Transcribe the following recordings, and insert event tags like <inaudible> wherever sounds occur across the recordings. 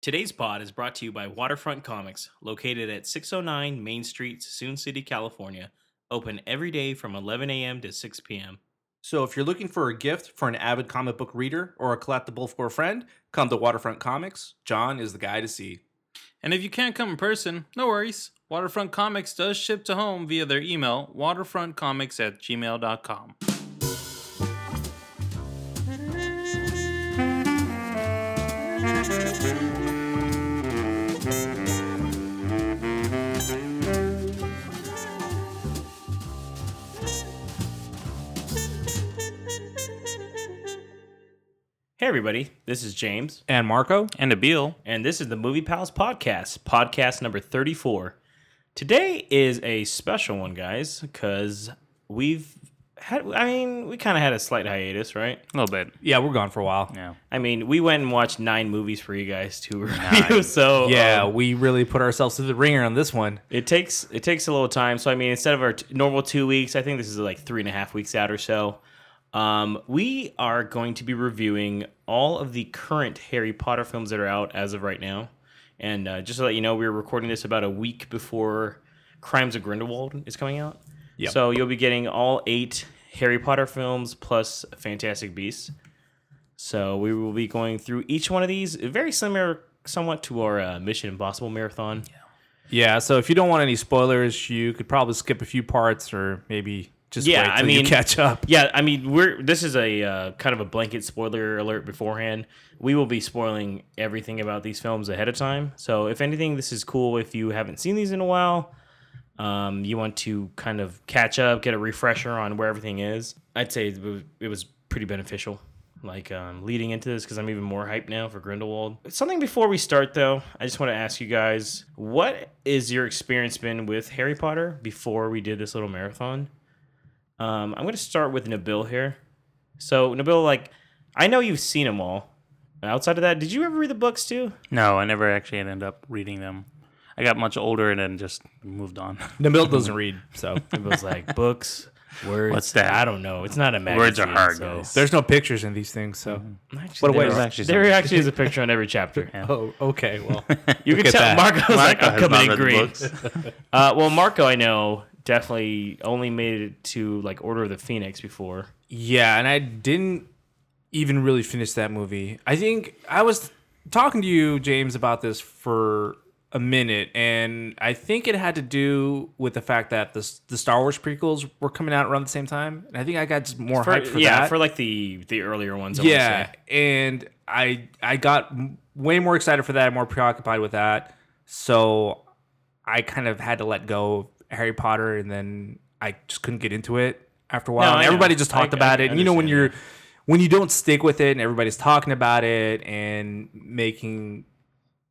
Today's pod is brought to you by Waterfront Comics, located at 609 Main Street, Suisun City, California. Open every day from 11 a.m. to 6 p.m. So if you're looking for a gift for an avid comic book reader or a collectible for a friend, come to Waterfront Comics. John is the guy to see. And if you can't come in person, no worries. Waterfront Comics does ship to home via their email, waterfrontcomics at gmail.com. Hey, everybody, this is James, And Marco? And Nabil, and this is the Movie Pals Podcast, podcast number 34. Today is a special one, guys, because we've had, I mean, we kind of had a slight hiatus, right? a little bit. Yeah, we're gone for a while. Yeah. I mean, we went and watched nine movies for you guys to <laughs> review, so Yeah, um, we really put ourselves through the ringer on this one. It takes it takes a little time. So I mean, instead of our t- normal two weeks, I think this is like three and a half weeks out or so. Um, we are going to be reviewing all of the current Harry Potter films that are out as of right now. And uh, just to let you know, we are recording this about a week before Crimes of Grindelwald is coming out. Yep. So you'll be getting all eight Harry Potter films plus Fantastic Beasts. So we will be going through each one of these, very similar somewhat to our uh, Mission Impossible marathon. Yeah, so if you don't want any spoilers, you could probably skip a few parts or maybe just Yeah, I mean- catch up. Yeah, I mean, we're this is a uh, kind of a blanket spoiler alert beforehand. We will be spoiling everything about these films ahead of time. So if anything, this is cool if you haven't seen these in a while. Um, you want to kind of catch up, get a refresher on where everything is. I'd say it was, it was pretty beneficial. Like um, leading into this, because I'm even more hyped now for Grindelwald. Something before we start, though, I just want to ask you guys: What is your experience been with Harry Potter before we did this little marathon? Um, I'm going to start with Nabil here. So, Nabil, like, I know you've seen them all. Outside of that, did you ever read the books too? No, I never actually ended up reading them. I got much older and then just moved on. <laughs> Nabil doesn't read, so Nabil's like, <laughs> books, words. What's that? I don't know. It's not a magazine. Words are hard, so- guys. there's no pictures in these things. So, Actually, What a there, waste. are- Actually there actually is a picture on every chapter. <laughs> oh, okay, well, You can tell that. Marco's like, Marco I'm coming in read green. Uh, well, Marco, I know, definitely only made it to like Order of the Phoenix before. Yeah, and I didn't even really finish that movie. I think I was talking to you, James, about this for a minute, and I think it had to do with the fact that the the Star Wars prequels were coming out around the same time, and I think I got more For, hyped for yeah, that. for like the the earlier ones. I yeah, say. and I I got way more excited for that, more preoccupied with that, so I kind of had to let go Harry Potter, and then I just couldn't get into it after a while. No, and I know. everybody just talked I- about I it. And you know when you're when you don't stick with it, and everybody's talking about it and making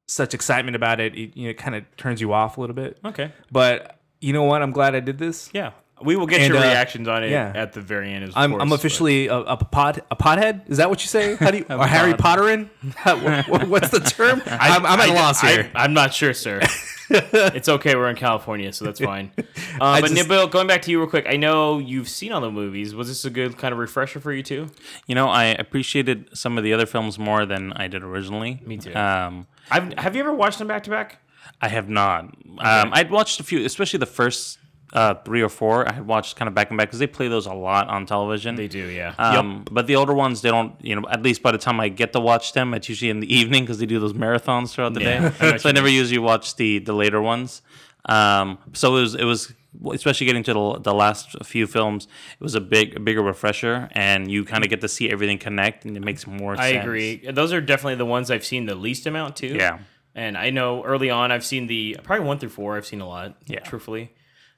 such excitement about it, it you know, it kind of turns you off a little bit. Okay. But you know what? I'm glad I did this. Yeah, we will get And, your uh, reactions on it yeah. at the very end. Of I'm, course, I'm officially a, a pod a podhead. Is that what you say? <laughs> How do you a Harry pod. Potterin? <laughs> What's the term? <laughs> I'm, I'm at a I- loss I- here. I'm not sure, sir. it's okay. We're in California, so that's fine. Uh, but just- Nabil, going back to you real quick, I know you've seen all the movies. Was this a good kind of refresher for you too? You know, I appreciated some of the other films more than I did originally. Me too. Um, I've, have you ever watched them back to back? I have not. Um, I'd watched a few, especially the first uh, three or four. I had watched kind of back and back because they play those a lot on television. They do, yeah. Um, But the older ones, they don't. You know, at least by the time I get to watch them, it's usually in the <laughs> evening because they do those marathons throughout the Yeah, day. what so I never usually watch the the later ones. Um, so it was it was especially getting to the, the last few films. It was a big a bigger refresher, and you kind of get to see everything connect, and it makes more. Sense. I sense. agree. Those are definitely the ones I've seen the least amount too. Yeah. And I know early on I've seen the probably one through four. I've seen a lot. Yeah. Truthfully.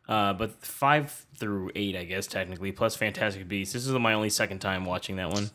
Uh, but five through eight, I guess technically, plus Fantastic Beasts. This is my only second time watching that one.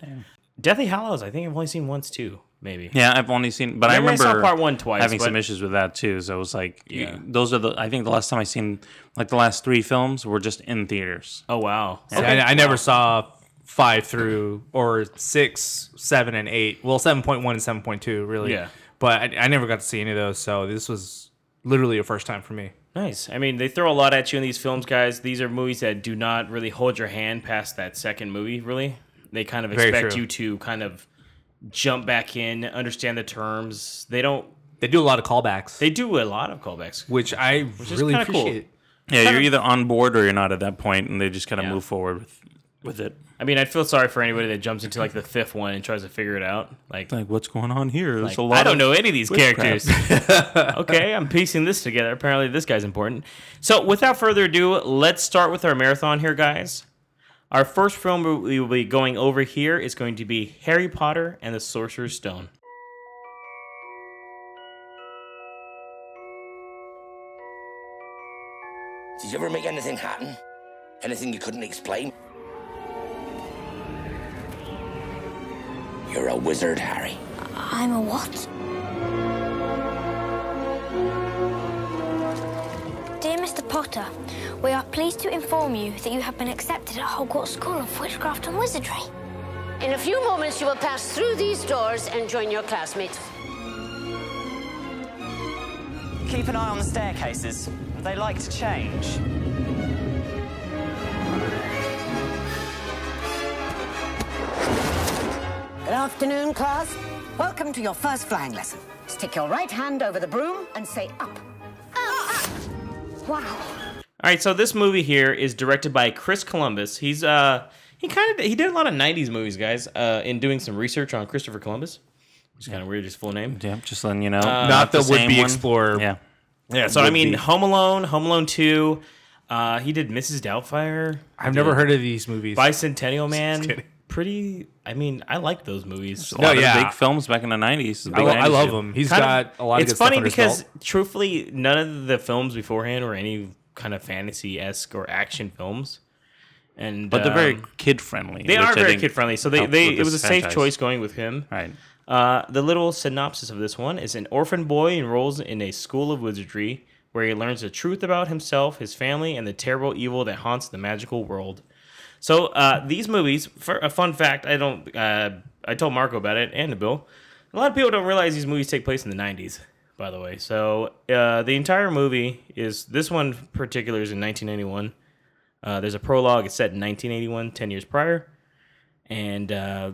Deathly Hallows, I think I've only seen once too, maybe. Yeah, I've only seen, but I Maybe I remember saw part one twice, having but- some issues with that too. So it was like, you- those are the. I think the last time I seen like the last three films were just in theaters. Oh wow. See, I, I never saw five through or six, seven, and eight. Well, seven point one and seven point two, really. Yeah. But I, I never got to see any of those, so this was literally a first time for me. Nice. I mean, they throw a lot at you in these films, guys. These are movies that do not really hold your hand past that second movie, really. They kind of Very expect true. you to kind of jump back in, understand the terms. They don't They do a lot of callbacks, They do a lot of callbacks. which I is really kinda cool. appreciate. Yeah, you're either on board or you're not at that point, and they just kind of Yeah. move forward with with it. I mean, I'd feel sorry for anybody that jumps into like the fifth one and tries to figure it out. Like, Like, what's going on here? There's like, a lot I don't of- know any of these characters. <laughs> okay, I'm piecing this together. Apparently, this guy's important. So, without further ado, let's start with our marathon here, guys. Our first film we will be going over here is going to be Harry Potter and the Sorcerer's Stone. Did you ever make anything happen? Anything you couldn't explain? You're a wizard, Harry. I'm a what? Dear Mr. Potter, we are pleased to inform you that you have been accepted at Hogwarts School of Witchcraft and Wizardry. In a few moments, you will pass through these doors and join your classmates. Keep an eye on the staircases. They like to change. Good afternoon, class. Welcome to your first flying lesson. Stick your right hand over the broom and say up. Up! Wow. All right, so this movie here is directed by Chris Columbus. He's uh he kind of he did a lot of '90s movies, guys. Uh, in doing some research on Christopher Columbus, which is kind of weird, his full name. Yeah, just letting you know. Not the same would-be explorer. Yeah. Yeah, so I mean, be. Home Alone, Home Alone Two. Uh, he did Mrs. Doubtfire. I've never heard of these movies. Bicentennial Man. Kidding. Pretty. I mean, I like those movies. A lot yeah. of big films back in the 90s. I, lo- I love him. He's Kind got of- a lot of It's good funny under because, truthfully, none of the films beforehand were any kind of fantasy esque or action films. And But they're very um, kid friendly. They are very kid friendly, so they, they it was a safe choice going with him. Right. Uh, the little synopsis of this one is an orphan boy enrolls in a school of wizardry where he learns the truth about himself, his family, and the terrible evil that haunts the magical world. So uh, these movies, for a fun fact, I don't. Uh, I told Marco about it and Nabil. A lot of people don't realize these movies take place in the '90s. By the way, so uh, the entire movie is this one particular is in 1991. Uh, there's a prologue. It's set in 1981, 10 years prior, and uh,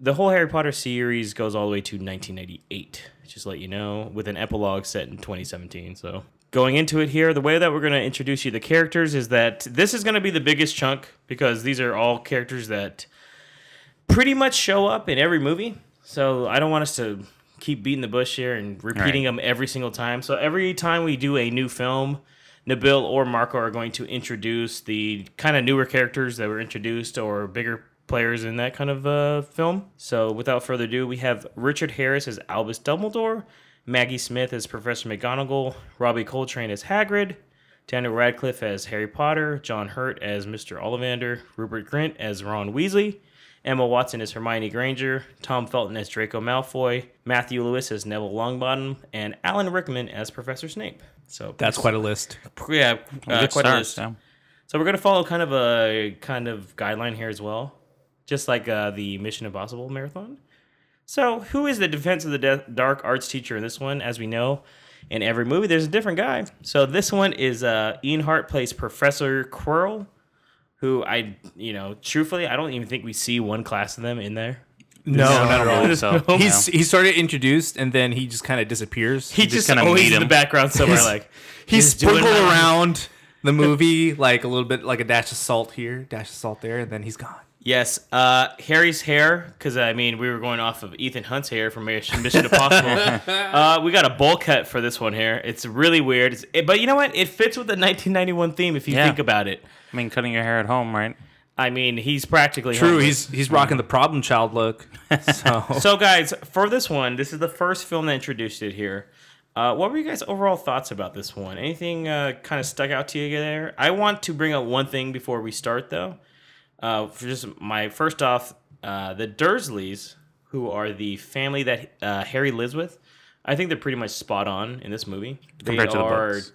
the whole Harry Potter series goes all the way to 1998. Just to let you know, with an epilogue set in 2017. So going into it here, the way that we're going to introduce you to the characters is that this is going to be the biggest chunk because these are all characters that pretty much show up in every movie. So I don't want us to keep beating the bush here and repeating Right. them every single time. So every time we do a new film, Nabil or Marco are going to introduce the kind of newer characters that were introduced or bigger players in that kind of uh, film. So without further ado, we have Richard Harris as Albus Dumbledore, Maggie Smith as Professor McGonagall, Robbie Coltrane as Hagrid, Daniel Radcliffe as Harry Potter, John Hurt as Mr. Ollivander, Rupert Grint as Ron Weasley, Emma Watson as Hermione Granger, Tom Felton as Draco Malfoy, Matthew Lewis as Neville Longbottom, and Alan Rickman as Professor Snape. So That's quite a list. yeah, uh, Good quite a list. yeah. So we're gonna follow kind of a kind of guideline here as well, just like uh, the Mission Impossible marathon. So who is the Defense of the De- Dark Arts teacher in this one? As we know, in every movie there's a different guy. So this one is uh, Ian Hart plays Professor Quirrell, who I you know truthfully I don't even think we see one class of them in there. No, not at all. <laughs> So, He's he started introduced and then he just kind of disappears. He just just, kinda always meet in the background somewhere, like he's just doing sprinkled around the movie like a little bit like a dash of salt here, dash of salt there, and then he's gone. Yes, uh, Harry's hair, because I mean, we were going off of Ethan Hunt's hair from Mission Mission Impossible. <laughs> uh, we got a bowl cut for this one here. It's really weird, it's, it- but you know what? It fits with the 1991 theme if you Yeah. think about it. I mean, cutting your hair at home, right? I mean, he's practically True, homeless. he's he's rocking the problem child look. <laughs> So, So, guys, for this one, this is the first film that introduced it here. Uh, what were you guys' overall thoughts about this one? Anything uh, kind of stuck out to you there? I want to bring up one thing before we start, though. Uh, for just my first off, uh, the Dursleys, who are the family that uh, Harry lives with, I think they're pretty much spot on in this movie. Compared they to the are books.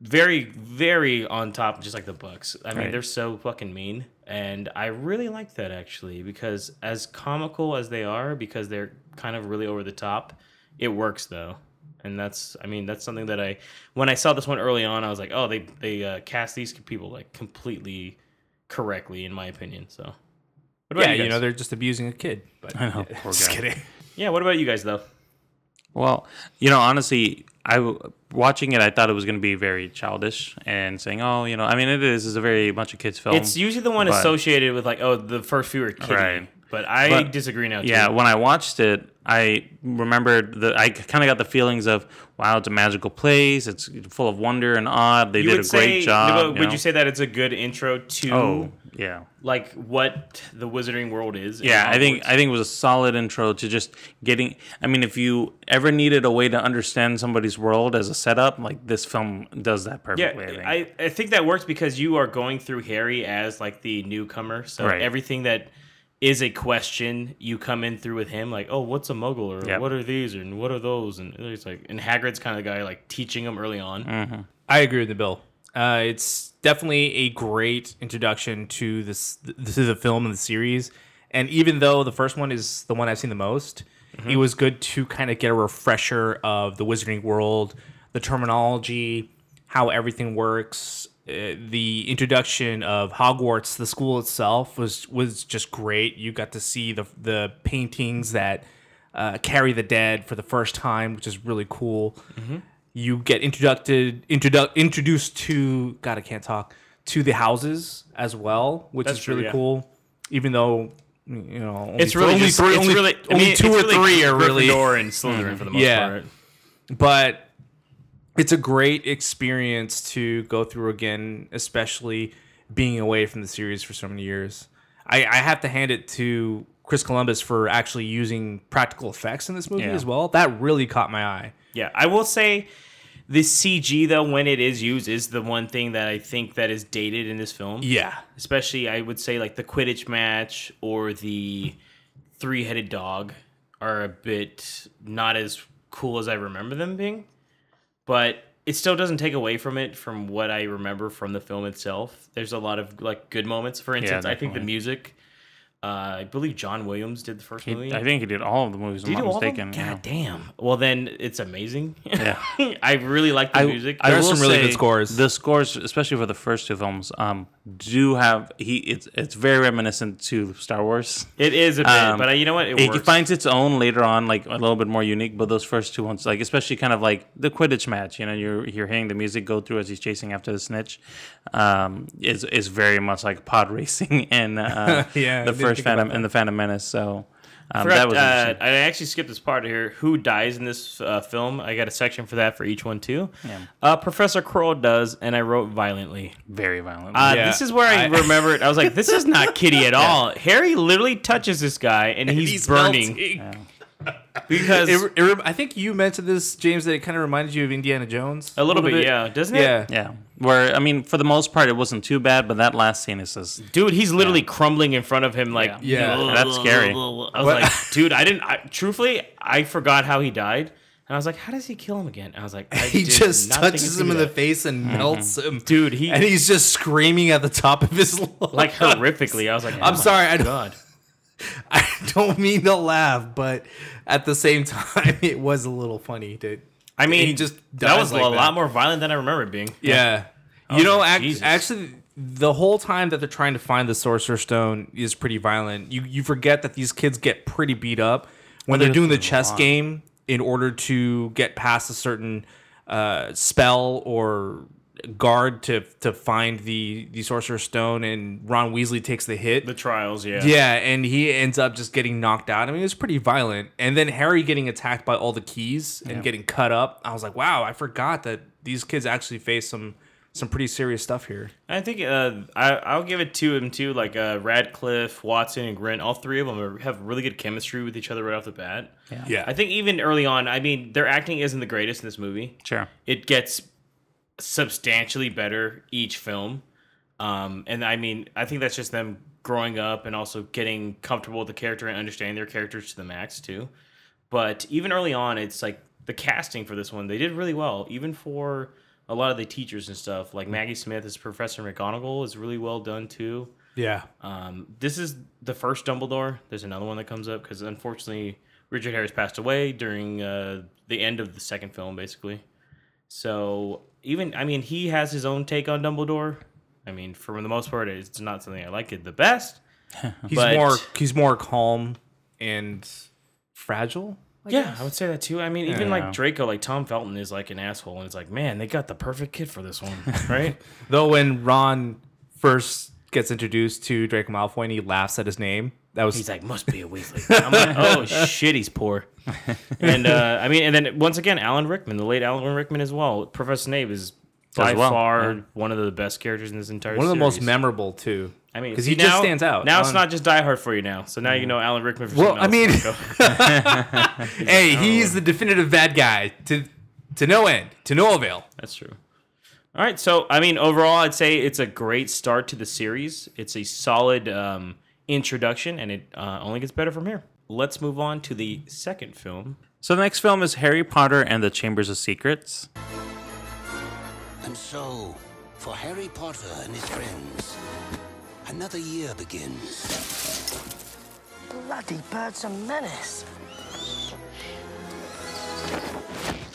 very, very on top, just like the books. I mean, Right. they're so fucking mean, and I really like that actually because as comical as they are, because they're kind of really over the top, it works though. And that's, I mean, that's something that I, when I saw this one early on, I was like, oh, they they uh, cast these people like completely correctly, in my opinion. So, what about yeah, you, you know they're just abusing a kid. But I know, <laughs> poor just guy. kidding. yeah. What about you guys though? Well, you know, honestly, I watching it, I thought it was going to be very childish and saying, "Oh, you know," I mean, it is. It's a very much a kids film. It's usually the one but- associated with like, oh, the first few are kiddie. Right. But I But- disagree now. Too. Yeah, when I watched it, I remembered that I kind of got the feelings of, "Wow, it's a magical place. It's full of wonder and odd. They you did a great say, job." Would, you would know? you say that it's a good intro to Oh, yeah. like what the Wizarding World is? Yeah, I think I think it was a solid intro to just getting. I mean, if you ever needed a way to understand somebody's world as a setup, like this film does that Yeah, perfectly. I think. I, I think that works because you are going through Harry as like the newcomer. So Right. everything that is a question, you come in through with him, like, oh, what's a muggle? Or Yep. what are these? And what are those? And it's like, and Hagrid's kind of the guy like teaching him early on. Mm. I agree with Nabil. Uh, it's definitely a great introduction to this this to the film and the series. And even though the first one is the one I've seen the most, it was good to kind of get a refresher of the Wizarding World, the terminology, how everything works. Uh, the introduction of Hogwarts, the school itself, was was just great. You got to see the the paintings that uh, carry the dead for the first time, which is really cool you get introduced introdu- introduced to God I can't talk to the houses as well, which That's is true, really yeah. cool. Even though you know only It's really only just, three, it's only, really, I mean, two or really three are really, Gryffindor and <laughs> Slytherin for the most Yeah. part. but it's a great experience to go through again, especially being away from the series for so many years. I, I have to hand it to Chris Columbus for actually using practical effects in this movie Yeah. as well. That really caught my eye. Yeah, I will say the CG though, when it is used, is the one thing that I think that is dated in this film. Yeah, especially I would say like the Quidditch match or the three-headed dog are a bit not as cool as I remember them being, but it still doesn't take away from it from what I remember from the film itself. There's a lot of like good moments. For instance, I think the music. Uh, I believe John Williams did the first He- movie. I think he did all of the movies. Did he I'm do not all of mistaken. them? yeah. God damn. Well, then it's amazing. Yeah. <laughs> I really like the music. I There are some really good scores. The scores, especially for the first two films, um, do have he. It's it's very reminiscent to Star Wars. it is a bit, Um, but uh, you know what? It, It, finds its own later on, like a little bit more unique. But those first two ones, like especially kind of like the Quidditch match, you know, you're you're hearing the music go through as he's chasing after the snitch, um, is is very much like pod racing <laughs> and uh, <laughs> Yeah, the first Phantom and the Phantom Menace. So um, that was uh. I actually skipped this part here. Who dies in this uh, film? I got a section for that for each one too. Uh, Professor Quirrell does, and I wrote violently. very violently. Uh, Yeah, this is where I, I- remembered. I was like, "This is not <laughs> Kitty at all." Harry literally touches this guy, and, he's, burning <laughs> because It, it, rem- I think you mentioned this, James, that it kind of reminded you of Indiana Jones. a little bit, yeah, doesn't it? Yeah. yeah, where I mean, for the most part, it wasn't too bad, but that last scene is just dude, he's literally crumbling in front of him, like, Yeah. Yeah, that's scary. I was like, <laughs> dude, I didn't. I, truthfully, I forgot how he died, and I was like, how does he kill him again? And I was like, <laughs> I He did just not touches he'd him do in the face and mm-hmm. melts him. Dude, he and he's just screaming at the top of his lungs. like horrifically. I was like, oh I'm my sorry, I don't, God. <laughs> I don't mean to laugh, but at the same time, <laughs> it was a little funny. To, I mean, he just that was like a that. lot more violent than I remember it being. Yeah. You know, act- actually, the whole time that they're trying to find the Sorcerer Stone is pretty violent. You you forget that these kids get pretty beat up when they're there's doing the chess game in order to get past a certain uh, spell or guard to to find the the Sorcerer's Stone, and Ron Weasley takes the hit. The trials, yeah. Yeah, and he ends up just getting knocked out. I mean, it was pretty violent. And then Harry getting attacked by all the keys and getting cut up. I was like, wow, I forgot that these kids actually face some some pretty serious stuff here. I think uh, I, I'll give it to him too. Like uh, Radcliffe, Watson, and Grint, all three of them are, have really good chemistry with each other right off the bat. Yeah. Yeah. I think even early on, I mean, their acting isn't the greatest in this movie. sure. It gets substantially better each film, um, and I mean, I think that's just them growing up and also getting comfortable with the character and understanding their characters to the max too. But even early on, it's like the casting for this one they did really well, even for a lot of the teachers and stuff. Like Maggie Smith as Professor McGonagall is really well done too. Yeah. Um, this is the first Dumbledore. There's another one that comes up because unfortunately Richard Harris passed away during uh, the end of the second film, basically. So even I mean he has his own take on Dumbledore. I mean, for the most part, it's not something I like it the best. <laughs> He's But- more he's more calm and fragile. yeah, I would say that too. I mean, even Yeah. like Draco, like Tom Felton is like an asshole, and it's like, man, they got the perfect kid for this one, <laughs> right? Though when Ron first gets introduced to Draco Malfoy and he laughs at his name, that was He's like, must be a Weasley. I'm like, oh <laughs> shit, he's poor. And uh, I mean, and then once again, Alan Rickman, the late Alan Rickman as well. Professor Snape is by well, far yeah. one of the best characters in this entire. one of the most memorable too. I mean, because see, he just stands out. Now it's not just Die Hard for you now. So now you know Alan Rickman. For Well, something I else. mean- Go. <laughs> Hey, he's the definitive bad guy to to no end, to no avail. That's true. All right, so I mean, overall, I'd say it's a great start to the series. It's a solid um, introduction, and it uh, only gets better from here. Let's move on to the second film. So the next film is Harry Potter and the Chambers of Secrets. And so, for Harry Potter and his friends, another year begins. Bloody bird's a menace.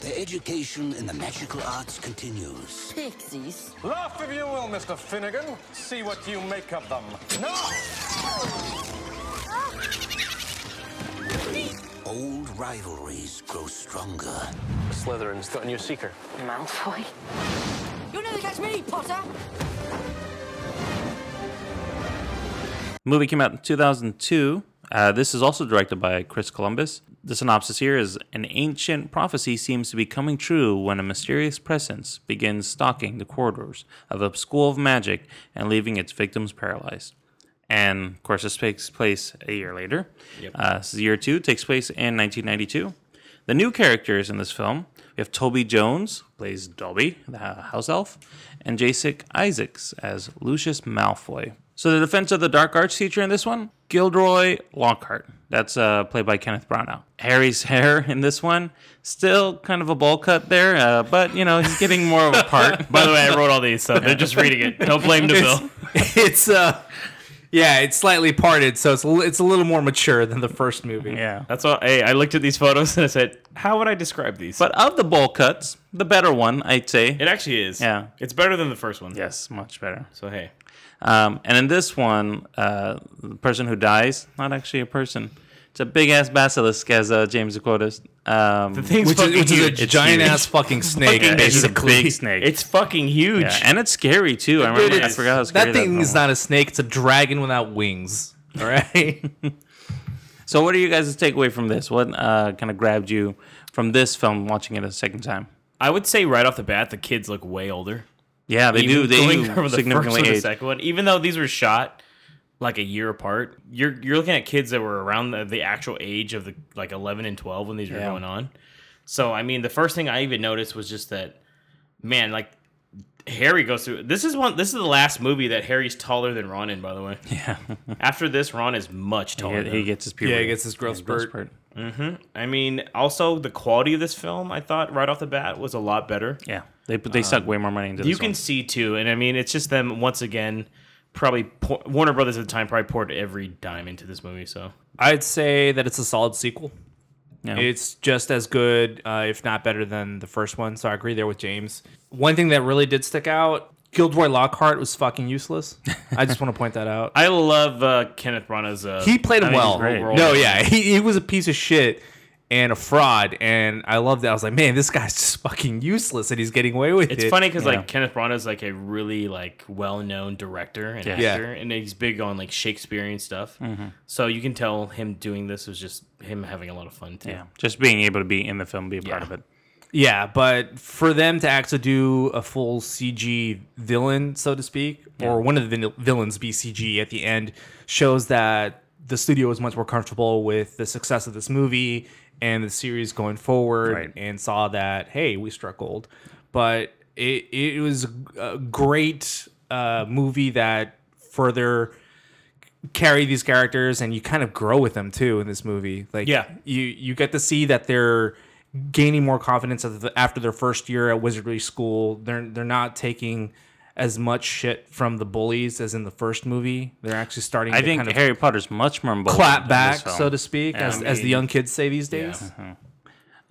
Their education in the magical arts continues. Pixies. Laugh if you will, Mr. Finnegan. See what you make of them. No! Old rivalries grow stronger. Slytherin's got a new seeker. Malfoy. You'll never catch me, Potter! movie came out in 2002. Uh, this is also directed by Chris Columbus. The synopsis here is an ancient prophecy seems to be coming true when a mysterious presence begins stalking the corridors of a school of magic and leaving its victims paralyzed. And of course, this takes place a year later. Uh, this is year two, takes place in 1992. The new characters in this film we have Toby Jones, plays Dobby, the house elf, and Jason Isaacs as Lucius Malfoy. So the defense of the dark arts teacher in this one, Gilderoy Lockhart. That's uh, played by Kenneth Branagh. Harry's <laughs> hair in this one, still kind of a bowl cut there, uh, but you know he's getting more of a part. <laughs> By the way, I wrote all these, so they're just reading it. Don't blame Nabil. <laughs> It's uh, yeah, it's slightly parted, so it's a, it's a little more mature than the first movie. yeah. That's all. Hey, I looked at these photos and I said, "How would I describe these?" But of the bowl cuts, the better one, I'd say. it actually is. Yeah. it's better than the first one. Yes, much better. So hey, Um, and in this one, uh, the person who dies, not actually a person. It's a big ass basilisk, as uh, James quoted. Um, the thing's Which is, which is a huge. giant huge. ass fucking <laughs> snake, yeah, it's a big snake. It's fucking huge. yeah, and it's scary too. I Dude, remember. I forgot how scary that thing is not a snake; it's a dragon without wings. All right. <laughs> So, what are you guys' takeaway from this? What uh, kind of grabbed you from this film? Watching it a second time. I would say right off the bat, the kids look way older. Yeah, they do. They going do from the first significantly one to the second one, even though these were shot like a year apart. You're you're looking at kids that were around the, the actual age of the like 11 and 12 when these were Yeah. going on. So I mean, the first thing I even noticed was just that, man, like Harry goes through. This is one. This is the last movie that Harry's taller than Ron in. By the way, <laughs> Yeah, after this, Ron is much taller. he, he gets his puberty. Yeah, he gets his growth spurt. I mean, also the quality of this film, I thought right off the bat was a lot better. Yeah, they they suck way more money into Um, You can one. see too, and I mean, it's just them once again. Probably pour, Warner Brothers at the time probably poured every dime into this movie. So I'd say that it's a solid sequel. Yeah. It's just as good, uh, if not better, than the first one. So I agree there with James. One thing that really did stick out: Gilderoy Lockhart was fucking useless. I just want to point that out. <laughs> I love uh, Kenneth Branagh's. Uh, he played I him think well. his great. No, yeah, he, he was a piece of shit and a fraud, and I loved that. I was like, man, this guy's just fucking useless, and he's getting away with it. It's funny because Yeah. like Kenneth Branagh is like a really like well-known director and Yeah. actor, and he's big on like Shakespearean stuff. So you can tell him doing this was just him having a lot of fun too. yeah, just being able to be in the film, be a part Yeah. of it. Yeah, but for them to actually do a full CG villain, so to speak, or one of the vil- villains be CG at the end, shows that the studio was much more comfortable with the success of this movie and the series going forward, Right. and saw that hey, we struck gold. But it it was a great uh, movie that further carry these characters and you kind of grow with them too in this movie like Yeah. you you get to see that they're gaining more confidence after their first year at wizardry school. They're they're not taking as much shit from the bullies as in the first movie. They're actually starting I to think kind of Harry Potter's much more clap back so to speak as, I as the young kids say these days. Yeah.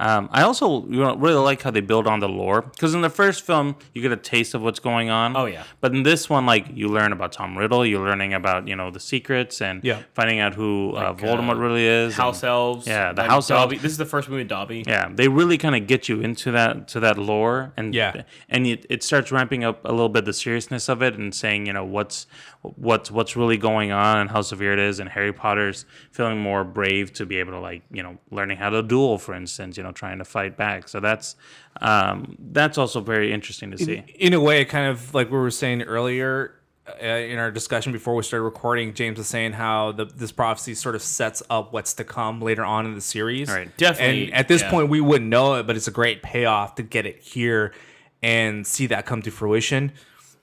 Um, I also you know, really like how they build on the lore because in the first film you get a taste of what's going on. Oh, yeah. But in this one, like you learn about Tom Riddle, you're learning about you know the secrets and Yeah. finding out who uh, Voldemort uh, really is. House and- elves. Yeah, the like house elves. Dobby. This is the first movie with Dobby. Yeah, they really kind of get you into that to that lore, and Yeah. and it, it starts ramping up a little bit the seriousness of it, and saying you know what's what's what's really going on and how severe it is, and Harry Potter's feeling more brave to be able to like you know learning how to duel, for instance, you know trying to fight back. So that's um, that's also very interesting to see. in a way, kind of like we were saying earlier uh, in our discussion before we started recording, James was saying how the, this prophecy sort of sets up what's to come later on in the series. Right. Definitely, And at this yeah. point, we wouldn't know it, but it's a great payoff to get it here and see that come to fruition.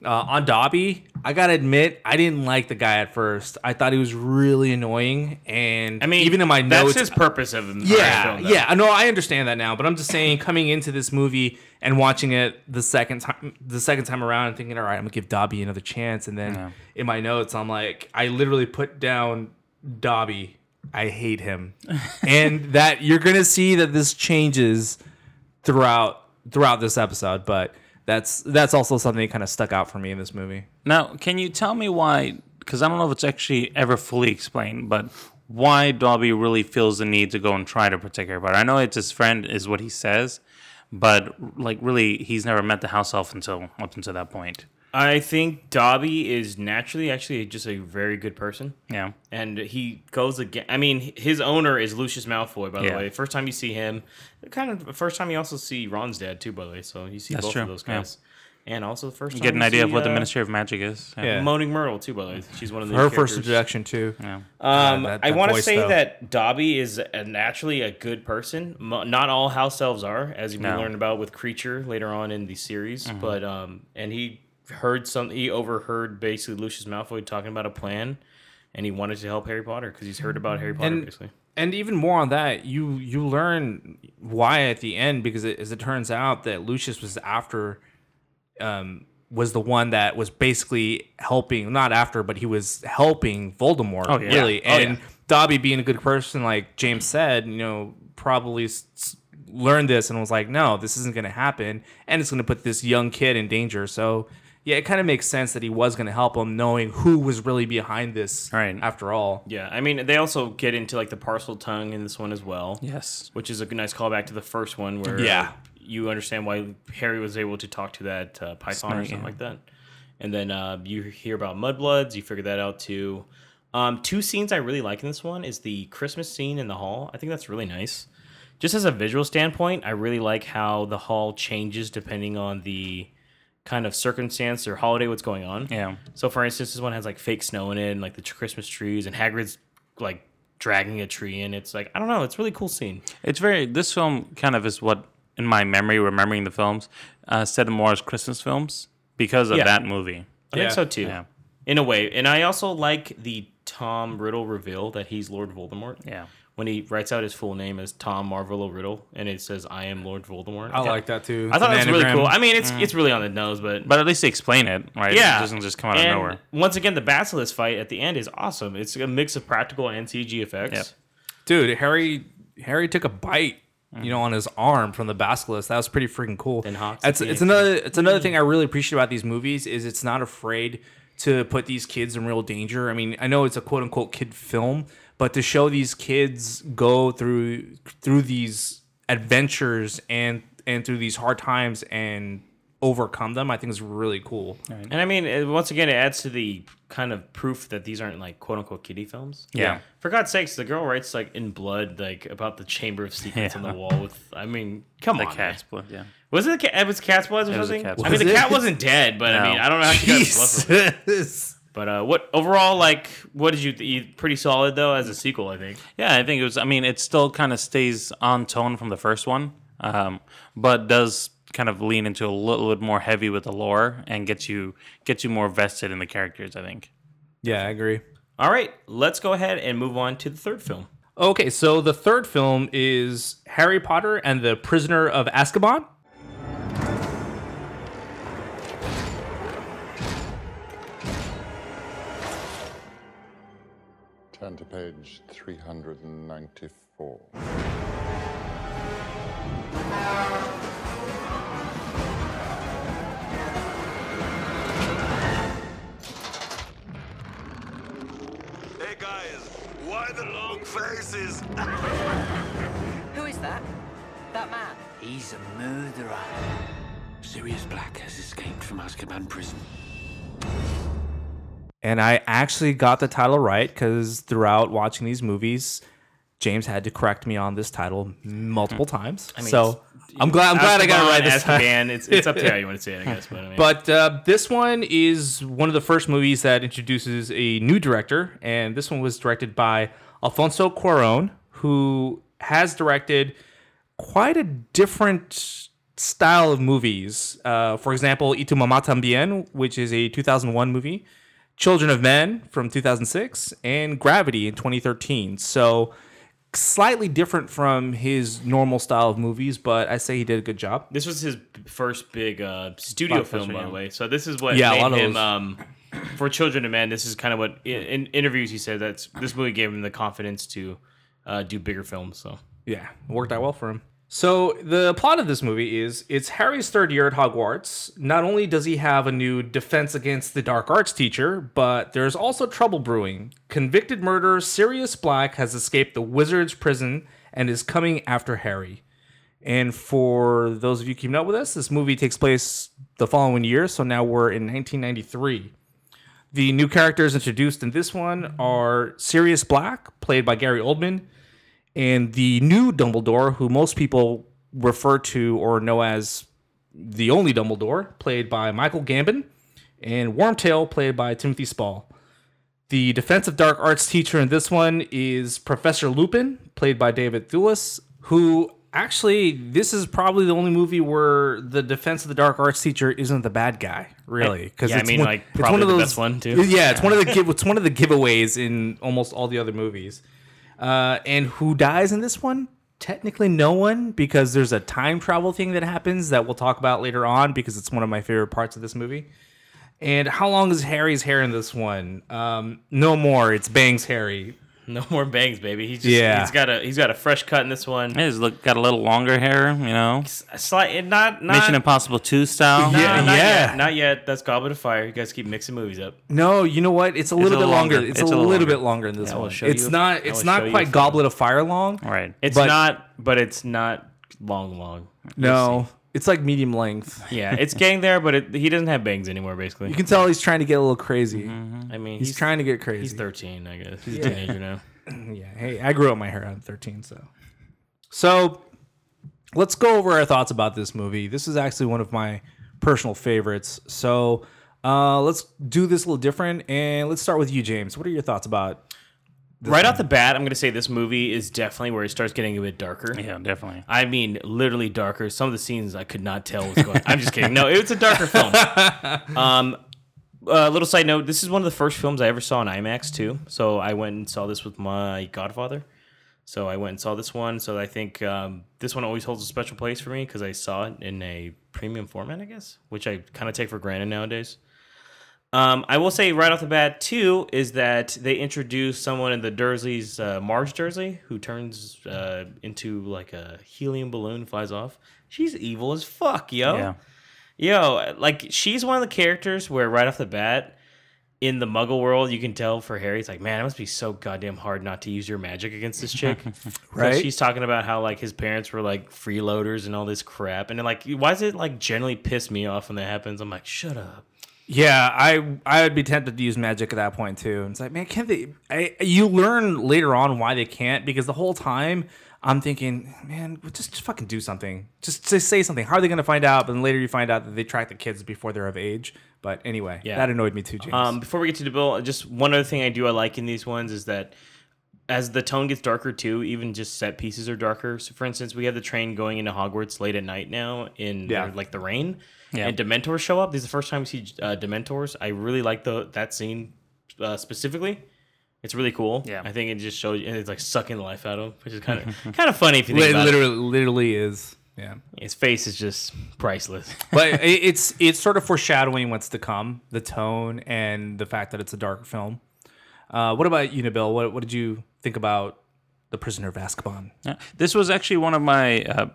Uh, on Dobby, I gotta admit, I didn't like the guy at first. I thought he was really annoying, and I mean, even in my notes, that's his purpose of him. yeah, film, yeah. No, I understand that now, but I'm just saying, coming into this movie and watching it the second time, the second time around, and thinking, all right, I'm gonna give Dobby another chance, and then in my notes, I'm like, I literally put down Dobby. I hate him, <laughs> and that you're gonna see that this changes throughout throughout this episode, but. That's that's also something that kind of stuck out for me in this movie. Now, can you tell me why? Because I don't know if it's actually ever fully explained, but why Dobby really feels the need to go and try to protect her. But I know it's his friend, is what he says, but like really, he's never met the house elf until up until that point. I think Dobby is naturally actually just a very good person. Yeah, and he goes again. I mean, his owner is Lucius Malfoy, by the Yeah. way. First time you see him, kind of first time you also see Ron's dad too, by the way. So you see That's both true, of those yeah. guys, and also the first you get an idea see, of what the uh, Ministry of Magic is. Yeah. Moaning Myrtle too, by the way. She's one of the Her characters. first introduction too. Yeah. Um, that- I want to say though. that Dobby is a, naturally a good person. Mo- Not all house elves are, as we No. learned about with Kreacher later on in the series. Mm-hmm. But um, and he heard some. He overheard basically Lucius Malfoy talking about a plan, and he wanted to help Harry Potter because he's heard about Harry Potter And- basically. and even more on that, you you learn why at the end because it, as it turns out that Lucius was after, um, was the one that was basically helping not after, but he was helping Voldemort. Oh, yeah. really. Oh, and yeah. Dobby being a good person, like James said, you know, probably s- learned this and was like, no, this isn't going to happen, and it's going to put this young kid in danger. So. Yeah, it kind of makes sense that he was going to help him, knowing who was really behind this. Right. After all, Yeah, I mean, they also get into like the parcel tongue in this one as well. Yes. which is a nice callback to the first one where Yeah. you understand why Harry was able to talk to that uh, python or something yeah. like that. And then uh, you hear about mudbloods. You figure that out too. Um, two scenes I really like in this one is the Christmas scene in the hall. I think that's really nice. Just as a visual standpoint, I really like how the hall changes depending on the kind of circumstance or holiday what's going on. Yeah. So, for instance, this one has like fake snow in it, and like the Christmas trees, and Hagrid's like dragging a tree and It's like I don't know. It's a really cool scene. It's very. This film kind of is what, in my memory, remembering the films, uh, set more as Christmas films because of Yeah. that movie. I Yeah. think so too. Yeah. In a way. And I also like the Tom Riddle reveal that he's Lord Voldemort. Yeah. When he writes out his full name as Tom Marvolo Riddle and it says I am Lord Voldemort. I like that too. I thought that It's was really cool. I mean it's mm. it's really on the nose, but But at least they explain it, right? yeah. It doesn't just come out of nowhere. Once again, the Basilisk fight at the end is awesome. It's a mix of practical and CG effects. Yep. dude harry harry took a bite mm. you know on his arm from the basilisk that was pretty freaking cool Then Hawks it's, it's another it's another thing i really appreciate about these movies is it's not afraid to put these kids in real danger i mean i know it's a quote-unquote kid film but to show these kids go through through these adventures and and through these hard times and overcome them i think is really cool And I mean, once again, it adds to the kind of proof that these aren't like quote unquote kiddie films. Yeah. For God's sakes, the girl writes like in blood, like about the Chamber of Secrets on the <laughs> wall. With, I mean, come The on, cat's man. blood, yeah. Was it the cat? It was cat's blood or It was a something? I mean, the cat <laughs> wasn't dead, but I mean, I don't know how she got blood from it. Jesus. <laughs> But uh, what overall, like, what did you? you pretty solid though as a sequel, I think. Yeah, I think it was. I mean, it still kind of stays on tone from the first one, um, but does kind of lean into a little bit more heavy with the lore and gets you gets you more vested in the characters. I think. yeah i agree All right, let's go ahead and move on to the third film. Okay, so the third film is Harry Potter and the Prisoner of Azkaban. To page 394. Hey guys, why the long faces? <laughs> Who is that? That man? He's a murderer. Sirius Black has escaped from Azkaban prison. And I actually got the title right because throughout watching these movies, James had to correct me on this title multiple times. I mean, so I'm glad I'm glad I got it right this time. Azkaban, it's it's up to how you want to say it, I guess. But I mean, But uh, this one is one of the first movies that introduces a new director, and this one was directed by Alfonso Cuarón, who has directed quite a different style of movies. Uh, for example, Y tu mamá también, which is a 2001 movie, Children of Men from 2006, and Gravity in 2013. So slightly different from his normal style of movies, but I say he did a good job. This was his first big uh, studio Blockbuster, film, by the way. So this is what Yeah, a made him um, for Children of Men. This is kind of what in, in interviews he said that this movie gave him the confidence to uh, do bigger films. So Yeah, worked out well for him. So the plot of this movie is it's Harry's third year at Hogwarts. Not only does he have a new defense against the dark arts teacher, but there's also trouble brewing. Convicted murderer Sirius Black has escaped the wizard's prison and is coming after Harry. And for those of you keeping up with us, this movie takes place the following year, so now we're in 1993. The new characters introduced in this one are Sirius Black, played by Gary Oldman, and the new Dumbledore, who most people refer to or know as the only Dumbledore, played by Michael Gambon, and Wormtail, played by Timothy Spall. The Defense of dark arts teacher in this one is Professor Lupin, played by David Thewlis, who actually, this is probably the only movie where the defense of the dark arts teacher isn't the bad guy, really. Because Yeah, I mean, like, probably the best one, too. Yeah, it's one of the give, it's one of the giveaways in almost all the other movies. Uh, and who dies in this one? Technically, no one, because there's a time travel thing that happens that we'll talk about later on, because it's one of my favorite parts of this movie. And how long is Harry's hair in this one? Um, no more. It's Bangs Harry. <laughs> no more bangs, baby. He's just Yeah. he's got a he's got a fresh cut in this one. He's look got a little longer hair, you know. A slight, not not Mission Impossible Two style. Nah, Yeah, not yeah. Yet, not yet. That's Goblet of Fire. You guys keep mixing movies up. No, you know what? It's a little a bit little longer. longer. It's, It's a a little, little bit longer. longer in this Yeah, one. show It's you- not. It's not quite Goblet of Fire long. Right. It's But- not, but it's not long, long. No, it's like medium length. <laughs> Yeah, it's getting there, but it, he doesn't have bangs anymore. Basically, You can tell he's trying to get a little crazy. I mean, He's, trying to get crazy. He's 13, I guess. He's a teenager now. <laughs> Yeah. Hey, I grew up my hair. I'm 13, so. So, let's go over our thoughts about this movie. This is actually one of my personal favorites. So, uh, let's do this a little different, and let's start with you, James. What are your thoughts about? Right off the bat, I'm going to say this movie is definitely where it starts getting a bit darker. Yeah, definitely. I mean, literally darker. Some of the scenes I could not tell what's going. On. I'm just kidding. No, it's a darker film. <laughs> Um, a little side note: This is one of the first films I ever saw in IMAX too. So I went and saw this with my godfather. So I went and saw this one. So I think um, this one always holds a special place for me because I saw it in a premium format, I guess, which I kind of take for granted nowadays. Um, I will say right off the bat too is that they introduce someone in the Dursleys, uh, Marge Dursley, who turns uh, into like a helium balloon, flies off. She's evil as fuck, yo. Yeah. Yo, like she's one of the characters where right off the bat in the Muggle world, you can tell for Harry, it's like, man, it must be so goddamn hard not to use your magic against this chick, <laughs> Right. She's talking about how like his parents were like freeloaders and all this crap, and then like, why does it like generally piss me off when that happens? I'm like, shut up. Yeah, I I would be tempted to use magic at that point too. And it's like, man, can't they? I, you learn later on why they can't because the whole time I'm thinking, man, just, just fucking do something. Just, just say something. How are they going to find out? But then later you find out that they track the kids before they're of age. But anyway, Yeah. that annoyed me too, James. Um, before we get to Nabil, just one other thing I do I like in these ones is that as the tone gets darker too, even just set pieces are darker. So, for instance, we have the train going into Hogwarts late at night now in Yeah. like the rain, Yeah. and Dementors show up. This is the first time we see uh, Dementors. I really like the that scene uh, specifically. It's really cool. Yeah. I think it just shows and it's like sucking the life out of him, which is kind of <laughs> kind of funny if you think Li- about literally, literally is. Yeah. His face is just priceless. <laughs> but it's it's sort of foreshadowing what's to come, the tone and the fact that it's a dark film. Uh, what about you, Nabil? What what did you think about the Prisoner of Azkaban. Yeah. This was actually one of my uh,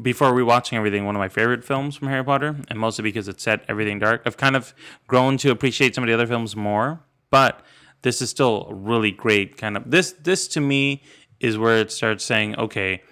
before rewatching everything, one of my favorite films from Harry Potter, and mostly because it set everything dark. I've kind of grown to appreciate some of the other films more, but this is still really great kind of this. This to me is where it starts saying, okay,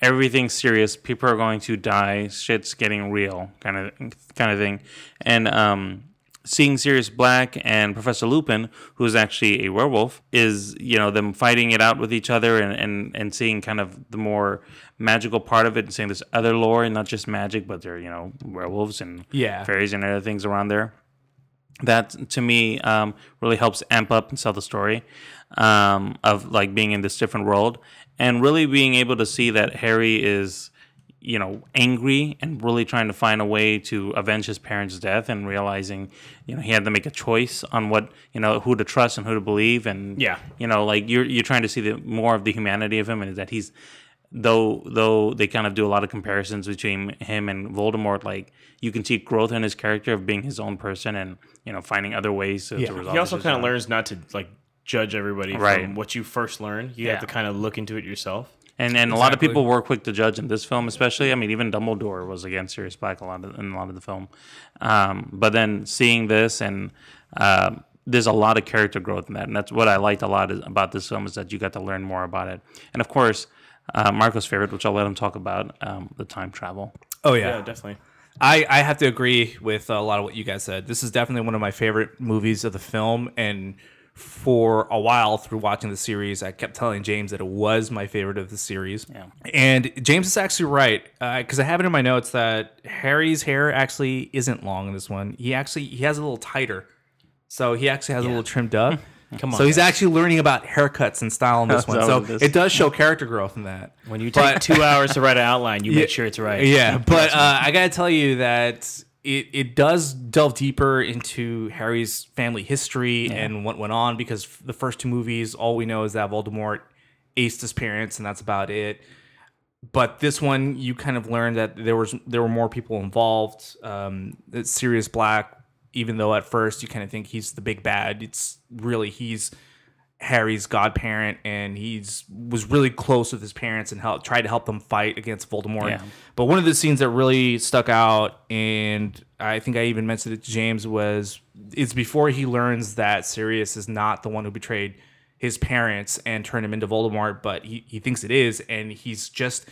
everything's serious. People are going to die. Shit's getting real, kind of kind of thing, and um, seeing Sirius Black and Professor Lupin, who's actually a werewolf, is you know them fighting it out with each other and and and seeing kind of the more magical part of it and seeing this other lore and not just magic, but they're you know werewolves and Yeah. fairies and other things around there. That to me um, really helps amp up and sell the story um, of like being in this different world and really being able to see that Harry is you know angry and really trying to find a way to avenge his parents' death and realizing you know he had to make a choice on what you know who to trust and who to believe and Yeah. you know like you're you're trying to see the more of the humanity of him and that he's though though they kind of do a lot of comparisons between him and Voldemort like you can see growth in his character of being his own person and you know finding other ways to, to resolve He also kind of learns not to like judge everybody Right. from what you first learn. You Yeah. have to kind of look into it yourself. And and a lot of Exactly. people were quick to judge in this film, especially. I mean, even Dumbledore was against Sirius Black a lot of, in a lot of the film. Um, but then seeing this and um there's a lot of character growth in that, and that's what I liked a lot is, about this film is that you got to learn more about it. And of course, uh, Marco's favorite, which I'll let him talk about, um, the time travel. Oh yeah, definitely. I, I have to agree with a lot of what you guys said. This is definitely one of my favorite movies of the film, and for a while through watching the series, I kept telling James that it was my favorite of the series. Yeah. And James is actually right because I have it in my notes that Harry's hair actually isn't long in this one. He actually he has a little tighter, so he actually has a little trimmed up. <laughs> Come on, So he's guys. actually learning about haircuts and style in this <laughs> one. So what it does show character growth in that. When you take two hours to write an outline, you <laughs> Yeah, make sure it's right. Yeah, but uh, I gotta tell you that it, it does delve deeper into Harry's family history and what went on because the first two movies, all we know is that Voldemort aced his parents, and that's about it. But this one, you kind of learn that there was there were more people involved. Um, Sirius Black, even though at first you kind of think he's the big bad, it's really he's Harry's godparent, and he's was really close with his parents and helped tried to help them fight against Voldemort. Yeah. But one of the scenes that really stuck out, and I think I even mentioned it to James, was it's before he learns that Sirius is not the one who betrayed his parents and turned him into Voldemort, but he, he thinks it is, and he's just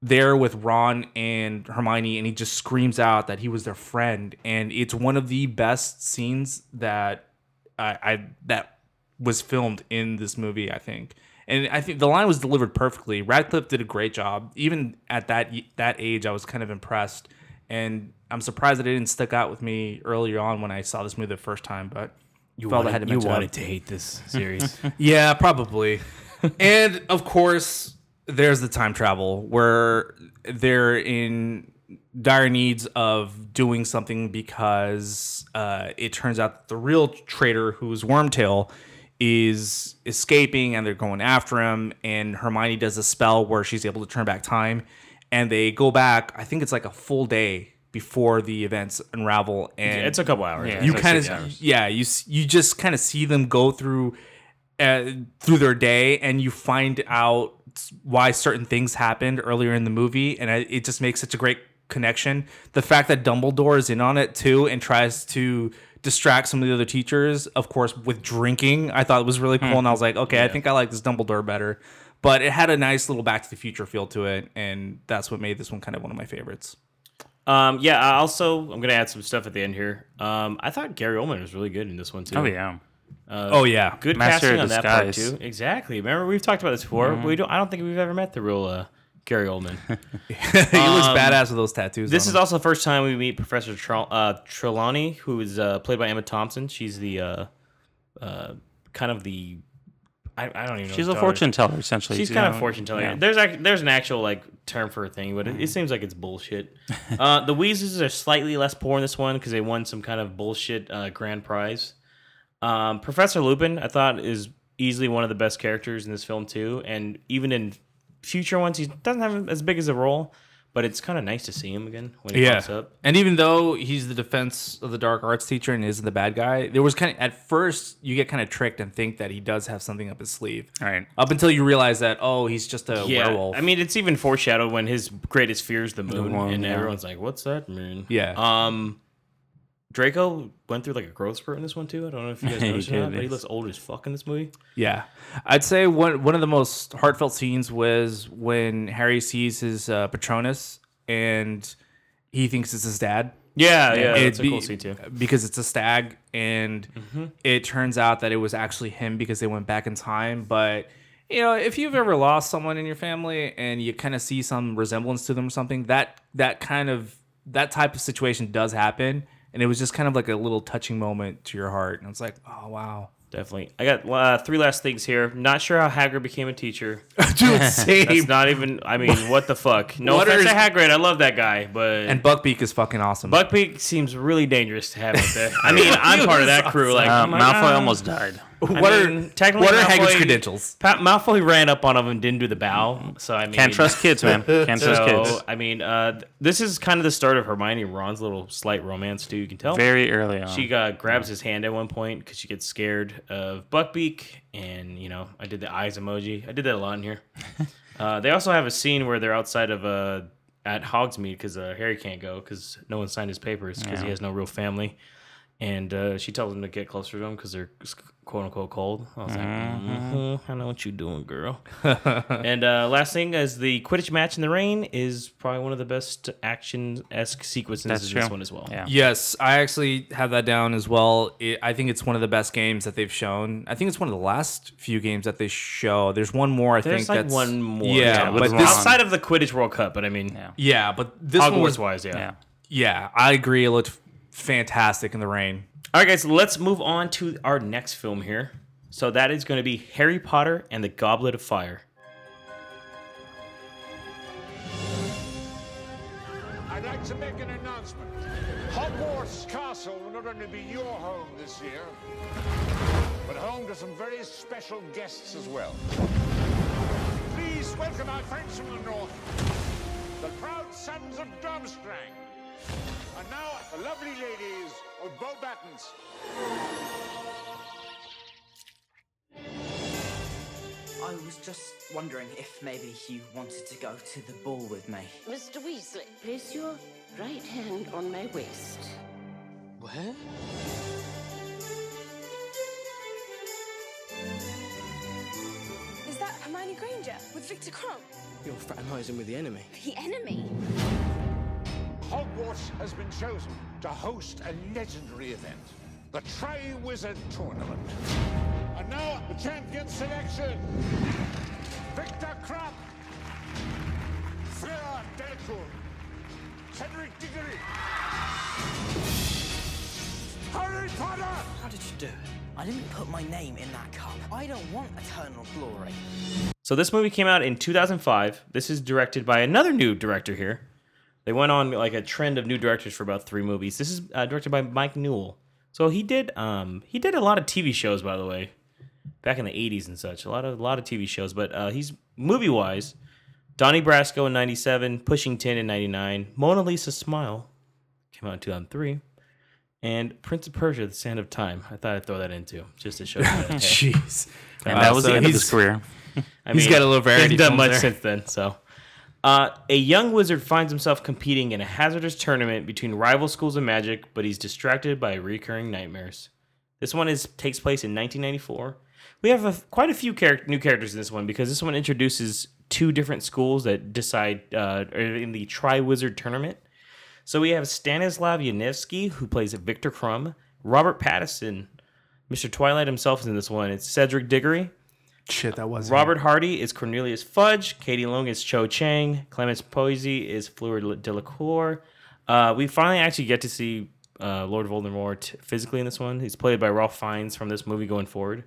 there with Ron and Hermione, and he just screams out that he was their friend, and it's one of the best scenes that I, I that was filmed in this movie. I think, and I think the line was delivered perfectly. Radcliffe did a great job. Even at that that age, I was kind of impressed, and I'm surprised that it didn't stick out with me earlier on when I saw this movie the first time. But You felt I wanted, had to you wanted to hate this series. <laughs> Yeah, probably. <laughs> and of course, there's the time travel where they're in dire needs of doing something because uh, it turns out that the real traitor, who's Wormtail, is escaping and they're going after him. And Hermione does a spell where she's able to turn back time. And they go back, I think it's like a full day before the events unravel. And Yeah, it's a couple hours. Yeah, you kind of, yeah, you you just kind of see them go through uh, through their day, and you find out why certain things happened earlier in the movie, and I, it just makes such a great connection. The fact that Dumbledore is in on it too and tries to distract some of the other teachers, of course, with drinking, I thought it was really cool, and I was like, okay, I think I like this Dumbledore better. But it had a nice little Back to the Future feel to it, and that's what made this one kind of one of my favorites. Um, yeah. I Also, I'm gonna add some stuff at the end here. Um, I thought Gary Oldman was really good in this one too. Oh, yeah. Uh, Oh, yeah. Good Master casting on that part too. Exactly. Remember we've talked about this before. Mm-hmm. We don't. I don't think we've ever met the real uh, Gary Oldman. <laughs> he looks Um, badass with those tattoos. This is him. also the first time we meet Professor Trel- uh, Trelawney, who is uh, played by Emma Thompson. She's the uh, uh, kind of the I, I don't even know. She's a fortune teller, essentially. She's kind know? of fortune teller. Yeah. There's ac- there's an actual like term for a thing, but it, it seems like it's bullshit. <laughs> uh, the Weasleys are slightly less poor in this one because they won some kind of bullshit uh, grand prize. Um, Professor Lupin, I thought, is easily one of the best characters in this film too, and even in future ones, he doesn't have as big as a role, but it's kind of nice to see him again when he Yeah. pops up. And even though he's the defense of the dark arts teacher and isn't the bad guy, there was kind of at first you get kind of tricked and think that he does have something up his sleeve. Right. Up until you realize that oh, he's just a Yeah, werewolf. I mean, it's even foreshadowed when his greatest fear is the moon, moon, and yeah. everyone's like, "What's that moon?" Yeah. Um, Draco went through like a growth spurt in this one too. I don't know if you guys <laughs> noticed or not, but he looks old as fuck in this movie. Yeah, I'd say one one of the most heartfelt scenes was when Harry sees his uh, Patronus and he thinks it's his dad. Yeah, yeah, It that's a cool scene too. because it's a stag, and Mm-hmm. it turns out that it was actually him because they went back in time. But you know, if you've ever lost someone in your family and you kind of see some resemblance to them or something, that that kind of that type of situation does happen, and it was just kind of like a little touching moment to your heart, and it's like, oh wow. Definitely. I got uh, three last things here. Not sure how Hagrid became a teacher. <laughs> Dude, same. That's not even. I mean, <laughs> what the fuck? No What offense are- to Hagrid. I love that guy, but And Buckbeak is fucking awesome. Buckbeak seems really dangerous to have out there. I <laughs> mean, I'm part of that crew. Like, Uh, I'm Malfoy ah. almost died. I what mean, are technically what are Malfoy- Hagrid's credentials? Pa- Malfoy ran up on him and didn't do the bow. So I mean, Can't trust kids, man. <laughs> Can't trust So kids. I mean, uh, th- this is kind of the start of Hermione and Ron's little slight romance too. You can tell. Very early on. She uh, grabs his hand at one point because she gets scared of Buckbeak, and you know, I did the eyes emoji. I did that a lot in here. <laughs> uh, they also have a scene where they're outside of uh, at Hogsmeade because uh, Harry can't go because no one signed his papers because he has no real family, and uh, she tells him to get closer to him because they're quote unquote cold. I was like, mm-hmm, I know what you're doing, girl. <laughs> and uh, last thing is the Quidditch match in the rain is probably one of the best action esque sequences That's in this one as well. Yeah. Yes, I actually have that down as well. It, I think it's one of the best games that they've shown. I think it's one of the last few games that they show. There's one more. I There's think like that's one more. Yeah, with but this, outside of the Quidditch World Cup, but I mean, Yeah. yeah, but this one Hogwarts was wise, yeah. Yeah. yeah. I agree. It looked fantastic in the rain. All right, guys, let's move on to our next film here. So that is going to be Harry Potter and the Goblet of Fire. I'd like to make an announcement. Hogwarts Castle will not only be your home this year, but home to some very special guests as well. Please welcome our friends from the north, the proud sons of Durmstrang. And now, the lovely ladies of Beauxbatons. I was just wondering if maybe you wanted to go to the ball with me. Mr. Weasley, place your right hand on my waist. Where? Is that Hermione Granger with Viktor Krum? You're fraternizing with the enemy. The enemy? Hogwarts has been chosen to host a legendary event, the Tri-Wizard Tournament. And now, the champion selection. Viktor Krum. Fleur Delacour. Cedric Diggory. Harry Potter! How did you do it? I didn't put my name in that cup. I don't want eternal glory. So this movie came out in 2005. This is directed by another new director here. They went on like a trend of new directors for about three movies. This is uh, directed by Mike Newell. So he did um he did a lot of TV shows by the way, back in the 80s and such. A lot of a lot of TV shows, but uh, he's movie wise. Donnie Brasco in 97, Pushing Tin in 99, Mona Lisa Smile came out in 2003, and Prince of Persia: The Sand of Time. I thought I'd throw that in too, just to show you. that, hey. <laughs> Jeez. And that was so the end of his career. <laughs> I He's got a little variety hasn't done much there. since then. So, uh, a young wizard finds himself competing in a hazardous tournament between rival schools of magic, but he's distracted by recurring nightmares. This one is takes place in 1994. We have a, quite a few charac- new characters in this one because this one introduces two different schools that decide uh, are in the Tri Wizard tournament. So we have Stanislav Ianevski, who plays Viktor Krum, Robert Pattinson, Mr. Twilight himself is in this one. It's Cedric Diggory. Shit, that was Robert Hardy is Cornelius Fudge. Katie Leung is Cho Chang. Clémence Poésy is Fleur Delacour. Uh, we finally actually get to see uh, Lord Voldemort physically in this one. He's played by Ralph Fiennes from this movie going forward.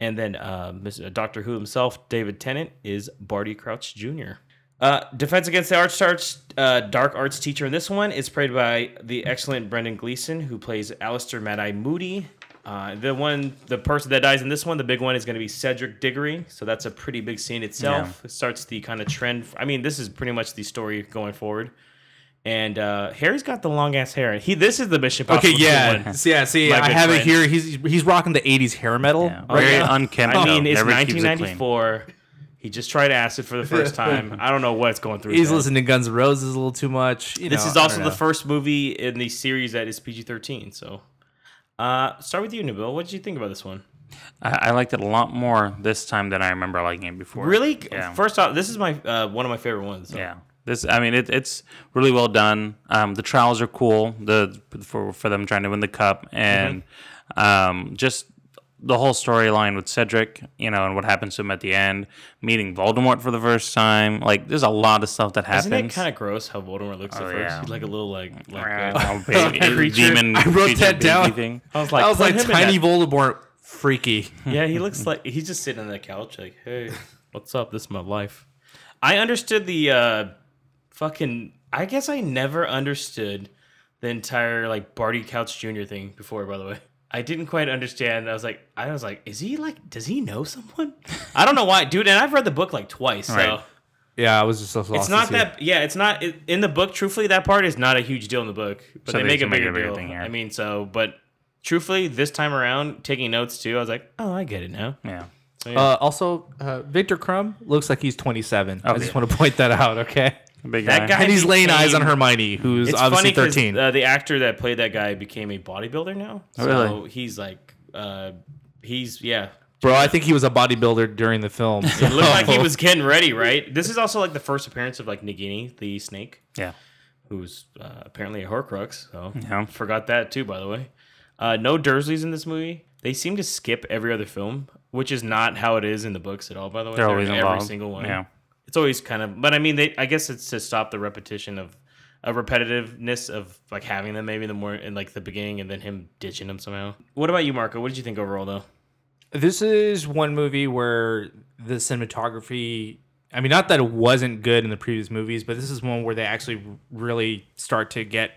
And then uh, Doctor Who himself, David Tennant, is Barty Crouch Jr. Uh, Defense Against the Arts Arts, uh, Dark Arts teacher in this one is played by the excellent Brendan Gleeson, who plays Alastor Mad Eye Moody. Uh, the one, the person that dies in this one, the big one is going to be Cedric Diggory. So that's a pretty big scene itself. It starts the kind of trend. I mean, this is pretty much the story going forward. And uh, Harry's got the long ass hair. He, this is the Mission Okay, yeah, one. <laughs> See, yeah. See, My I good have it here. He's he's rocking the '80s hair metal. right Very now. unkempt. I though. mean, it's Never keeps it 1994. He just tried acid for the first <laughs> time. I don't know what's going through. his He's head. listening to Guns N' Roses a little too much. You this know, is also the first movie in the series that is PG 13. So, uh, start with you, Nabil. What did you think about this one? I, I liked it a lot more this time than I remember liking it before. Really? Yeah. First off, this is my uh, one of my favorite ones. so. Yeah. This, I mean, it, it's really well done. Um, the trials are cool. The for for them trying to win the cup and um, just the whole storyline with Cedric, you know, and what happens to him at the end, meeting Voldemort for the first time. Like, there's a lot of stuff that happens. Isn't it kind of gross how Voldemort looks Oh, at first? yeah. He's like a little like like Oh, baby, <laughs> creature. demon I wrote creature that down. thing. I was like, I was like tiny that- Voldemort, freaky. <laughs> Yeah, he looks like he's just sitting on the couch, like, hey, what's up? This is my life. I understood the uh fucking. I guess I never understood the entire like Barty Crouch Jr. thing before. By the way, I didn't quite understand. I was like, I was like, is he like? Does he know someone? <laughs> I don't know why, dude. And I've read the book like twice, so. Right. Yeah, I was just so lost. It's not that, yeah. It's not it, in the book. Truthfully, that part is not a huge deal in the book, but So they they make a make bigger a bigger deal. thing here. I mean, so, but truthfully, this time around, taking notes too, I was like, oh, I get it now. Yeah. So, yeah. Uh, also, uh, Viktor Krum looks like he's 27. I Oh, just want to point that out. Okay. Big That guy and he's laying eyes on Hermione, who's it's obviously funny 'cause, 13. Uh, the actor that played that guy became a bodybuilder now. Oh, So really? he's like, uh, he's yeah. Bro, I think he was a bodybuilder during the film. <laughs> It looked like he was getting ready, right? This is also like the first appearance of like Nagini, the snake. Yeah. Who's uh, apparently a Horcrux. So Yeah. forgot that too, by the way. Uh, no Dursleys in this movie. They seem to skip every other film, which is not how it is in the books at all. By the way, They're always every involved. single one. Yeah. It's always kind of. But I mean, they. I guess it's to stop the repetition of, a repetitiveness of like having them maybe the more in like the beginning and then him ditching them somehow. What about you, Marco? What did you think overall though? This is one movie where the cinematography. I mean, not that it wasn't good in the previous movies, but this is one where they actually really start to get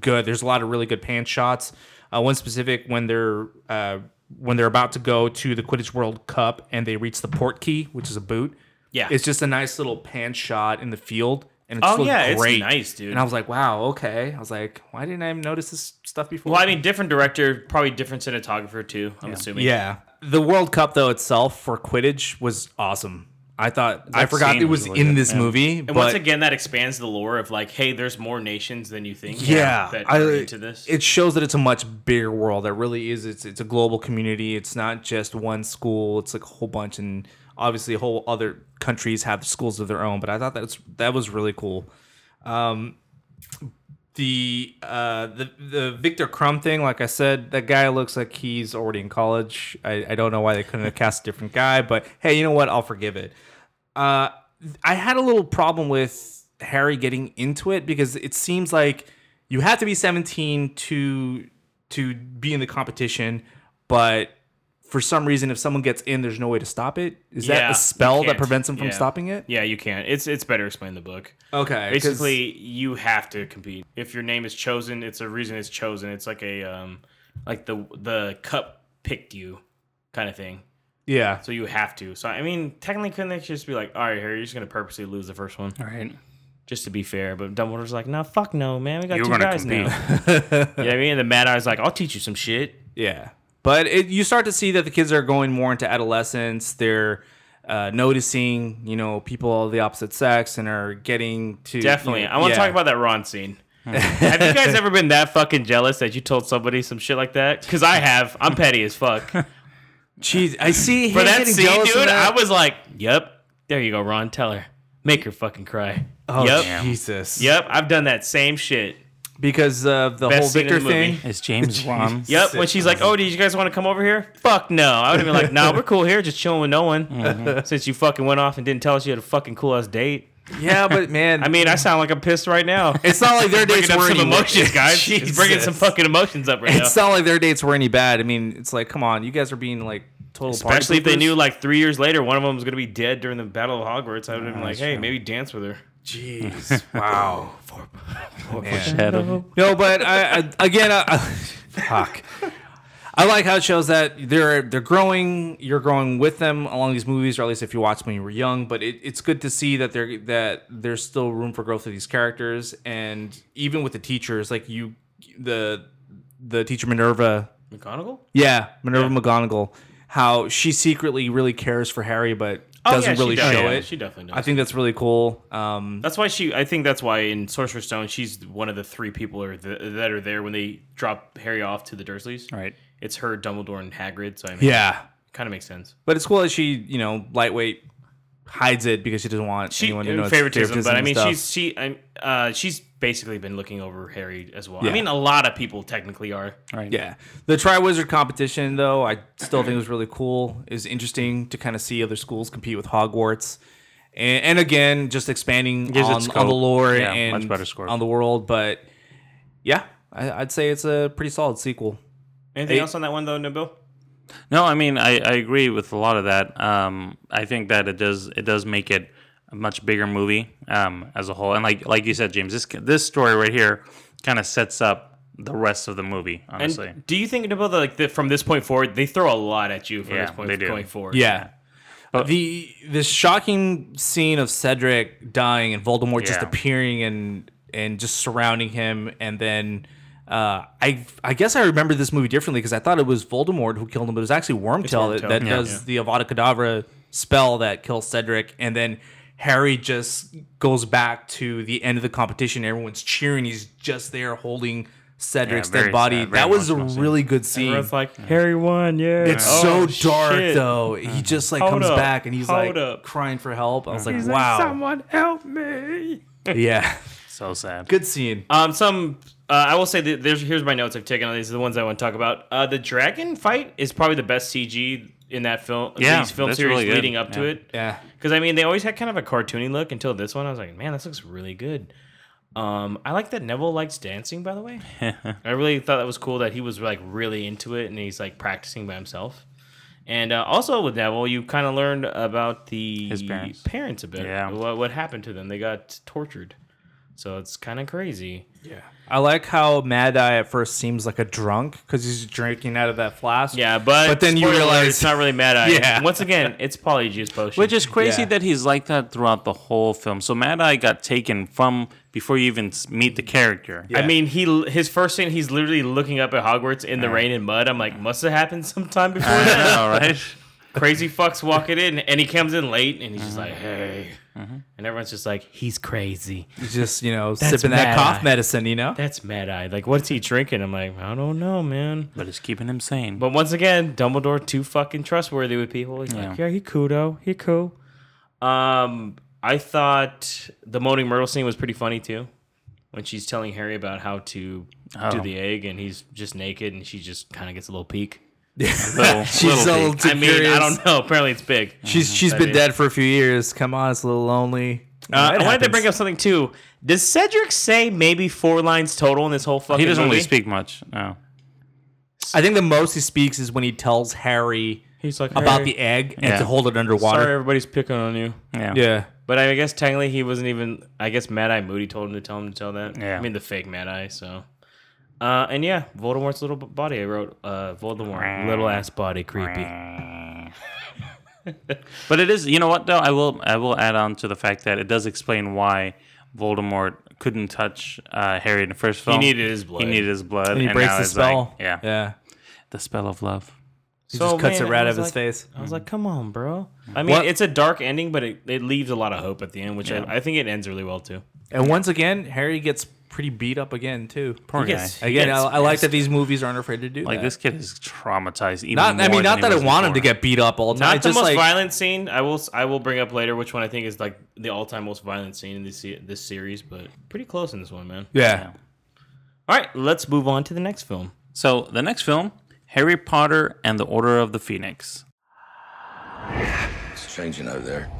good. There's a lot of really good pan shots. Uh, one specific when they're uh, when they're about to go to the Quidditch World Cup and they reach the port key, which is a boot. Yeah. it's just a nice little pan shot in the field, and it's Oh, looked yeah, it's great. nice, dude. And I was like, wow, okay. I was like, why didn't I notice this stuff before? Well, I mean, different director, probably different cinematographer too. I'm assuming. Yeah. The World Cup though itself for Quidditch was awesome. I thought I forgot it was was really in this yeah. movie, And but once again, that expands the lore of like, hey, there's more nations than you think. yeah, that I, are into this. it shows that it's a much bigger world. It really is. It's it's a global community. It's not just one school. It's like a whole bunch, and obviously, whole other countries have schools of their own. But I thought that's that was really cool. Um, the uh the the Viktor Krum thing, like I said, that guy looks like he's already in college. I, I don't know why they couldn't have cast a different guy, but hey, you know what? I'll forgive it. Uh, I had a little problem with Harry getting into it because it seems like you have to be 17 to to be in the competition, but for some reason, if someone gets in, there's no way to stop it. Is that Yeah, a you spell that can't. prevents them from Yeah. stopping it? Yeah, you can. It's it's better explained in the book. Okay, 'cause- Basically, you have to compete. If your name is chosen, it's a reason it's chosen. It's like a um, like the the cup picked you, kind of thing. Yeah. So you have to. So I mean, technically, couldn't they just be like, all right, here you're just gonna purposely lose the first one, All right. just to be fair? But Dumbledore's like, no, fuck no, man. We got You're two gonna guys now. compete. <laughs> you know what I mean? And the Mad Eye's like, I'll teach you some shit. Yeah. But it, you start to see that the kids are going more into adolescence. They're uh, noticing, you know, people of the opposite sex and are getting to. Definitely. you know- I want to yeah. talk about that Ron scene. <laughs> have you guys ever been that fucking jealous that you told somebody some shit like that? Because I have. I'm petty as fuck. <laughs> Jeez, I see For that scene, dude, that. I was like, yep. There you go, Ron. Tell her. Make her fucking cry. Oh, yep. Jesus. Yep. I've done that same shit. Because of the Best whole scene in Victor the movie. thing. Is James <laughs> Wan? Yep. When she's like, oh, did you guys want to come over here? Fuck no. I would have been like, no, we're cool here, just chilling with no one. Mm-hmm. <laughs> Since you fucking went off and didn't tell us you had a fucking cool ass date. Yeah, but man, <laughs> I mean, I sound like I'm pissed right now. it's not like their dates bringing up were some any emotions, guys. It's bringing Jesus. some fucking emotions up right now. It's not like their dates were any bad. I mean, it's like, come on, you guys are being like total. party Especially if they poopers. knew like three years later one of them was gonna be dead during the Battle of Hogwarts. I would have been like, that's hey, maybe dance with her. Jeez, <laughs> wow. Man. Shadow. No, but I, I again, I, I- fuck. I like how it shows that they're they're growing. You're growing with them along these movies, or at least if you watched when you were young. But it, it's good to see that there that there's still room for growth of these characters, and even with the teachers, like you, the the teacher Minerva, McGonagall. yeah, Minerva McGonagall, how she secretly really cares for Harry, but Oh, doesn't yeah, she really does. show Yeah, it. she definitely does. I think that's really cool. Um, That's why she. I think that's why in Sorcerer's Stone she's one of the three people are the, that are there when they drop Harry off to the Dursleys. Right. It's her, Dumbledore, and Hagrid. So I mean, Yeah. kind of makes sense. but it's cool that she, you know, lightweight hides it because she doesn't want She anyone to know it's favoritism, but I mean, she's she. I'm. Uh, she's basically been looking over Harry as well. I mean, a lot of people technically are. Right. Yeah. The Triwizard competition, though, I still think was really cool. It was interesting to kind of see other schools compete with Hogwarts. And, and again, just expanding on, on the lore Yeah, and much better score. on the world. But yeah, I, I'd say it's a pretty solid sequel. Anything Hey- else on that one though, Nabil? No, I mean I, I agree with a lot of that. Um, I think that it does it does make it a much bigger movie um, as a whole. And like like you said, James, this this story right here kind of sets up the rest of the movie. Honestly, And do you think Nabil that like the, from this point forward they throw a lot at you from Yeah, this point they do. going forward? Yeah. But, the the shocking scene of Cedric dying and Voldemort just appearing and and just surrounding him, and then uh, I I guess I remember this movie differently because I thought it was Voldemort who killed him, but it was actually Wormtail, that, Wormtail. that Yeah. does the Avada Kedavra spell that kills Cedric, and then Harry just goes back to the end of the competition. Everyone's cheering. He's just there holding Cedric's very dead body. sad, that was a emotional scene. really good scene. It's like Harry won. Yeah, It's Oh, so dark shit. though. He just like Hold comes up. back and he's like up. crying for help. I was like, He's like, wow. Someone help me. <laughs> yeah. so sad. Good scene. Um, some uh, I will say that there's here's my notes I've taken on these. Are the ones I want to talk about. Uh, the dragon fight is probably the best CG in that film. Yeah, these film series really leading up to it. Yeah. Because I mean, they always had kind of a cartoony look until this one. I was like, man, this looks really good. Um, I like that Neville likes dancing. By the way, <laughs> I really thought that was cool that he was like really into it and he's like practicing by himself. And uh, also with Neville, you kind of learned about the His parents. a bit. Yeah. What, what happened to them? They got tortured. So it's kind of crazy. Yeah. I like how Mad Eye at first seems like a drunk because he's drinking out of that flask. Yeah, but but then you realize it's not really Mad <laughs> Eye. Yeah. Once again, it's Polyjuice potion. Which is crazy Yeah. that he's like that throughout the whole film. So Mad Eye got taken from before you even meet the character. I mean, he his first scene, he's literally looking up at Hogwarts in the rain and mud. I'm like, must have happened <laughs> sometime before I that. know, right? <laughs> Crazy fucks walking in, and he comes in late, and he's just like, hey, and everyone's just like, he's crazy. he's just, you know, That's sipping that cough Eye. medicine, you know? That's Mad Eye. Like, what's he drinking? I'm like, I don't know, man. But it's keeping him sane. But once again, Dumbledore too fucking trustworthy with people. He's like, Yeah. yeah, he cool though. He cool. Um, I thought the moaning Myrtle scene was pretty funny too, when she's telling Harry about how to do Oh. the egg, and he's just naked, and she just kind of gets a little peek. <laughs> Little- She's little a little too I mean. I don't know. Apparently, it's big. <laughs> She's she's I been mean- dead for a few years. Come on, it's a little lonely. Uh, I It wanted to bring up something too. Does Cedric say maybe four lines total in this whole fucking he doesn't movie? really speak much. No. I think the most he speaks is when he tells Harry He's like about "Harry, the egg and Yeah. to hold it underwater. Sorry, everybody's picking on you. Yeah. Yeah. But I guess technically he wasn't even. I guess Mad Eye Moody told him to tell him to tell that. Yeah. I mean the fake Mad Eye. So, uh, and yeah, Voldemort's little body. I wrote uh, Voldemort, little ass body, creepy. <laughs> But it is, you know what though? I will, I will add on to the fact that it does explain why Voldemort couldn't touch uh, Harry in the first film. He needed his blood. He needed his blood, And he breaks now the it's like- spell. yeah, Yeah. the spell of love. He just cuts man, it right out was of his like- face. I was like, come on, bro. I mean, What- it's a dark ending, but it, it leaves a lot of hope at the end, which Yeah. I, I think it ends really well too. And once again, Harry gets pretty beat up again too. Poor He guy. gets- he Again, I, I like that these movies aren't afraid to do Like that. this kid is traumatized. Even Not, I mean, not that I was want him to get beat up all the time. Not the just most like, violent scene. I will I will bring up later which one I think is like the all time most violent scene in this this series, but pretty close in this one, man. Yeah. All right, let's move on to the next film. So the next film, Harry Potter and the Order of the Phoenix. It's changing out there.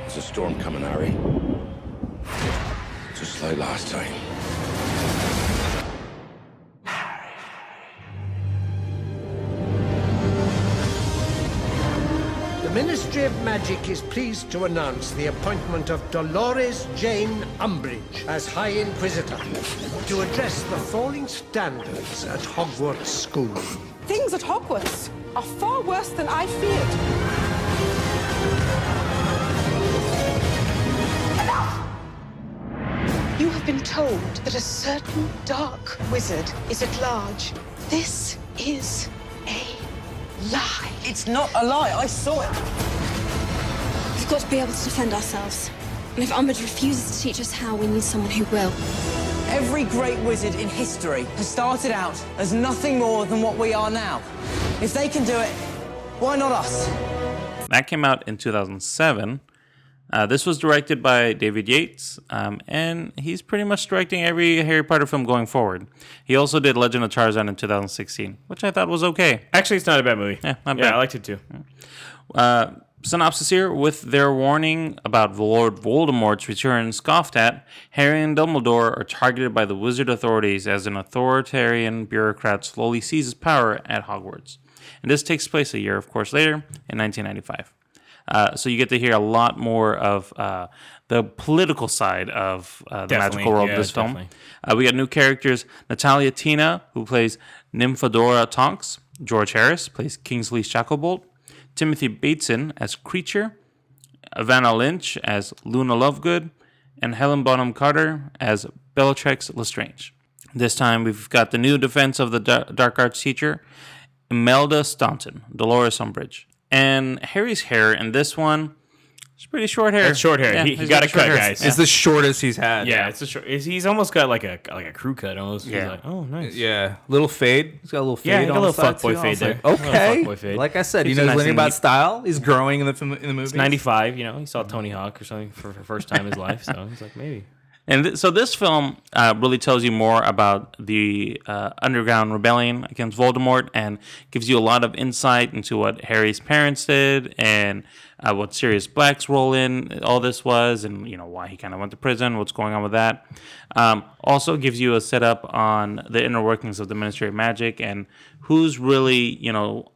There's a storm coming, Harry. Just like last time. The Ministry Ministry of Magic is pleased to announce the appointment of Dolores Jane Umbridge as High Inquisitor to address the falling standards at Hogwarts School. Things at Hogwarts are far worse than I feared. You have been told that a certain dark wizard is at large. This is a lie. It's not a lie. I saw it. We've got to be able to defend ourselves. And if Umbridge refuses to teach us how, we need someone who will. Every great wizard in history has started out as nothing more than what we are now. If they can do it, why not us? That came out in 2007. Uh, this was directed by David Yates, um, and he's pretty much directing every Harry Potter film going forward. He also did Legend of Tarzan in 2016, which I thought was okay. Actually, it's not a bad movie. Yeah, not yeah, bad. I liked it too. Uh, synopsis here with their warning about Lord Voldemort's return scoffed at, Harry and Dumbledore are targeted by the wizard authorities as an authoritarian bureaucrat slowly seizes power at Hogwarts. And this takes place a year, of course, later in 1995. Uh, so you get to hear a lot more of uh, the political side of uh, the magical world yeah, of this film. definitely. Uh, we got new characters: Natalia Tena, who plays Nymphadora Tonks; George Harris plays Kingsley Shacklebolt; Timothy Bateson as Kreacher; Vanna Lynch as Luna Lovegood; and Helen Bonham Carter as Bellatrix Lestrange. This time we've got the new defense of the dark arts teacher, Imelda Staunton, Dolores Umbridge. And Harry's hair in this one, it's pretty short hair. It's short hair. Yeah, he he he's got a short cut, hair. guys. It's the shortest he's had. Yeah, it's a short. It's, he's almost got like a like a crew cut almost. He's Yeah. like, oh, nice. Yeah, little fade. He's got a little fade Yeah, he got on a the little side fuckboy too. I fade was like, there. A little Okay, fade. like I said, he He's knows nice learning and about neat. style. He's growing in the film, in the movie. It's 95, you know, he saw Tony Hawk or something for the first time in his life. So he's like, maybe. And th- so this film uh, really tells you more about the uh, underground rebellion against Voldemort and gives you a lot of insight into what Harry's parents did and uh, what Sirius Black's role in all this was, and you know why he kind of went to prison, what's going on with that. Um, also gives you a setup on the inner workings of the Ministry of Magic and who's really, you know,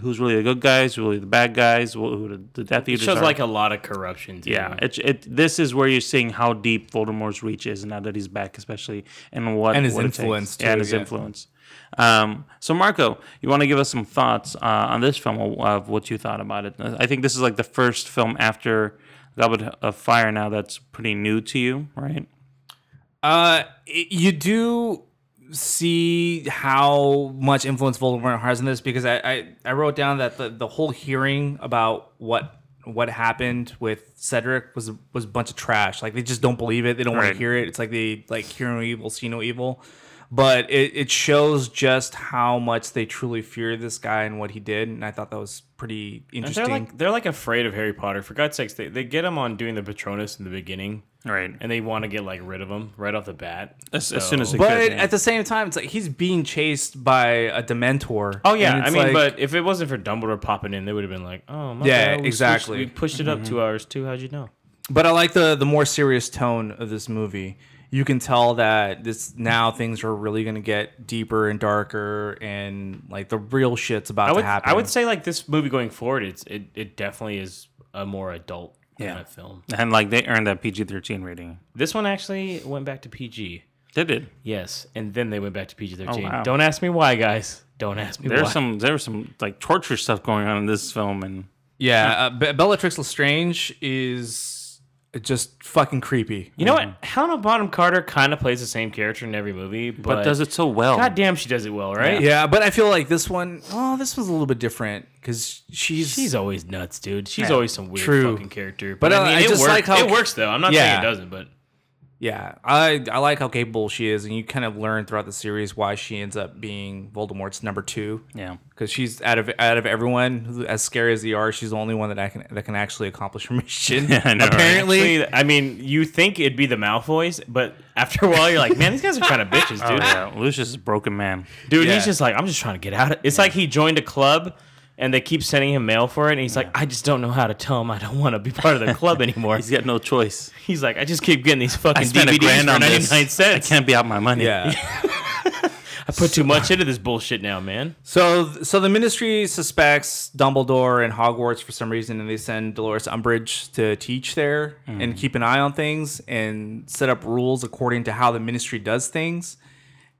who's really the good guys, who really the bad guys, who who the, the Death It Eaters shows are. like a lot of corruption. Too. Yeah, it, it this is where you're seeing how deep Voldemort's reach is now that he's back, especially and what And his what it takes. influence, Yeah, and his yeah. influence. Um, so Marco, you want to give us some thoughts uh, on this film of, of what you thought about it? I think this is like the first film after Goblet of Fire now that's pretty new to you, right? Uh, you do see how much influence Voldemort has in this because I, I, I wrote down that the, the whole hearing about what what happened with Cedric was was a bunch of trash. Like they just don't believe it. They don't want to hear it. It's like they like hear no evil, see no evil. But it, it shows just how much they truly fear this guy and what he did, and I thought that was pretty And interesting. They're like they're like afraid of Harry Potter. For God's sakes, they, they get him on doing the Patronus in the beginning, right? And they want to get like rid of him right off the bat As- as soon as they but at the same time, it's like he's being chased by a Dementor. Oh yeah, I mean, like- but if it wasn't for Dumbledore popping in, they would have been like, "Oh, my Yeah, bad, we exactly. switched- we pushed it up Mhm. two hours too. How'd you know?" But I like the the more serious tone of this movie. You can tell that this now things are really going to get deeper and darker, and like the real shit's about I would to happen. I would say like this movie going forward, it's it, it definitely is a more adult kind Yeah. of film. And like they earned that PG thirteen rating. This one actually went back to PG. They did it? Yes, and then they went back to PG thirteen. Oh, wow. Don't ask me why, guys. Don't ask me There's why. some there was some like torture stuff going on in this film, and yeah, uh, Be- Bellatrix Lestrange is just fucking creepy. You know what? Helena Bonham Carter kind of plays the same character in every movie, but, does it so well. God damn, she does it well, right? Yeah, but I feel like this one, oh, this one's a little bit different because she's she's always nuts, dude. She's Yeah, always some weird true. fucking character. But, But, uh, I mean, I it just works. like how- it works though. I'm not saying it doesn't, but Yeah, I I like how capable she is, and you kind of learn throughout the series why she ends up being Voldemort's number two. Yeah, because she's out of out of everyone, as scary as they are, she's the only one that I can that can actually accomplish her <laughs> mission. <laughs> Apparently, Actually, I mean, you think it'd be the Malfoys, but after a while, you're like, man, these guys are kind of bitches, <laughs> Oh, dude. yeah. Lucius is a broken man. Dude, Yeah. he's just like, I'm just trying to get out of It's like he joined a club and they keep sending him mail for it. And he's like, I just don't know how to tell him I don't want to be part of the <laughs> club anymore. He's got no choice. <laughs> He's like, I just keep getting these fucking I spent a DVDs grand for on 99 this. cents. I can't be out my money. Yeah. <laughs> I put too much into this bullshit now, man. So, so the Ministry suspects Dumbledore and Hogwarts for some reason, and they send Dolores Umbridge to teach there hmm. and keep an eye on things and set up rules according to how the Ministry does things.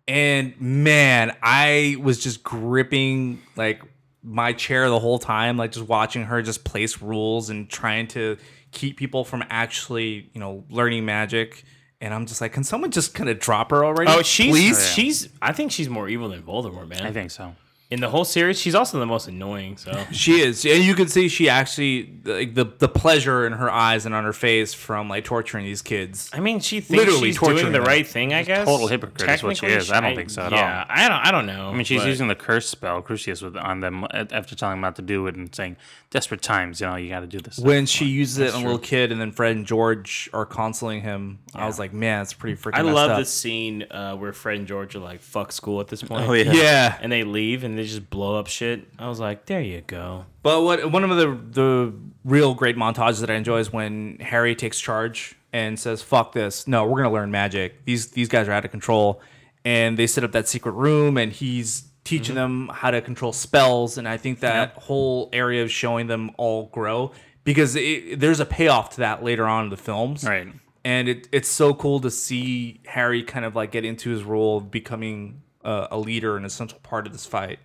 And man, I was just gripping like my chair the whole time, like just watching her just place rules and trying to keep people from actually, you know, learning magic. And I'm just like, can someone just kind of drop her already? Oh, she's please. she's. I think she's more evil than Voldemort, man. I think so. In the whole series, she's also the most annoying. So She is, and you can see she actually like the the pleasure in her eyes and on her face from like torturing these kids. I mean, she thinks she's doing the right thing. I guess Total hypocrite is what she Technically, is. I don't think so at yeah, all. I don't. I don't know. I mean, she's but- using the curse spell, Crucius, with on them after telling them not to do it and saying, "Desperate times, you know, you got to do this." When she uses it on a little kid, and then Fred and George are consoling him, I was like, man, it's pretty freaking. I love up. this scene uh, where Fred and George are like, "Fuck school" at this point. Oh, yeah. Yeah. and they leave and they just blow up shit. I was like, "There you go." But what one of the the real great montages that I enjoy is when Harry takes charge and says, "Fuck this! No, we're gonna learn magic. These these guys are out of control." And they set up that secret room, and he's teaching mm-hmm. them how to control spells. And I think that whole area of showing them all grow because it, there's a payoff to that later on in the films, right? And it, it's so cool to see Harry kind of like get into his role of becoming a, a leader and essential part of this fight.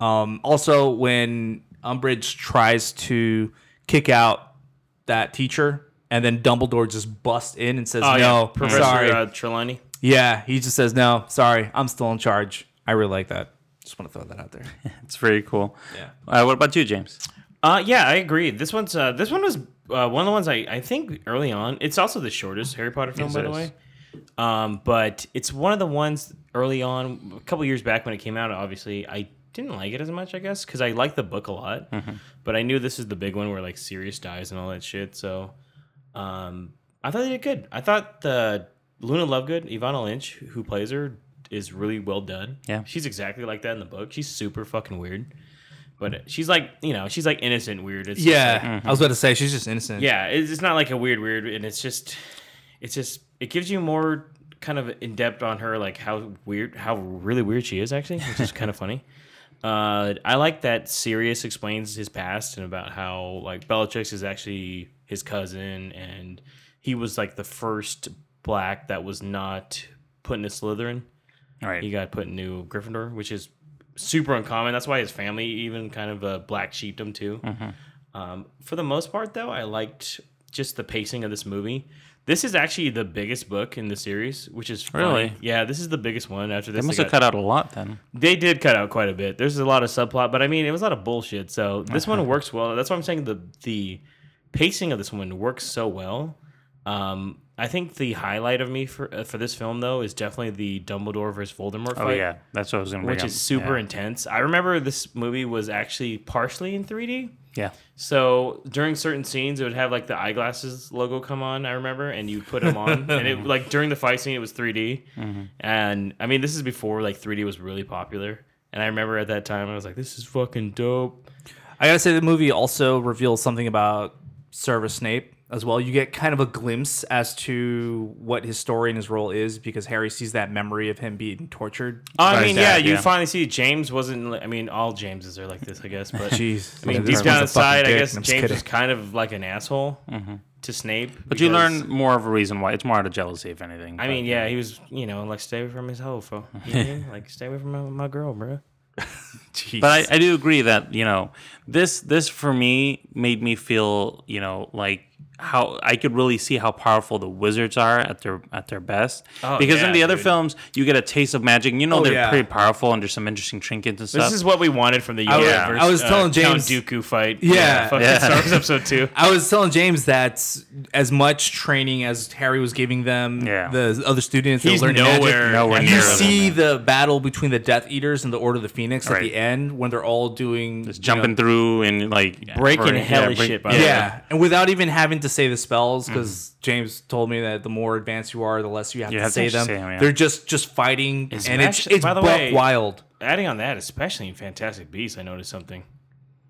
Um, also, when Umbridge tries to kick out that teacher, and then Dumbledore just busts in and says, Oh, yeah. "No, Professor, sorry." uh, Trelawney. Yeah, he just says, "No, sorry, I'm still in charge." I really like that. Just want to throw that out there. <laughs> It's very cool. Yeah. Uh, what about you, James? Uh, yeah, I agree. This one's uh, this one was uh, one of the ones I, I think early on. It's also the shortest Harry Potter film, Yes, by the way. Um, but it's one of the ones early on, a couple years back when it came out. Obviously, I didn't like it as much, I guess, because I liked the book a lot. Mhm. But I knew this is the big one where like Sirius dies and all that shit. So, um, I thought they did good. I thought the Luna Lovegood, Evanna Lynch, who plays her, is really well done. Yeah. she's exactly like that in the book. She's super fucking weird. But she's like, you know, she's like innocent weird. It's yeah, like- I was about to say she's just innocent. yeah, it's it's not like a weird weird, and it's just, it's just, it gives you more kind of in depth on her, like how weird, how really weird she is actually, which is kind of <laughs> funny. Uh, I like that Sirius explains his past and about how like Bellatrix is actually his cousin, and he was like the first black that was not put into Slytherin. Right. He got put into Gryffindor, which is super uncommon. That's why his family even kind of uh, black sheeped him too. Mhm. Um, for the most part, though, I liked just the pacing of this movie. This is actually the biggest book in the series, which is funny. Really? yeah. This is the biggest one after this. They must they have got- cut out a lot then. They did cut out quite a bit. There's a lot of subplot, but I mean, it was a lot of bullshit. So this one works well. That's why I'm saying the the pacing of this one works so well. Um, I think the highlight of me for uh, for this film though is definitely the Dumbledore versus Voldemort Oh, fight. yeah. That's what I was gonna bring which is super Yeah. intense. I remember this movie was actually partially in 3D. Yeah. So during certain scenes, it would have like the eyeglasses logo come on. I remember, and you put them on, and it like during the fight scene, it was 3D. Mhm. And I mean, this is before like 3D was really popular. And I remember at that time, I was like, "This is fucking dope." I gotta say the movie also reveals something about Severus Snape as well. You get kind of a glimpse as to what his story and his role is because Harry sees that memory of him being tortured. I mean, his yeah, dad, you finally see James wasn't. I mean, all Jameses are like this, I guess. But <laughs> Jeez. I mean, Yeah, deep this down one's inside, I guess James kidding. is kind of like an asshole Mhm. to Snape. But you learn more of a reason why. It's more out of jealousy, if anything. I but- mean, yeah, he was, you know, like stay away from his hoe, fo. <laughs> You know I mean? Like stay away from my, my girl, bro. <laughs> But I, I do agree that you know this this for me made me feel you know like how I could really see how powerful the wizards are at their at their best. Oh, because yeah, in the other dude. films, you get a taste of magic. and You know Oh, they're yeah. pretty powerful and there's some interesting trinkets and stuff. This is what we wanted from the I was- Yoda versus I was uh, telling Count James- Dooku fight. Yeah. fucking Yeah. Star Wars episode two. <laughs> I was telling James that as much training as Harry was giving them, Yeah. the other students, that He's learning nowhere- magic, nowhere you near see the battle between the Death Eaters and the Order of the Phoenix at the end when they're all doing Just jumping through and like Breaking yeah, hellish break- shit, by yeah, way. yeah, and without even having to say the spells, because Mm-hmm. James told me that the more advanced you are, the less you have You to have to say them. yeah. They're just just fighting, and it's it's by the way, wild. Adding on that, especially in Fantastic Beasts, I noticed something.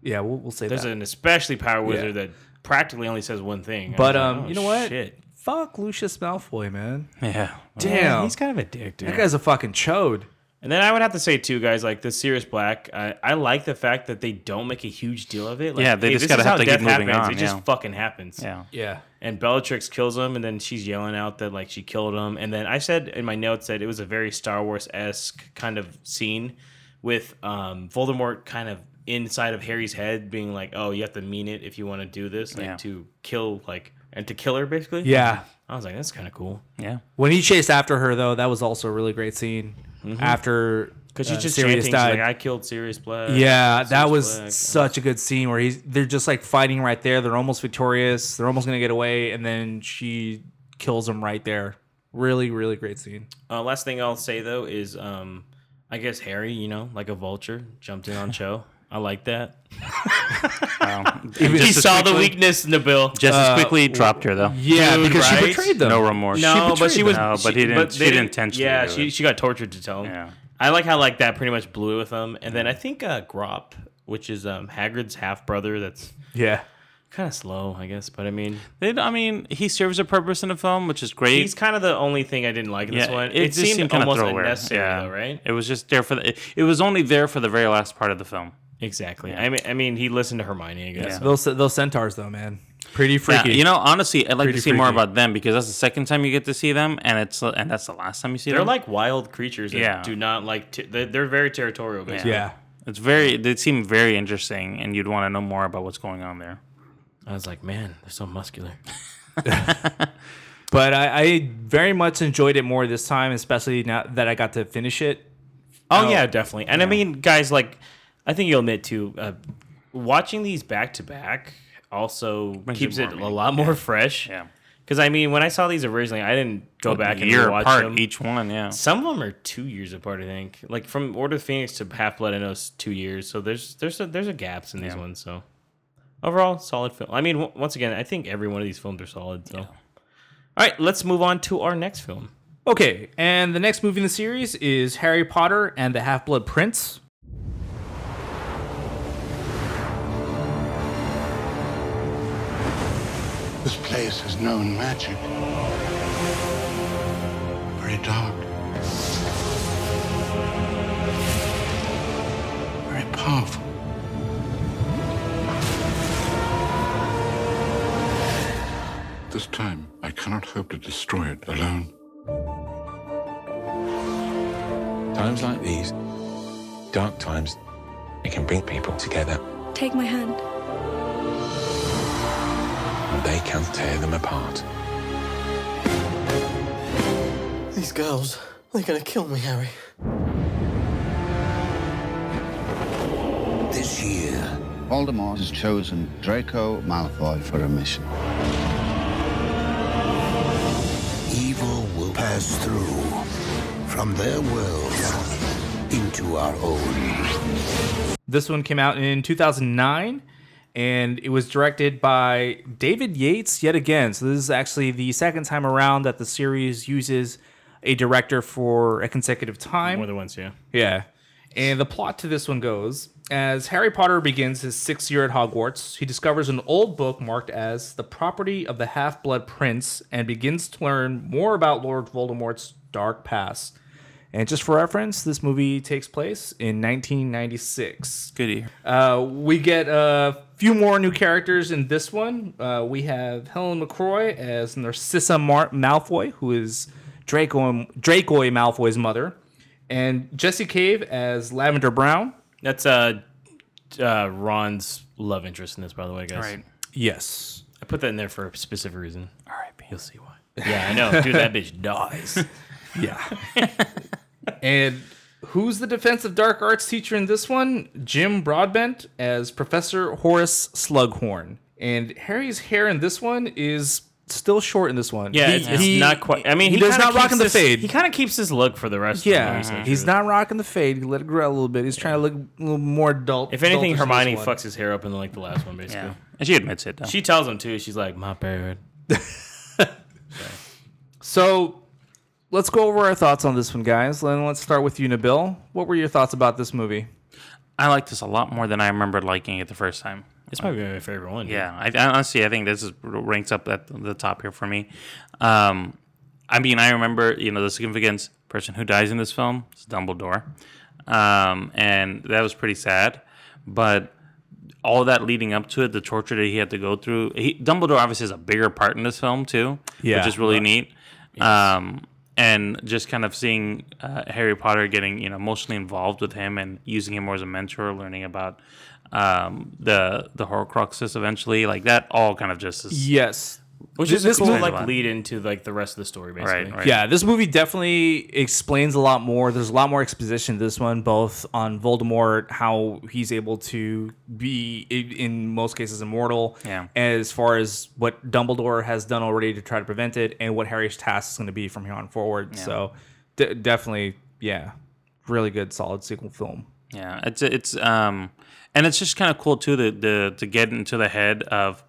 Yeah, we'll, we'll say that. There's that. an especially power Yeah. wizard that practically only says one thing. But like, um, oh, you know what? Shit. Fuck Lucius Malfoy, man. Yeah. Damn, he's kind of a dick, dude. That guy's a fucking chode. And then I would have to say too, guys, like the Sirius Black. I, I like the fact that they don't make a huge deal of it. Like, Yeah, they hey, just gotta have to keep death moving happens. on, It just fucking happens. Yeah. Yeah. And Bellatrix kills him, and then she's yelling out that like she killed him. And then I said in my notes that it was a very Star Wars esque kind of scene with um, Voldemort kind of inside of Harry's head, being like, "Oh, you have to mean it if you want to do this, like Yeah. to kill like and to kill her, basically." Yeah. I was like, that's kind of cool. Yeah. When he chased after her, though, that was also a really great scene. Mhm. After Because she's uh, just Sirius chanting, like, I killed Sirius Black. Yeah, Sirius that was Black." such a good scene where he's they're just like fighting right there. They're almost victorious. They're almost gonna get away, and then she kills him right there. Really, really great scene. Uh, last thing I'll say though is, um, I guess Harry, you know, like a vulture, jumped in on Cho. <laughs> I like that. <laughs> Even- he Just as saw the quickly- weakness, Nabil. Just as Uh, quickly dropped her though. Yeah, because she betrayed them. No remorse. No, but she was. No, but he didn't. they she didn't intentionally. Yeah, she it. she got tortured to tell him. Yeah. I like how like that pretty much blew it with him, and then I think uh, Grawp, which is um, Hagrid's half brother, that's Yeah. kind of slow, I guess. But I mean, They- I mean, he serves a purpose in the film, which is great. he's kind of the only thing I didn't like in this one. It, just seemed, kinda almost throwaway. unnecessary, Yeah. though, right? It was just there for the. It, it was only there for the very last part of the film. Exactly. I mean, I mean, he listened to Hermione, I guess. Those those centaurs, though, man, pretty Yeah, freaky. you know, honestly, I'd like Pretty to see more about them because that's the second time you get to see them, and it's and that's the last time you see them. They're like wild creatures that Yeah. do not like. T- they're, they're very territorial, basically. Yeah. It's very. They seem very interesting, and you'd want to know more about what's going on there. I was like, man, they're so muscular. <laughs> <laughs> but I, I very much enjoyed it more this time, especially now that I got to finish it. Oh, yeah, definitely. And I mean, guys, like, I think you'll admit too, uh, watching these back to back also Makes keeps it it, a lot more fresh. Yeah. Because I mean, when I saw these originally, I didn't go Like a back and year watch apart, them. each one, yeah. Some of them are two years apart. I think, like from Order of Phoenix to Half Blood, I know it's two years. So there's there's a, there's a gaps in these Yeah. ones. So overall, solid film. I mean, w- once again, I think every one of these films are solid. So, all right, let's move on to our next film. Okay, and the next movie in the series is Harry Potter and the Half Blood Prince. This place has known magic. Very dark. Very powerful. This time, I cannot hope to destroy it alone. Times like these, dark times, it can bring people together Take my hand. And they can tear them apart. These girls, they're gonna kill me, Harry. This year, Voldemort has chosen Draco Malfoy for a mission. Evil will pass through from their world into our own. This one came out in 2009 and it was directed by David Yates yet again. So this is actually the second time around that the series uses a director for a consecutive time. More than once, yeah. Yeah. And the plot to this one goes as Harry Potter begins his sixth year at Hogwarts, he discovers an old book marked as the property of the Half Blood Prince and begins to learn more about Lord Voldemort's dark past. And just for reference, this movie takes place in 1996. Good year. Uh, we get a few more new characters in this one. Uh, we have Helen McCrory as Narcissa Mar- Malfoy, who is Draco Draco Malfoy's mother, and Jessie Cave as Lavender Brown. That's uh, uh, Ron's love interest in this, by the way, guys. Right. Yes. I put that in there for a specific reason. All right, you'll see why. Yeah, I know, dude. That bitch dies. <laughs> Yeah. and who's the defensive dark arts teacher in this one? Jim Broadbent as Professor Horace Slughorn. And Harry's hair in this one is still short in this one. Yeah, He- it's, it's he- not quite. I mean, he, he, does not rock in the this- fade. He kind of keeps his look for the rest. yeah, of the movie. he's not rocking the fade. He let it grow a little bit. He's trying to look a little more adult. If anything, adultish in this Hermione fucks his hair up in like the last one, basically. Yeah. And she admits it, though. She tells him too. She's like, "My bad." <laughs> So let's go over our thoughts on this one, guys. Then let's start with you, Nabil. What were your thoughts about this movie? I like this a lot more than I remember liking it the first time. This might be my favorite one. Yeah, I, I honestly I think this is ranks up at the top here for me. Um, I mean, I remember you know the significance person who dies in this film is Dumbledore, um, and that was pretty sad. But all that leading up to it, the torture that he had to go through, he, Dumbledore obviously has a bigger part in this film too, Yeah. which is really neat. Um, and just kind of seeing uh, Harry Potter getting you know emotionally involved with him and using him more as a mentor, learning about um, the the Horcruxes eventually, like that, all kind of just is Yes. Which This- is this cool movie- like lead into like the rest of the story, basically. Right. Yeah, this movie definitely explains a lot more. There's a lot more exposition in this one, both on Voldemort, how he's able to be, in most cases, immortal, Yeah. as far as what Dumbledore has done already to try to prevent it, and what Harry's task is going to be from here on forward. Yeah. So, de- definitely, yeah, really good, solid sequel film. Yeah, it's it's um, and it's just kind of cool too to, to to get into the head of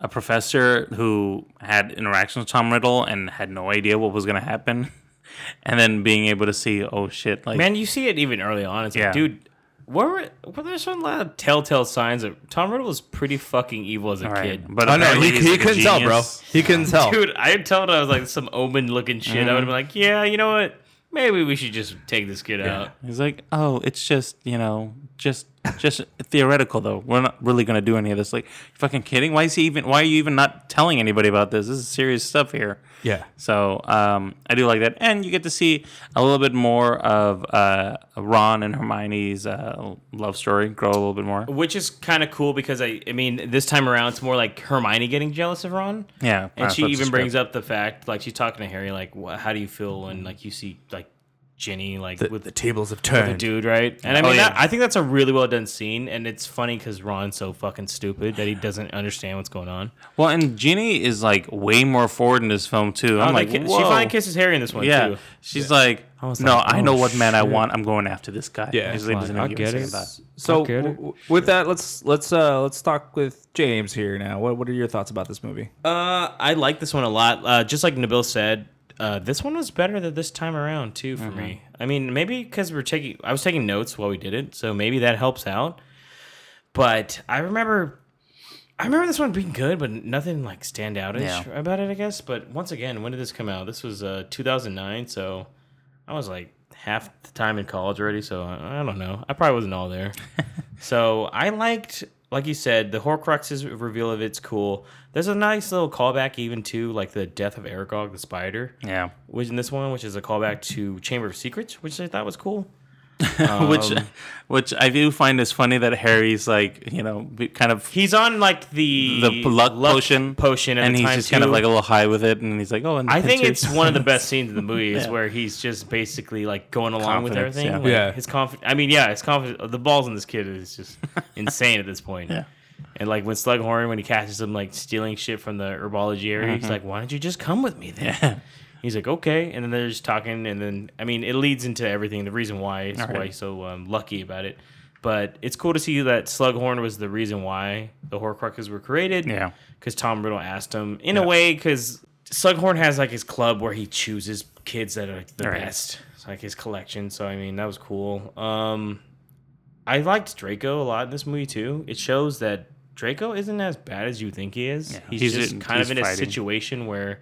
a professor who had interactions with Tom Riddle and had no idea what was going to happen, <laughs> and then being able to see, oh shit, like Man, you see it even early on. It's Yeah. like, dude, were, were there some lot of telltale signs that Tom Riddle was pretty fucking evil as a Right. kid? But Oh, know he- he like couldn't tell, bro. He couldn't <laughs> tell. Dude, I told him I was like some omen looking shit. I would have been like, yeah, you know what? Maybe we should just take this kid out. He's like, oh, it's just you know, just just theoretical though. We're not really gonna do any of this. Like, you fucking kidding? Why is he even? Why are you even not telling anybody about this? This is serious stuff here. Yeah. So um, I do like that, and you get to see a little bit more of uh, Ron and Hermione's uh, love story grow a little bit more. Which is kind of cool because I, I mean, this time around it's more like Hermione getting jealous of Ron. Yeah, and that's she even brings up the fact, like she's talking to Harry, like, wha how do you feel when like you see like Ginny like The- with the tables have with a turned. dude, right? And I Oh, mean, yeah. that, I think that's a really well done scene, and it's funny because Ron's so fucking stupid that he doesn't understand what's going on. Well, and Ginny is like way more forward in this film too. Oh, I'm they like, ki- she finally kisses Harry in this one, yeah. too. She's Yeah. like, I was no, like, I know oh, what man I want. I'm going after this guy. Yeah, He's like, doesn't I even give a get it. So, get it. w- w- with that, let's let's uh let's talk with James here now. What what are your thoughts about this movie? Uh, I like this one a lot. Uh, just like Nabil said, uh, this one was better than this time around too for me. I mean, maybe because we're taking, I was taking notes while we did it, so maybe that helps out. But I remember, I remember this one being good, but nothing like stand outish Yeah. about it, I guess. But once again, when did this come out? This was uh 2009, so I was like half the time in college already. So I, I don't know. I probably wasn't all there. <laughs> so I liked, like you said, the Horcruxes reveal of it's cool. There's a nice little callback even to like the death of Aragog the spider. Yeah. Which in this one, which is a callback to Chamber of Secrets, which I thought was cool. <laughs> which, Um, which I do find is funny that Harry's like, you know, kind of He's on like the the luck, potion, potion at and the he's time, just kind of like a little high with it, and he's like, oh, and I think pincers. it's one of the best <laughs> scenes in the movie is Yeah. where he's just basically like going along with everything. yeah. Like, Yeah. His confidence. I mean, yeah, his confidence. The balls in this kid is just <laughs> insane at this point. Yeah. And like when Slughorn, when he catches him like stealing shit from the herbology area, he's Mhm. like, "Why don't you just come with me then?" Yeah. He's like, "Okay," and then they're just talking, and then I mean, it leads into everything. The reason why is right. why he's so um, lucky about it. But it's cool to see that Slughorn was the reason why the Horcruxes were created. Yeah. because Tom Riddle asked him in a way because Slughorn has like his club where he chooses kids that are like, the Right. best. It's like his collection. So I mean, that was cool. Um, I liked Draco a lot in this movie too. It shows that Draco isn't as bad as you think he is. Yeah. he's, He's just in- kind he's of in a situation where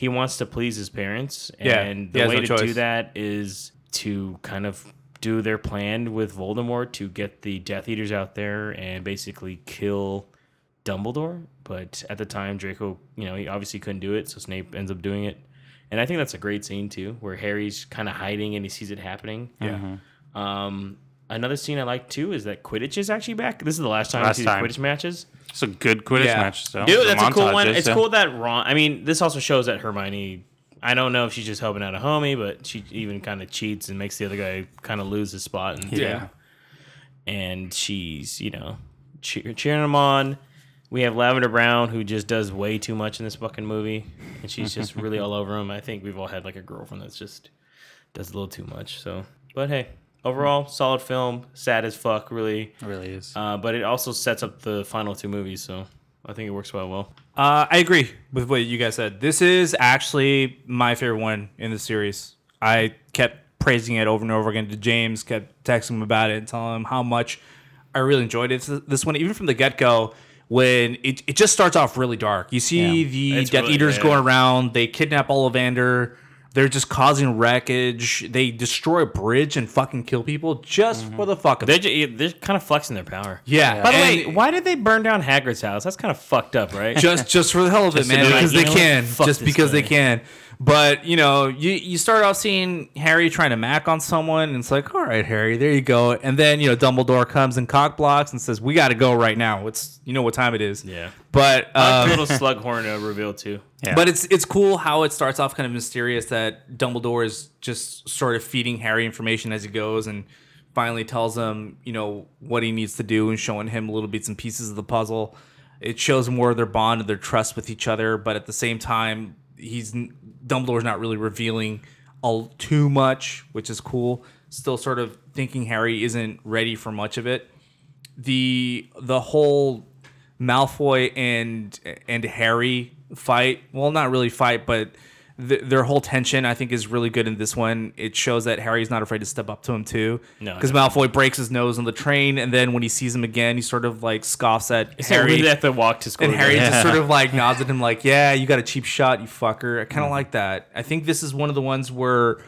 he wants to please his parents, and he the way no to choice. do that is to kind of do their plan with Voldemort to get the Death Eaters out there and basically kill Dumbledore. But at the time, Draco, you know, he obviously couldn't do it, so Snape ends up doing it. And I think that's a great scene too, where Harry's kind of hiding and he sees it happening. Yeah. Um, another scene I like too is that Quidditch is actually back. This is the last time Last we see time. Quidditch matches. It's a good Quidditch Yeah. match. So Dude, that's a cool one. montages, It's yeah. cool that Ron. I mean, this also shows that Hermione. I don't know if she's just helping out a homie, but she even kind of cheats and makes the other guy kind of lose his spot. And Yeah. and she's you know cheer, cheering him on. We have Lavender Brown who just does way too much in this fucking movie, and she's just <laughs> really all over him. I think we've all had like a girlfriend that's just does a little too much. So, but hey, overall solid film. Sad as fuck, really. It really is. Uh, but it also sets up the final two movies, so I think it works well. Well, Uh, I agree with what you guys said. This is actually my favorite one in the series. I kept praising it over and over again to James, kept texting him about it and telling him how much I really enjoyed it. This one, even from the get go, when it, it just starts off really dark. You see Yeah. the It's Death really- Eaters yeah. going around, they kidnap Ollivander. They're just causing wreckage. They destroy a bridge and fucking kill people just for the fuck of They're, it. ju- they're kind of flexing their power. Yeah. By the And- way, why did they burn down Hagrid's house? That's kind of fucked up, right? just just for the hell of it, Just to man, be like, because you they know what? can, Fuck just this because they guy. can. But you know, you you start off seeing Harry trying to mac on someone, and it's like, all right, Harry, there you go. And then you know, Dumbledore comes and cock blocks and says, "We got to go right now. It's you know what time it is." Yeah. But I like um, the little Slughorn uh, reveal too. but it's it's cool how it starts off kind of mysterious that Dumbledore is just sort of feeding Harry information as he goes and finally tells him, you know, what he needs to do and showing him little bits and pieces of the puzzle. It shows more of their bond and their trust with each other, but at the same time, he's Dumbledore's not really revealing all too much, which is cool. Still sort of thinking Harry isn't ready for much of it. The the whole Malfoy and and Harry fight. Well, not really fight, but th- their whole tension I think is really good in this one. It shows that Harry's not afraid to step up to him too. No, because Malfoy breaks his nose on the train, and then when he sees him again, he sort of like scoffs at It's Harry. we have to walk to school And Harry together. just <laughs> sort of like nods at him, like, "Yeah, you got a cheap shot, you fucker." I kind of mm. like that. I think this is one of the ones where,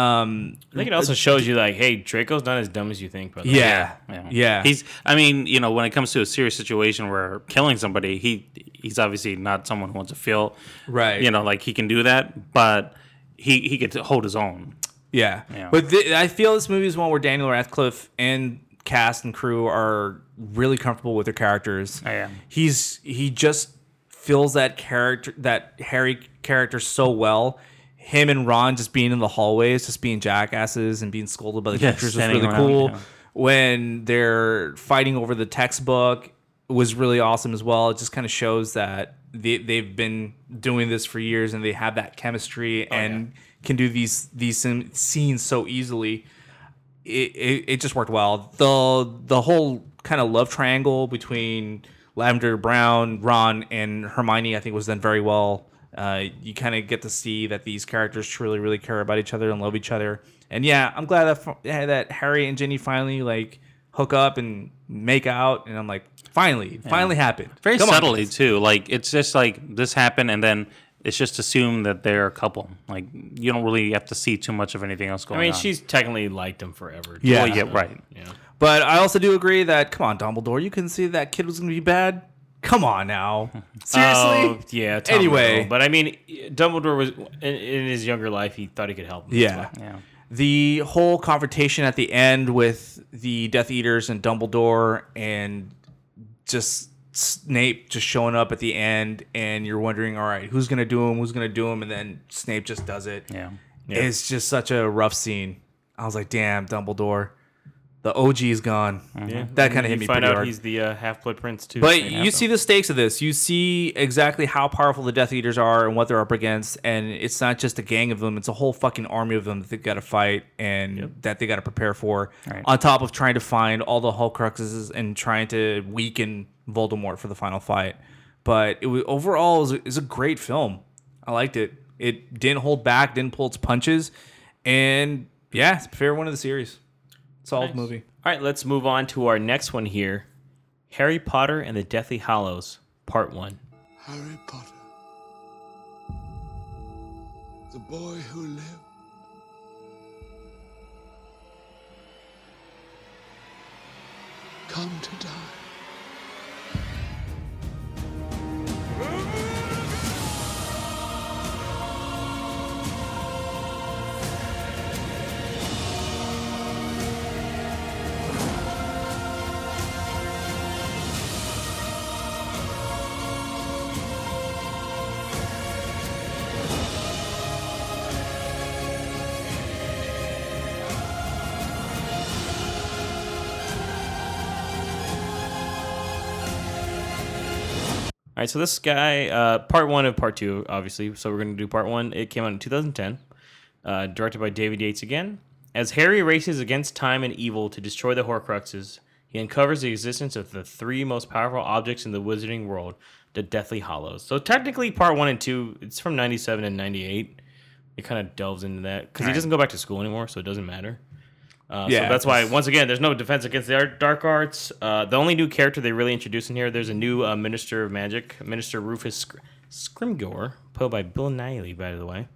um, I think it also shows you like, hey, Draco's not as dumb as you think, brother. Yeah. Yeah. He's. I mean, you know, when it comes to a serious situation where killing somebody, he he's obviously not someone who wants to feel. Right. You know, like he can do that, but he he could hold his own. Yeah. Yeah. But th- I feel this movie is one where Daniel Radcliffe and cast and crew are really comfortable with their characters. I am. He's he just fills that character that Harry character so well. Him and Ron just being in the hallways, just being jackasses and being scolded by the Yeah, teachers was really around, cool. yeah. When they're fighting over the textbook was really awesome as well. It just kind of shows that they, they've been doing this for years and they have that chemistry oh, and can do these these scenes so easily. It, it, it just worked well. The the whole kind of love triangle between Lavender Brown, Ron, and Hermione, I think, was done very well. Uh, you kind of get to see that these characters truly, really care about each other and love each other. And yeah, I'm glad that yeah, that Harry and Ginny finally like hook up and make out. And I'm like, finally, it finally happened. Very Come subtly guys. too. Like it's just like this happened, and then it's just assumed that they're a couple. Like you don't really have to see too much of anything else going on. I mean, on. she's technically liked him forever. too, Yeah. Well, yeah, so, right. Yeah. But I also do agree that come on, Dumbledore, you couldn't see that kid was going to be bad. Come on now, seriously. Oh, yeah. Tom Anyway. Riddle. but I mean, Dumbledore was in, in his younger life. He thought he could help. him. Yeah. yeah. The whole confrontation at the end with the Death Eaters and Dumbledore and just Snape just showing up at the end and you're wondering, all right, who's gonna do him? Who's gonna do him? And then Snape just does it. Yeah. It's just such a rough scene. I was like, damn, Dumbledore. The OG is gone. Yeah. That kind of You hit me Find pretty out hard. he's the uh, Half Blood Prince too. But Snape. you see the stakes of this. You see exactly how powerful the Death Eaters are and what they're up against. And it's not just a gang of them; it's a whole fucking army of them that they've got to fight and that they got to prepare for. Right. On top of trying to find all the Horcruxes and trying to weaken Voldemort for the final fight. But it was overall it was a, it was a great film. I liked it. It didn't hold back, didn't pull its punches, and yeah, it's a favorite one of the series. Solid Nice. movie. All right, let's move on to our next one here Harry Potter and the Deathly Hallows, Part 1. Harry Potter. The boy who lived. Come to die. Right, so this guy, uh, part one of part two, obviously. So we're going to do part one. It came out in 2010, uh, directed by David Yates again. As Harry races against time and evil to destroy the Horcruxes, he uncovers the existence of the three most powerful objects in the wizarding world, the Deathly Hallows. So technically, part one and two, it's from 97 and 98. It kind of delves into that because he doesn't go back to school anymore, so it doesn't matter. Uh, Yeah, so that's why, once again, there's no defense against the dark arts. Uh, the only new character they really introduce in here, there's a new uh, Minister of Magic, Minister Rufus Scr- Scrimgeour, played by Bill Nighy, by the way.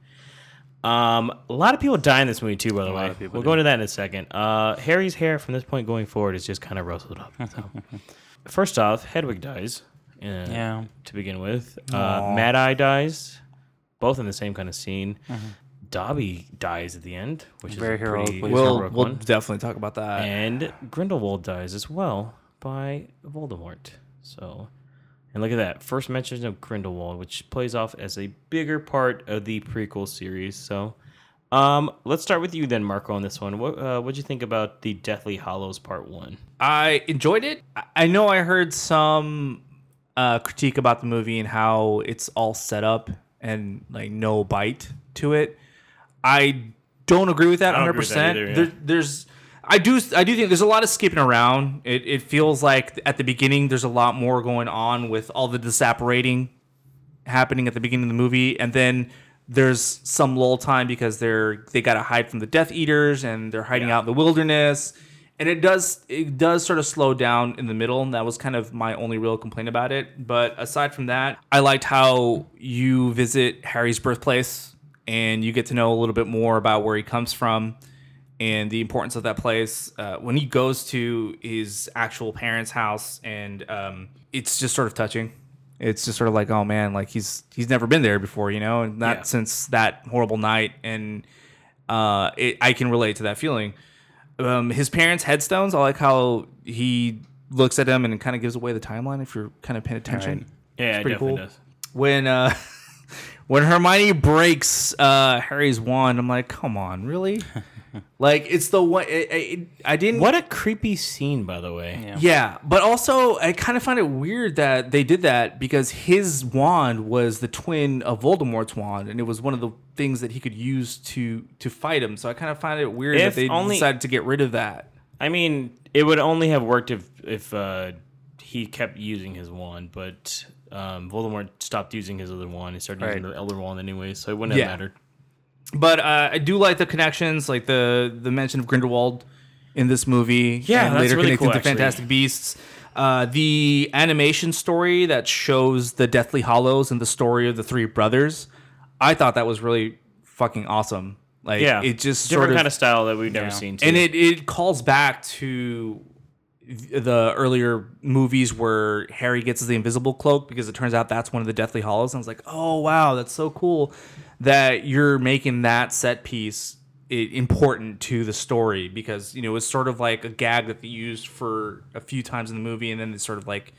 Um, a lot of people die in this movie too. By the A way, we'll do. go into that in a second. Uh, Harry's hair from this point going forward is just kind of rustled up. So. <laughs> First off, Hedwig dies. uh, Yeah. To begin with, uh, Mad Eye dies, both in the same kind of scene. Mhm. Dobby dies at the end, which Very is a pretty heroically. We'll heroic we'll one. definitely talk about that. And Grindelwald dies as well by Voldemort. So, and look at that first mention of Grindelwald, which plays off as a bigger part of the prequel series. So, um, let's start with you then, Marco, on this one. What uh, what'd you think about the Deathly Hallows Part One? I enjoyed it. I- I know I heard some uh, critique about the movie and how it's all set up and like no bite to it. I don't agree with that 100. agree with that percent yeah. there, There's I do I do think there's a lot of skipping around. It it feels like at the beginning there's a lot more going on with all the disapparating happening at the beginning of the movie, and then there's some lull time because they're they got to hide from the Death Eaters and they're hiding out in the wilderness, and it does it does sort of slow down in the middle, and that was kind of my only real complaint about it. But aside from that, I liked how you visit Harry's birthplace and you get to know a little bit more about where he comes from and the importance of that place. Uh, when he goes to his actual parents' house, and um, it's just sort of touching. It's just sort of like, oh man, like he's he's never been there before, you know, and not Yeah. since that horrible night. And uh, it, I can relate to that feeling. Um, his parents' headstones. I like how he looks at them and kind of gives away the timeline. If you're kind of paying attention, Right. Yeah, It's it pretty definitely cool. does. When uh, <laughs> when Hermione breaks uh, Harry's wand, I'm like, come on, really? <laughs> like it's the one. It, it, I didn't. What a creepy scene, by the way. Yeah. but also I kind of find it weird that they did that because his wand was the twin of Voldemort's wand, and it was one of the things that he could use to to fight him. So I kind of find it weird If that they only- decided to get rid of that. I mean, it would only have worked if if uh, he kept using his wand, but um, Voldemort stopped using his other wand He started using Right. the Elder Wand anyway, so it wouldn't Yeah. have mattered. But uh, I do like the connections, like the the mention of Grindelwald in this movie. Yeah, and that's later really connecting cool, to actually. Fantastic Beasts. Uh, the animation story that shows the Deathly Hallows and the story of the three brothers, I thought that was really fucking awesome. Like, yeah, it just different sort of kind of style that we've never seen. Too. and it, it calls back to the earlier movies where Harry gets the invisible cloak because it turns out that's one of the Deathly Hallows. And I was like, oh wow, that's so cool that you're making that set piece important to the story because you know it's sort of like a gag that they used for a few times in the movie and then it sort of like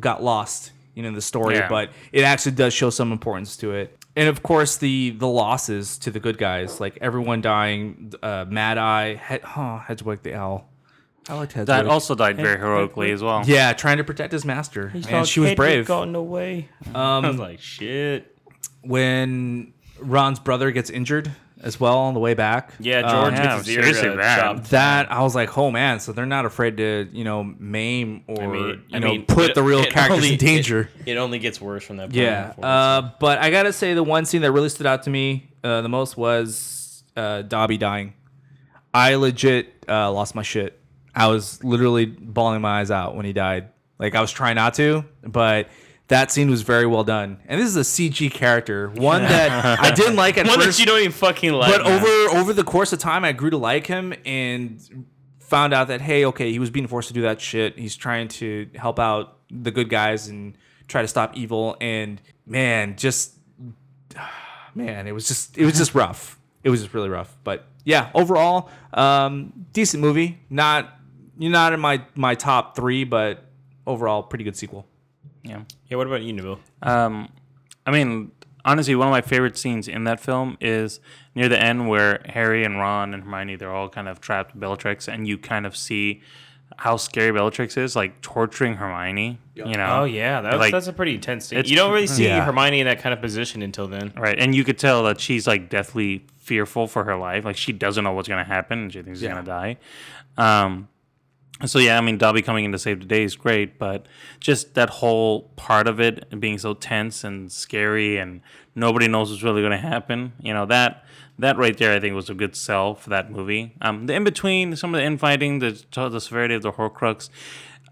got lost you know in the story Yeah. but it actually does show some importance to it and of course the the losses to the good guys like everyone dying uh mad eye Hed- huh, hedwig the owl i liked hedwig That also died very heroically as well. yeah trying to protect his master He's and called she was Hedwig brave Got in the way. um <laughs> I was like, shit. when ron's brother gets injured as well on the way back Yeah, um, George gets his ear seriously uh, bad. chopped. that I was like, oh man, so they're not afraid to, you know, maim or I mean, you I know mean, put it- the real it characters only- in danger. It, it only gets worse from that. point yeah, forward, uh, but I gotta say the one scene that really stood out to me uh, the most was uh, Dobby dying. I legit uh, lost my shit. I was literally bawling my eyes out when he died. Like I was trying not to, but that scene was very well done. And this is a CG character, one <laughs> that I didn't like at One first. that you don't even fucking like. but man. over over the course of time, I grew to like him and found out that hey, okay, he was being forced to do that shit. He's trying to help out the good guys and try to stop evil. And man, just <sighs> man, it was just it was just rough. It was just really rough. But yeah, overall, um, decent movie. Not you're not in my my top three, but overall, pretty good sequel. Yeah. Yeah, what about you, Nabil? Um, I mean, honestly, one of my favorite scenes in that film is near the end where Harry and Ron and Hermione they're all kind of trapped with Bellatrix, and you kind of see how scary Bellatrix is, like torturing Hermione. You know? Oh yeah, that's Like, that's a pretty intense scene. You don't really see Yeah. Hermione in that kind of position until then. Right, and you could tell that she's like deathly fearful for her life. Like she doesn't know what's gonna happen, and she thinks she's Yeah. gonna die. Um, so yeah, I mean, Dobby coming in to save the day is great, but just that whole part of it being so tense and scary, and nobody knows what's really gonna happen. You know that that right there, I think, was a good sell for that movie. Um, the in between, some of the infighting, the the severity of the Horcrux.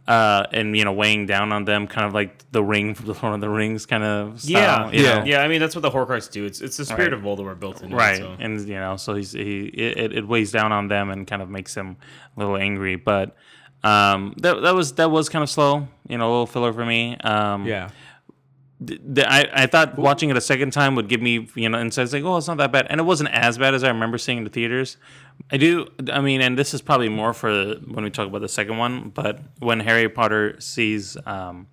uh, and you know weighing down on them, kind of like the ring from <laughs> the Lord of the Rings kind of Yeah, style. you yeah, know? yeah. I mean, that's what the Horcrux do. It's it's the spirit Right. of Voldemort built in, it, right? so. And you know, so he's he it, it weighs down on them and kind of makes them a little angry. But um, that that was that was kind of slow, you know, a little filler for me. Um, Yeah. th- th- I, I thought watching it a second time would give me you know insights like oh it's not that bad and it wasn't as bad as I remember seeing in the theaters. I do I mean and this is probably more for when we talk about the second one, but when Harry Potter sees um,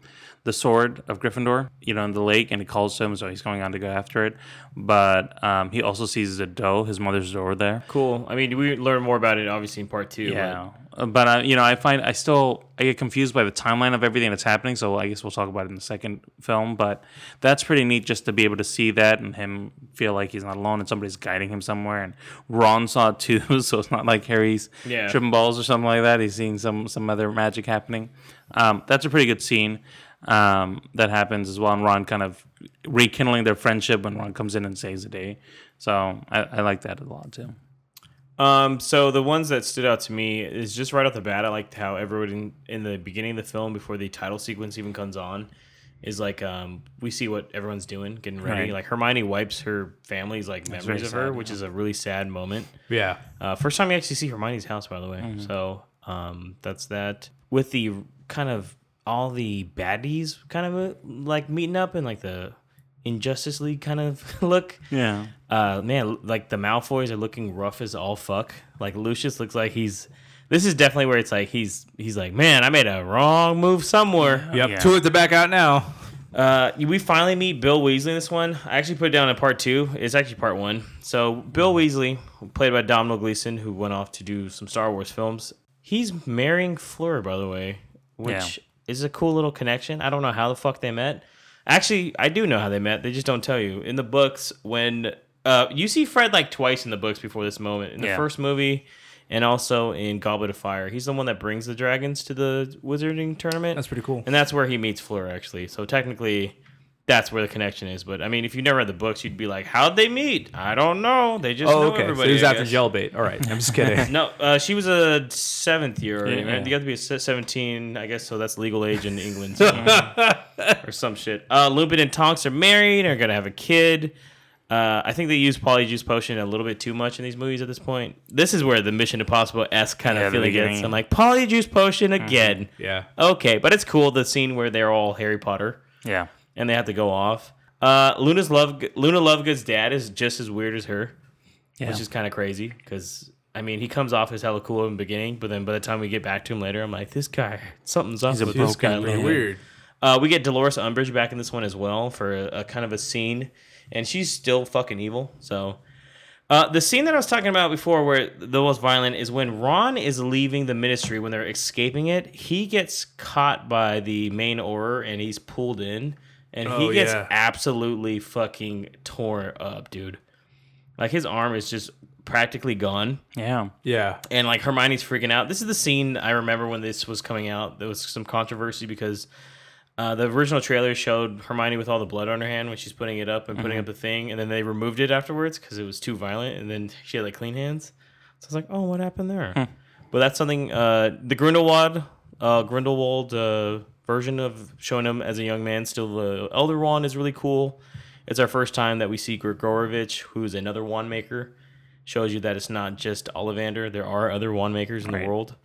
the sword of Gryffindor, you know, in the lake, and he calls to him, so he's going on to go after it. But um, he also sees the doe, his mother's door there. Cool. I mean, we learn more about it obviously in part two. Yeah, but I, you know, I find I still I get confused by the timeline of everything that's happening. So I guess we'll talk about it in the second film. But that's pretty neat just to be able to see that and him feel like he's not alone and somebody's guiding him somewhere. And Ron saw it too, <laughs> so it's not like Harry's Yeah. tripping balls or something like that. He's seeing some some other magic happening. Um, that's a pretty good scene um, that happens as well. And Ron kind of rekindling their friendship when Ron comes in and saves the day. So I, I like that a lot too. Um, so the ones that stood out to me is just right off the bat. I liked how everyone in, in the beginning of the film, before the title sequence even comes on, is like um, we see what everyone's doing, getting ready. Right. Like Hermione wipes her family's like That's memories of her, sad, which yeah. is a really sad moment. Yeah. Uh, first time you actually see Hermione's house, by the way. Mhm. So um, that's that. With the kind of all the baddies kind of uh, like meeting up in like the Injustice League kind of <laughs> look. Yeah. Uh, man, like the Malfoys are looking rough as all fuck. Like Lucius looks like he's. This is definitely where it's like he's he's like, man, I made a wrong move somewhere. Yep. Two at the back out now. Uh, we finally meet Bill Weasley in this one. I actually put it down in part two. It's actually part one. So Bill Weasley, played by Domhnall Gleeson, who went off to do some Star Wars films. He's marrying Fleur, by the way, which Yeah. is a cool little connection. I don't know how the fuck they met. Actually, I do know how they met. They just don't tell you in the books. When uh, you see Fred like twice in the books before this moment. In the Yeah. first movie. And also in Goblet of Fire, he's the one that brings the dragons to the wizarding tournament. That's pretty cool. And that's where he meets Fleur, actually. So technically, that's where the connection is. But I mean, if you never read the books, you'd be like, "How'd they meet?" I don't know. They just Oh, okay. So everybody. he was I after guess. Gelbait. All right. I'm just kidding. <laughs> no, uh, she was a seventh year. Already, Yeah, man. yeah. You have to be a seventeen, I guess. So that's legal age in England, so- <laughs> <laughs> or some shit. Uh, Lupin and Tonks are married. Are gonna have a kid. Uh, I think they use Polyjuice Potion a little bit too much in these movies at this point. This is where the Mission Impossible s kind Yeah, of the feeling gets. I'm like Polyjuice Potion again. Yeah. Okay, but it's cool the scene where they're all Harry Potter. Yeah. And they have to go off. Uh, Luna's love Luna Lovegood's dad is just as weird as her, Yeah. which is kind of crazy because I mean he comes off as hella cool in the beginning, but then by the time we get back to him later, I'm like this guy something's up He's a with this guy. broken a little man. Weird. Uh, we get Dolores Umbridge back in this one as well for a, a kind of a scene, and she's still fucking evil. So, uh, the scene that I was talking about before, where the most violent, is when Ron is leaving the Ministry when they're escaping it. He gets caught by the main Auror and he's pulled in, and Oh, he gets yeah. absolutely fucking torn up, dude. Like his arm is just practically gone. Yeah. Yeah. And like Hermione's freaking out. This is the scene I remember when this was coming out. There was some controversy because uh, the original trailer showed Hermione with all the blood on her hand when she's putting it up and putting Mhm. up the thing, and then they removed it afterwards because it was too violent, and then she had like clean hands. So I was like, oh, what happened there? Hmm. But that's something. Uh, the Grindelwald, uh, Grindelwald uh, version of showing him as a young man, still the Elder Wand is really cool. It's our first time that we see Gregorovitch, who's another wand maker. Shows you that it's not just Ollivander. There are other wand makers in Right. the world.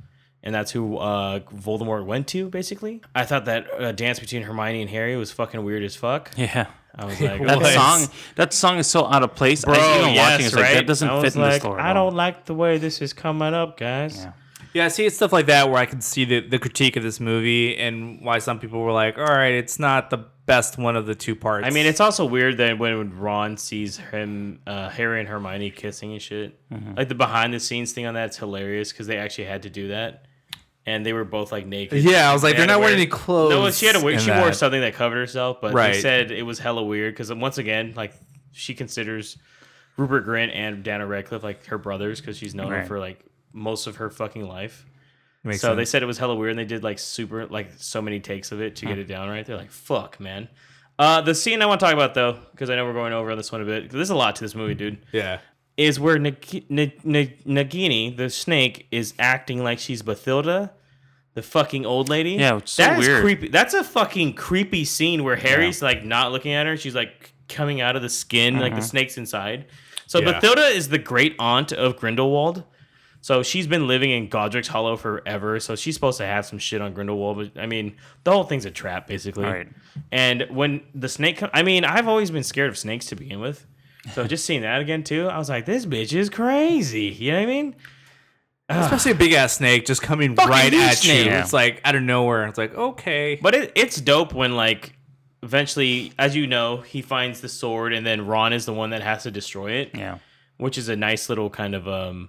And that's who uh, Voldemort went to, basically. I thought that uh, dance between Hermione and Harry was fucking weird as fuck. Yeah. I was like, <laughs> that what? song, that song is so out of place. Bro, I even yes, watching, it's like right? that doesn't I fit was in the story. I don't like the way this is coming up, guys. Yeah, see, it's stuff like that where I can see the, the critique of this movie and why some people were like, all right, it's not the best one of the two parts. I mean, it's also weird that when Ron sees him, uh, Harry and Hermione kissing and shit, Mhm. like the behind the scenes thing on that's hilarious because they actually had to do that, and they were both like naked. Yeah, I was like, They they're had to not wearing any clothes No, she had to wear. in She wore something that covered herself, but they said it was hella weird because once again, like she considers Rupert Grint and Daniel Radcliffe like her brothers because she's known Right. them for like most of her fucking life. Makes so they said it was hella weird, and they did like super like so many takes of it to get it down right. They're like, "Fuck, man." Uh, the scene I want to talk about though, because I know we're going over on this one a bit, because there's a lot to this movie, dude. Yeah. Is where Nag- N- N- Nagini, the snake, is acting like she's Bathilda, the fucking old lady. Yeah, it's so weird. creepy. That's a fucking creepy scene where Harry's like not looking at her. She's like coming out of the skin, like the Mhm. snake's inside. So Yeah. Bathilda is the great aunt of Grindelwald. So she's been living in Godric's Hollow forever. So she's supposed to have some shit on Grindelwald. But I mean, the whole thing's a trap, basically. Right. And when the snake, com- I mean, I've always been scared of snakes to begin with. So <laughs> just seeing that again too, I was like, this bitch is crazy. You know what I mean? Especially a big ass snake just coming Fucking right at snake. you. It's like out of nowhere. It's like okay, But it, it's dope when like eventually, as you know, he finds the sword, and then Ron is the one that has to destroy it. Yeah. which is a nice little kind of um,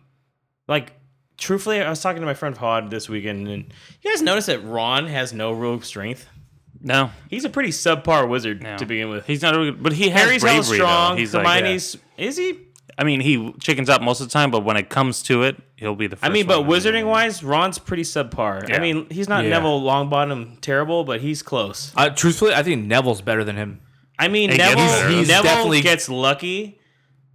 like. Truthfully, I was talking to my friend Pod this weekend, and you guys notice that Ron has no real strength. No, he's a pretty subpar wizard to begin with. He's not, a, but he has Harry's hella bravery. strong. Though. He's like, Hermione's is he? I mean, he chickens out most of the time, but when it comes to it, he'll be the. first I mean, but wizarding wise, Ron's pretty subpar. Yeah. I mean, he's not Yeah. Neville Longbottom terrible, but he's close. uh, truthfully, I think Neville's better than him. I mean, He Neville, better. He's Neville definitely- gets lucky,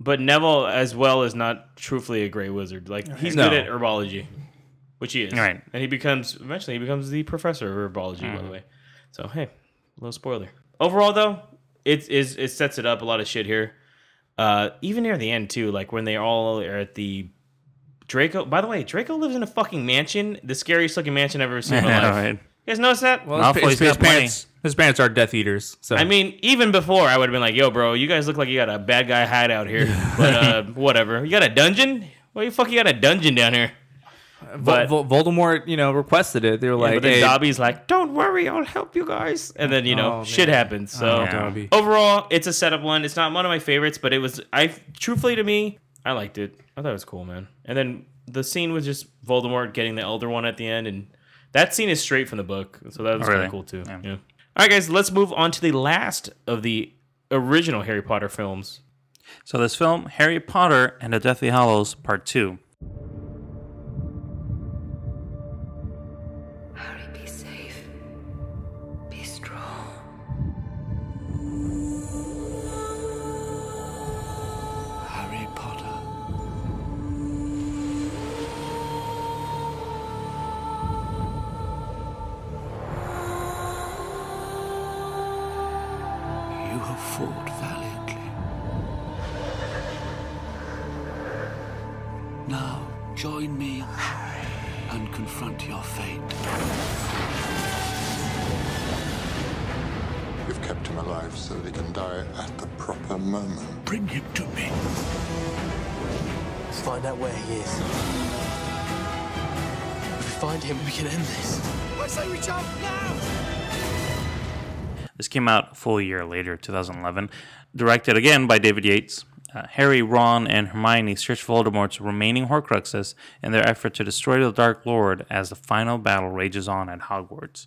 but Neville as well is not truthfully a great wizard. Like he's No. good at herbology, which he is. Right. And he becomes eventually he becomes the professor of herbology, by the Mhm. way. So hey, little spoiler. Overall though, it is it sets it up a lot of shit here. Uh, even near the end too, like when they all are at the Draco. By the way, Draco lives in a fucking mansion, the scariest looking mansion I've ever seen in my <laughs> life. right. You guys notice that? Well, his, his, his parents, his parents are Death Eaters. So I mean, even before I would have been like, "Yo, bro, you guys look like you got a bad guy hideout here." <laughs> But uh, whatever. You got a dungeon? Why the fuck you got a dungeon down here? Vol- Vol- Voldemort, you know, requested it. They were Yeah, like, but then hey, Dobby's like, "Don't worry, I'll help you guys." And then you know, Oh, shit man. happens. So Oh, Dobby. overall, it's a setup one. It's not one of my favorites, but it was. I truthfully to me, I liked it. I thought it was cool, man. And then the scene was just Voldemort getting the Elder Wand at the end, and that scene is straight from the book, so that was Oh, kind really? of cool too. Yeah. yeah. All right, guys, let's move on to the last of the original Harry Potter films. So this film, Harry Potter and the Deathly Hallows, Part Two. Came out a full year later, 2011. Directed again by David Yates. Uh, Harry, Ron, and Hermione search Voldemort's remaining Horcruxes in their effort to destroy the Dark Lord as the final battle rages on at Hogwarts.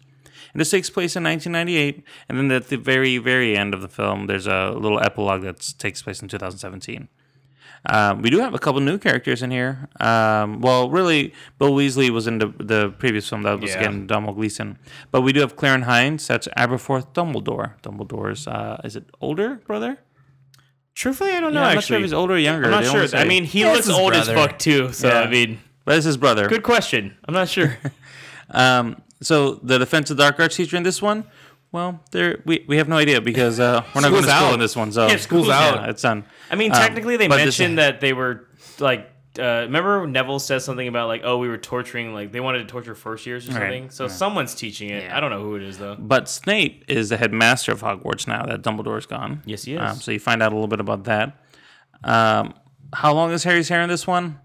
And this takes place in 1998, and then at the very, very end of the film, there's a little epilogue that takes place in 2017. Um, we do have a couple new characters in here. Um, well, really, Bill Weasley was in the, the previous film that was Yeah. again Donald Gleeson, but we do have Ciarán Hinds. That's Aberforth Dumbledore. Dumbledore's uh, is it older brother? Truthfully, I don't know. Yeah, I'm not sure if he's older or younger. I'm not They sure. say. I mean, he Yeah, looks his old as fuck too. So Yeah. I mean, But it's his brother. good question. I'm not sure. <laughs> Um, so the defense of dark arts teacher in this one, well, there we, we have no idea because uh, we're not going to School's school out. in this one. So Yeah, school's Yeah, out. it's done. I mean, Um, technically, they but this- mentioned that they were like. Uh, remember Neville says something about like, oh, we were torturing, like they wanted to torture first years or Right, something. So yeah. someone's teaching it. I don't know who it is though. But Snape is the headmaster of Hogwarts now that Dumbledore's gone. Yes, he is. Um, so you find out a little bit about that. Um, how long is Harry's hair in this one?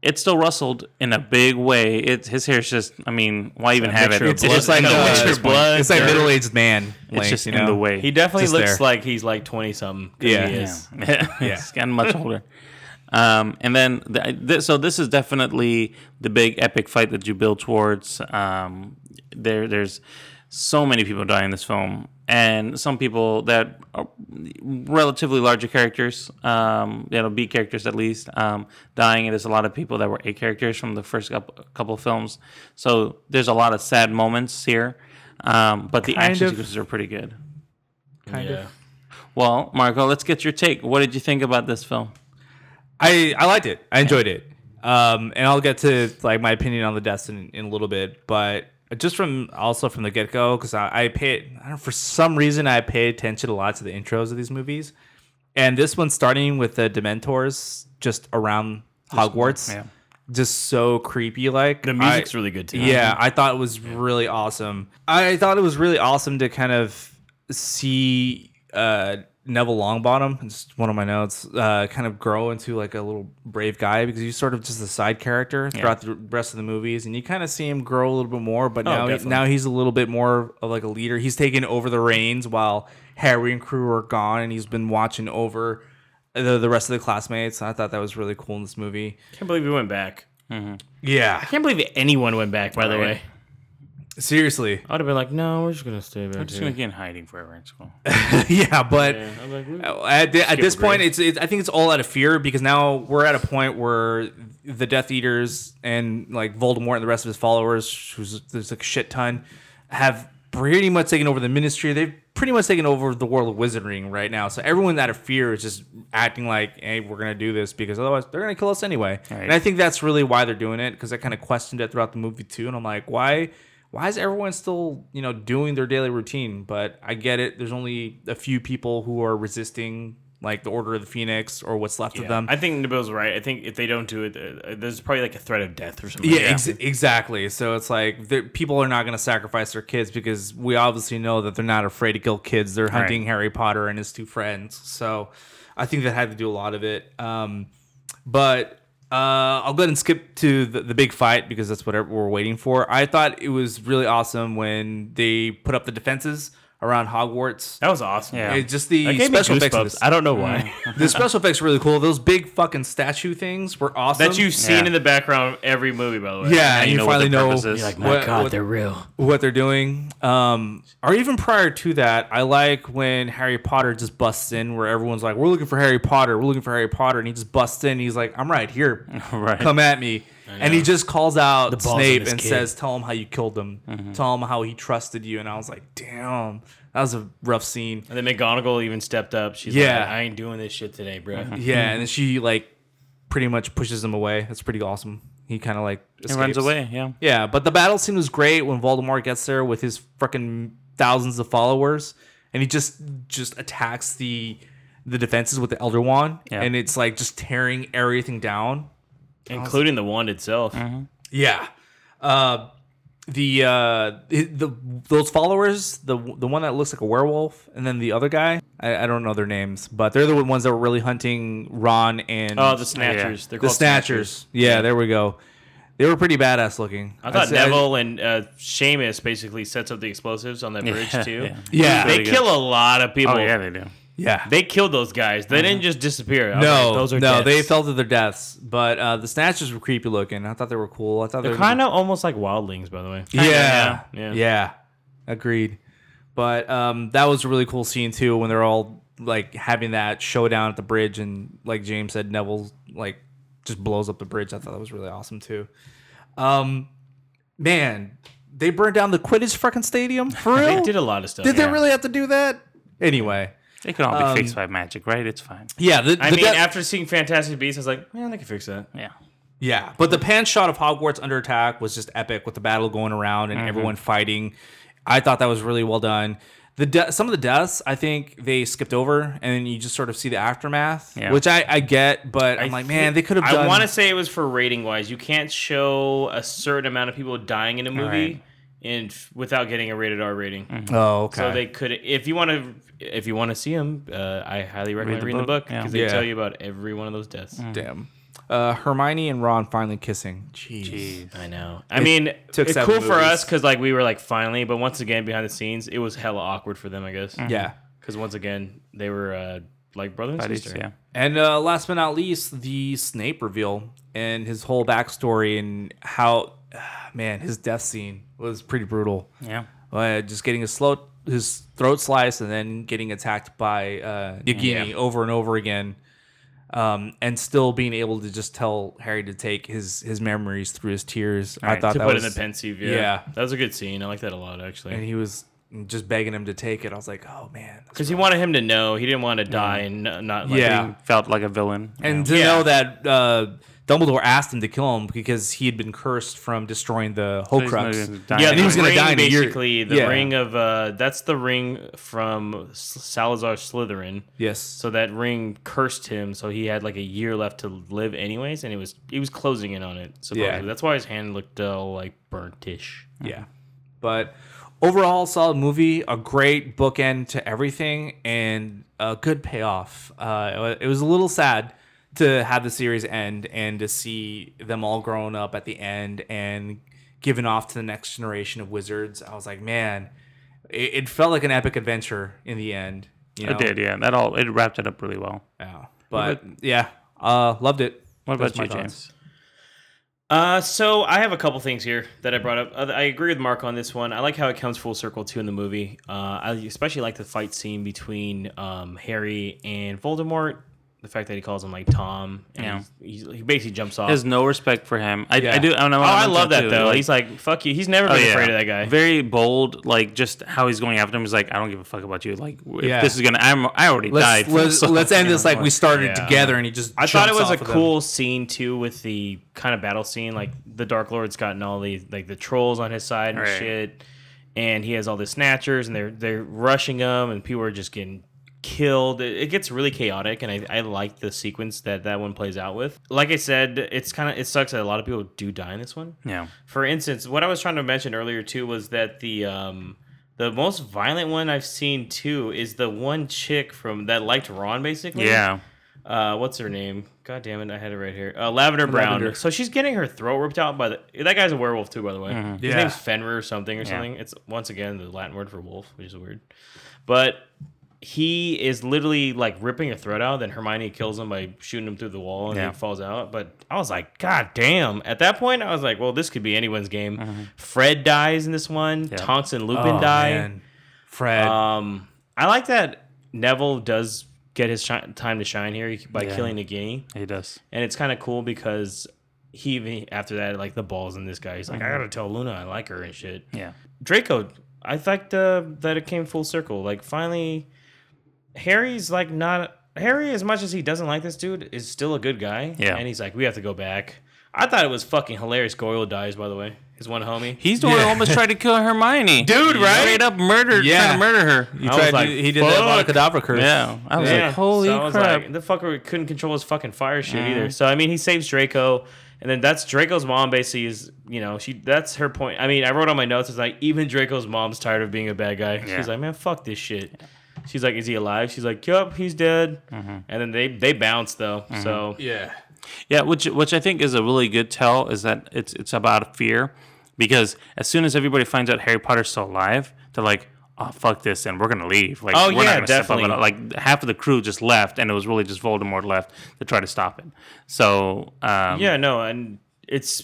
It's still rustled in a big way. It his hair's just. I mean, why even have it? mixture of it's just like in the uh, mixture of blood, It's like middle aged man. It's just you in the way. He definitely Just looks there. like he's like twenty something. Yeah. he is. Yeah, <laughs> he's gotten much older. Um, and then, the, th- so this is definitely the big epic fight that you build towards. Um, there, there's so many people dying in this film, and some people that are relatively larger characters, um, you know, B characters at least, um, dying. And there's a lot of people that were A characters from the first couple, couple of films. So there's a lot of sad moments here, um, but the Kind action of. sequences are pretty good. Kind Yeah. of. Well, Marco, let's get your take. What did you think about this film? I I liked it. I enjoyed it. Um, and I'll get to like my opinion on the deaths in, in a little bit, but just from also from the get go, because I, I pay I don't know, for some reason I pay attention a lot to the intros of these movies, and this one starting with the Dementors just around Hogwarts, yeah. just so creepy. Like The music's really good, too. Yeah, I thought it was really awesome. I thought it was really awesome to kind of see uh, Neville Longbottom, it's one of my notes, uh, kind of grow into like a little brave guy because he's sort of just a side character throughout the rest of the movies, and you kind of see him grow a little bit more. But Oh, now, he, now he's a little bit more of like a leader. He's taken over the reins while Harry and crew are gone, and he's been watching over the, the rest of the classmates. And I thought that was really cool in this movie. Can't believe we went back. Yeah, I can't believe anyone went back. By the Right. way, seriously. I'd have been like, no, we're just gonna stay back. I'm just here. gonna get in hiding forever in school. <laughs> yeah, but Yeah, like, uh, at, the- at this point, it's, it's I think it's all out of fear because now we're at a point where the Death Eaters and like Voldemort and the rest of his followers, who's there's like a shit ton, have pretty much taken over the Ministry. They've pretty much taken over the world of Wizarding right now. So everyone out of fear is just acting like, hey, we're gonna do this because otherwise they're gonna kill us anyway. And I think that's really why they're doing it because I kind of questioned it throughout the movie too, and I'm like, why? Why is everyone still you know doing their daily routine? But i get it. There's only a few people who are resisting like the order of the phoenix or what's left of them. I think Nabil's right. I think if they don't do it, uh, there's probably like a threat of death or something. yeah, ex- exactly. So it's like people are not going to sacrifice their kids because we obviously know that they're not afraid to kill kids. They're hunting harry potter and his two friends. So i think that had to do a lot of it. Um, but uh, I'll go ahead and skip to the, the big fight because that's what we're waiting for. I thought it was really awesome when they put up the defenses around Hogwarts. That was awesome. Yeah, just the That gave me special effects. in this- I don't know why. <laughs> the special effects were really cool. Those big fucking statue things were awesome. That you've seen in the background of every movie, by the way. Yeah, and you, finally know, You're like, my what- God, what- they're real. What they're doing, um, or even prior to that, I like when Harry Potter just busts in, where everyone's like, "We're looking for Harry Potter, we're looking for Harry Potter," and he just busts in. And he's like, "I'm right here, <laughs> Right. come at me," and he just calls out The balls Snape and kid. says, "Tell him how you killed him. Mm-hmm. Tell him how he trusted you." And I was like, "Damn, that was a rough scene." And then McGonagall even stepped up. She's Yeah. like, I ain't doing this shit today, bro. Mm-hmm. Yeah, and then she like pretty much pushes him away. That's pretty awesome. He kind of like He runs away, yeah. Yeah, but the battle scene was great when Voldemort gets there with his freaking thousands of followers, and he just just attacks the the defenses with the Elder Wand, Yeah. and it's like just tearing everything down, Including the wand itself. Yeah. Uh, the uh the those followers the the one that looks like a werewolf and then the other guy I, I don't know their names but they're the ones that were really hunting Ron and Oh, the Snatchers. They're the called snatchers. Snatchers. Yeah, Yeah. there we go they were pretty badass looking I thought said- Neville and uh, Seamus basically sets up the explosives on that <laughs> Yeah, bridge too. yeah. Yeah. they Pretty kill a lot of people. Oh, yeah, they do. Yeah. they killed those guys. They didn't just disappear. I was no like, those are no deaths. they fell to their deaths but uh the snatchers were creepy looking I thought they were cool I thought They're they were kind of almost like wildlings, by the way. yeah, yeah, yeah, yeah. agreed. But um, that was a really cool scene too when they're all like having that showdown at the bridge, and like James said, Neville like just blows up the bridge. I thought that was really awesome too. Um, man, they burned down the Quidditch fucking stadium for <laughs> real. They did a lot of stuff. Did yeah. they really have to do that? Anyway, It can all be Um, fixed by magic, right? It's fine. yeah. The, I the mean, de- after seeing Fantastic Beasts, I was like, man, they can fix that. Yeah. Yeah, but the pan shot of Hogwarts under attack was just epic with the battle going around and Mhm. everyone fighting. I thought that was really well done. The de- some of the deaths I think they skipped over, and then you just sort of see the aftermath, Yeah. which I, I get, but I'm like, man, they could have done. I want to say it was for rating wise. You can't show a certain amount of people dying in a movie Right. And without getting a rated R rating. Oh, okay. So they could, if you want to, if you want to see them, uh, I highly recommend the reading the book, book yeah. because they Yeah. tell you about every one of those deaths. Damn. Uh, Hermione and Ron finally kissing. Jeez. Jeez. I know. I It mean, took it's seven cool for us because like we were like finally, but once again behind the scenes, it was hella awkward for them. I guess. Yeah. Because once again, they were uh, like brother and Buddies, sister. yeah. And uh, last but not least, the Snape reveal and his whole backstory and how, <sighs> man, his death scene was pretty brutal. Yeah. Uh, just getting his throat his throat sliced and then getting attacked by uh, Nagini Yeah. over and over again, um, and still being able to just tell Harry to take his his memories through his tears. I Right, thought to that put was in the Pensieve. Yeah. yeah. that was a good scene. I like that a lot actually. and he was just begging him to take it. I was like, oh man, Because he wanted him to know he didn't want to die and not like Yeah. He felt like a villain. and Yeah. to know that uh, Dumbledore asked him to kill him because he had been cursed from destroying the So he's Horcrux. gonna. Yeah, and he was going to die in a year. basically. The Yeah. ring of uh, that's the ring from Salazar Slytherin. Yes. So that ring cursed him, so he had like a year left to live, anyways, and it was he was closing in on it. Supposedly. Yeah. That's why his hand looked all like burnt-ish. Yeah. But overall, solid movie, a great bookend to everything, and a good payoff. Uh, it was a little sad to have the series end and to see them all grown up at the end and given off to the next generation of wizards. I was like, man, it, it felt like an epic adventure in the end. You know? It did, yeah. That all it wrapped it up really well. Yeah. But yeah, uh, loved it. What That's about you, my James? thoughts. Uh, so I have a couple things here that I brought up. Uh, I agree with Mark on this one. I like how it comes full circle too in the movie. Uh, I especially like the fight scene between um, Harry and Voldemort. The fact that he calls him like Tom, and Yeah. he's, he's, he basically jumps off. He has no respect for him. I, Yeah. I do. I don't know. Oh, I love that though. He's like, "Fuck you." He's never oh, been afraid of that guy. Very bold. Like just how he's going after him. He's like, I don't give a fuck about you. Like if Yeah. this is gonna. I'm. I already Let's- died. let's- so- let's end this like we started Yeah. together and he just I thought it was a off them. cool scene too with the kind of battle scene. Like the Dark Lord's gotten all the like the trolls on his side and Right. shit, and he has all the snatchers and they're they're rushing him and people are just getting killed. It, it gets really chaotic and I, I like the sequence that that one plays out with. Like I said, it's kind of it sucks that a lot of people do die in this one. Yeah. For instance, what I was trying to mention earlier too was that the um the most violent one I've seen too is the one chick from that liked Ron basically. Yeah. Uh, what's her name? God damn it, I had it right here. Uh, Lavender Brown. Lavender. So she's getting her throat ripped out by the. That guy's a werewolf too, by the way. Mhm. His Yeah. name's Fenrir or something or Yeah. something. It's once again the Latin word for wolf, which is weird. But he is literally like ripping a throat out. Then Hermione kills him by shooting him through the wall, and Yeah. he falls out. But I was like, God damn! At that point, I was like, Well, this could be anyone's game. Fred dies in this one. Tonks and Lupin Oh, die. man. Fred. Um, I like that Neville does get his shi- time to shine here by Yeah. killing Nagini, He does. and it's kind of cool because he even after that like the balls in this guy. He's like, I gotta tell Luna I like her and shit. Yeah. Draco, I liked uh, that it came full circle. Like finally, Harry's like not Harry as much as he doesn't like this dude is still a good guy. Yeah. and he's like, we have to go back. I thought it was fucking hilarious. Goyle dies, by the way. His one homie. He's the one who almost tried to kill Hermione. <laughs> Dude, right? Straight up murdered. Yeah. Trying to murder her. He I tried like, to, he did that fuck. Avada Kedavra curse. Yeah. I was Yeah. like, holy so I was crap. like, the fucker couldn't control his fucking fire shit either. So I mean, he saves Draco, and then that's Draco's mom. Basically, is you know she that's her point. I mean, I wrote on my notes. It's like even Draco's mom's tired of being a bad guy. Yeah. She's like, man, fuck this shit. She's like, is he alive? She's like, yup, he's dead. Mhm. And then they they bounce though. So Yeah. Yeah, which which I think is a really good tell is that it's it's about fear, because as soon as everybody finds out Harry Potter's still alive, they're like, "Oh fuck this," and we're gonna leave. Like, Oh, we're yeah, not gonna step up definitely. Like half of the crew just left, and it was really just Voldemort left to try to stop it. So um, yeah, no, and it's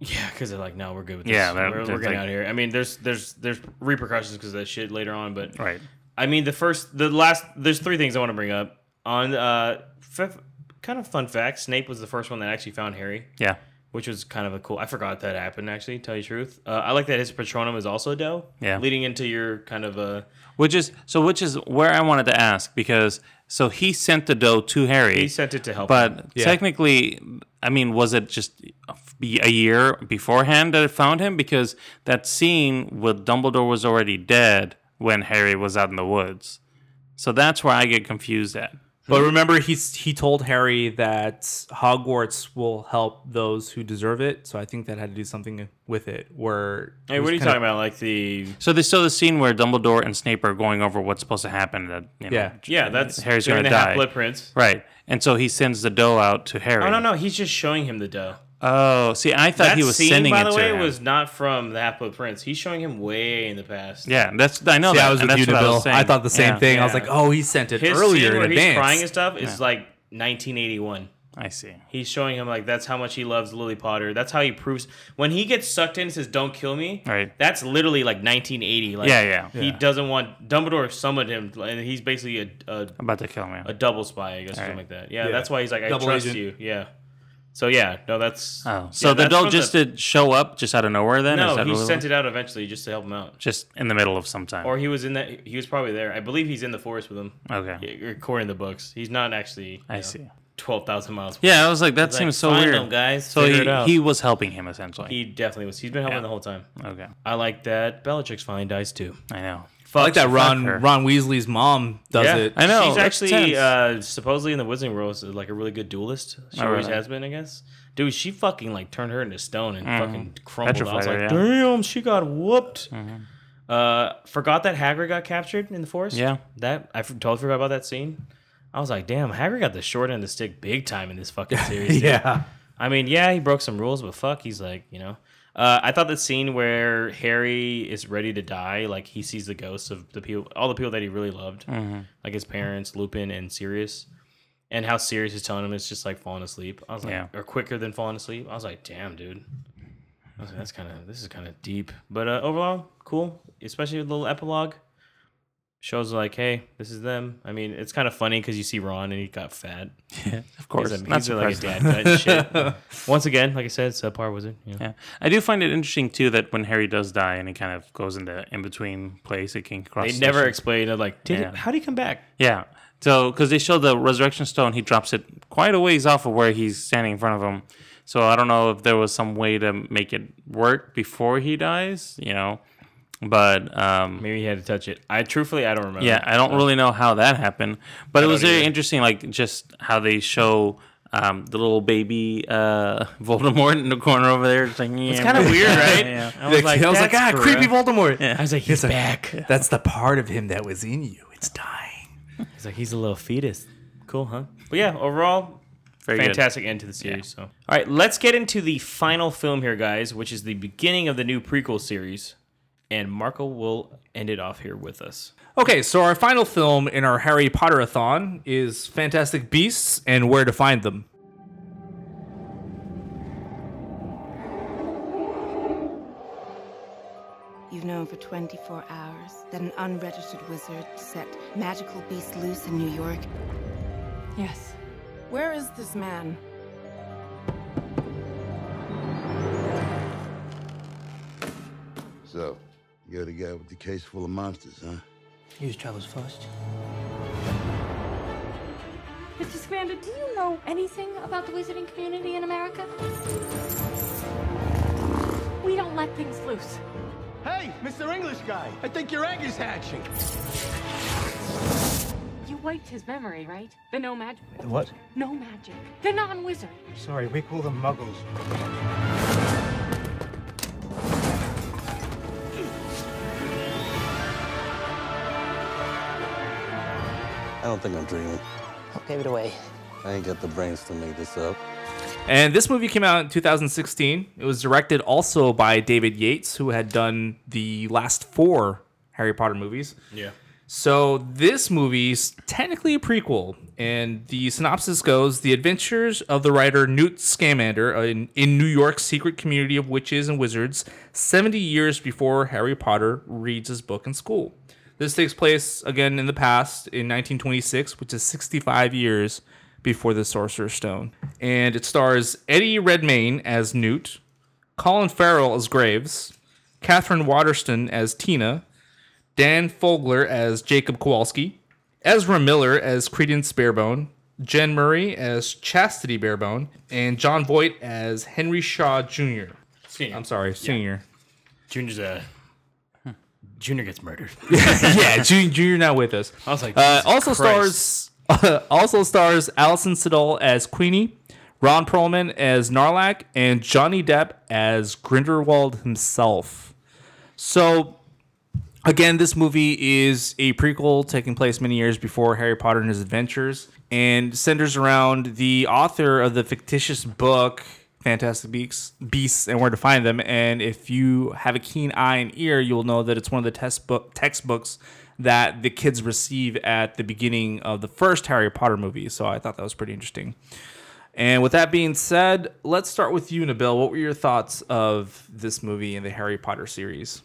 yeah, because they're like, no, we're good with this. Yeah, they're- we're, they're we're getting like- out of here. I mean, there's there's there's repercussions because of that shit later on, but right. I mean, the first, the last, there's three things I want to bring up on. Uh, f- kind of fun fact: Snape was the first one that actually found Harry. Yeah. which was kind of a cool. I forgot that happened. Actually, tell you the truth, uh, I like that his Patronum is also Doe. Yeah. leading into your kind of a. Which is so, which is where I wanted to ask because so he sent the doe to Harry. He sent it to help but him. Yeah. technically, I mean, was it just a a year beforehand that it found him? Because that scene with Dumbledore was already dead when Harry was out in the woods. So that's where I get confused at. But hmm. remember, he's he told Harry that Hogwarts will help those who deserve it. So I think that had to do something with it. Where Hey, what are you talking about? Like the So there's still the scene where Dumbledore and Snape are going over what's supposed to happen. That you know, Yeah. Yeah, that's Harry's going to the die. Half-Blood Prince. right? And so he sends the doe out to Harry. Oh no, no, he's just showing him the doe. Oh, see, I thought that he was scene, sending by it the to way, him. was not from the Half Blood Prince. He's showing him way in the past. Yeah, that's I know See, that. I was and with that's you, what I, Nabil. was saying. I thought the same Yeah. thing. I was like, oh, he sent it His earlier scene where in he's advance. crying and stuff is Yeah. like 1981. I see. He's showing him like that's how much he loves Lily Potter. That's how he proves when he gets sucked in and says "Don't kill me." Right. That's literally like 1980. Like, Yeah, yeah. He Yeah. doesn't want Dumbledore summoned him, and he's basically a a, About to kill me. a double spy, I guess, or Right. something like that. Yeah, Yeah. that's why he's like, I Double trust agent. you. Yeah. So yeah, no, that's Oh, so yeah, the that's from just did show up just out of nowhere then? No, he sent it out eventually just to help him out. just in the middle of some time. Or he was in that. He was probably there. I believe he's in the forest with him. Okay. According to the books, he's not actually. I know. see. twelve thousand miles. Yeah, I was like, that seems so find weird. them, guys. So he, he was helping him essentially. He definitely was. He's been helping Yeah. the whole time. Okay. I like that Bellatrix finally dies too. I know. I like that Ron her. Ron Weasley's mom does yeah. it. I know. She's actually uh, supposedly in the Wizarding World is like a really good duelist. She Oh, always really? has been, I guess. Dude, she fucking like turned her into stone and Mhm. fucking crumbled. I was like, her, yeah. damn, she got whooped. Mhm. Uh, forgot that Hagrid got captured in the forest. Yeah. that I f- totally forgot about that scene. I was like, damn, Hagrid got the short end of the stick big time in this fucking <laughs> series. dude. Yeah. I mean, yeah, he broke some rules, but fuck, he's like, you know. Uh, I thought the scene where Harry is ready to die, like he sees the ghosts of the people, all the people that he really loved, Mhm. like his parents, Lupin, and Sirius, and how Sirius is telling him it's just like falling asleep. I was like, Yeah. or quicker than falling asleep. I was like, damn, dude. I was like, that's kind of this is kind of deep, but uh, overall, cool. Especially the little epilogue. Shows like, hey, this is them. I mean, it's kind of funny because you see Ron and he got fat. <laughs> Yeah, of course. He's, a, Not he's like a dad cut and shit. <laughs> Once again, like I said, subpar wizard. You know? Yeah, I do find it interesting too that when Harry does die and he kind of goes into in between place, it can cross. They never station. explain it. Like, did Yeah. it, how did he come back? Yeah. So, because they show the resurrection stone, he drops it quite a ways off of where he's standing in front of him. So I don't know if there was some way to make it work before he dies, you know. But um, maybe he had to touch it. I truthfully, I don't remember. Yeah, I don't So- really know how that happened, but I it was very either. interesting, like just how they show. Um, the little baby uh, <laughs> Voldemort in the corner over there. It's, like, It's kind of weird, right? <laughs> yeah. I was like, I was like, ah, creepy gross." Voldemort. I was like, he's like, back. <laughs> That's the part of him that was in you. It's dying. He's like, he's a little fetus. Cool, huh? But yeah, overall, Very good. fantastic end to the series. So, all right, let's get into the final film here, guys, which is the beginning of the new prequel series, and Marco will end it off here with us. Okay, so our final film in our Harry Potter-a-thon is Fantastic Beasts and Where to Find Them. You've known for 24 hours that an unregistered wizard set magical beasts loose in New York. Yes. Where is this man? So, you're the guy with the case full of monsters, huh? Whose travels first? Mr. Scamander, do you know anything about the wizarding community in America? We don't let things loose. Hey, Mr. English guy, I think your egg is hatching. You wiped his memory, right? The no magic. The what? No magic. The non-wizard. Sorry, we call them muggles. Don't think I'm dreaming. I Give it away. I ain't got the brains to make this up. And this movie came out in 2016. It was directed also by David Yates, who had done the last four Harry Potter movies. Yeah. So this movie's technically a prequel, and the synopsis goes: the adventures of the writer Newt Scamander uh, in, in New York's secret community of witches and wizards, 70 years before Harry Potter reads his book in school. This takes place again in the past in 1926, which is 65 years before the Sorcerer's Stone. And it stars Eddie Redmayne as Newt, Colin Farrell as Graves, Katherine Waterston as Tina, Dan Fogler as Jacob Kowalski, Ezra Miller as Credence Barebone, Jenn Murray as Chastity Barebone, and Jon Voight as Henry Shaw Jr. Senior. I'm sorry, senior. Junior's a Junior gets murdered. <laughs> yeah, Junior, Junior not with us. I was like, uh, also Christ. stars, <laughs> also stars Alison Sudol as Queenie, Ron Perlman as Gnarlack, and Johnny Depp as Grindelwald himself. So, again, this movie is a prequel taking place many years before Harry Potter and His Adventures, and centers around the author of the fictitious book Fantastic Beasts, Beasts and Where to Find Them. And if you have a keen eye and ear, you'll know that it's one of the test book textbooks that the kids receive at the beginning of the first Harry Potter movie. So I thought that was pretty interesting. And with that being said, let's start with you, Nabil. What were your thoughts of this movie and the Harry Potter series?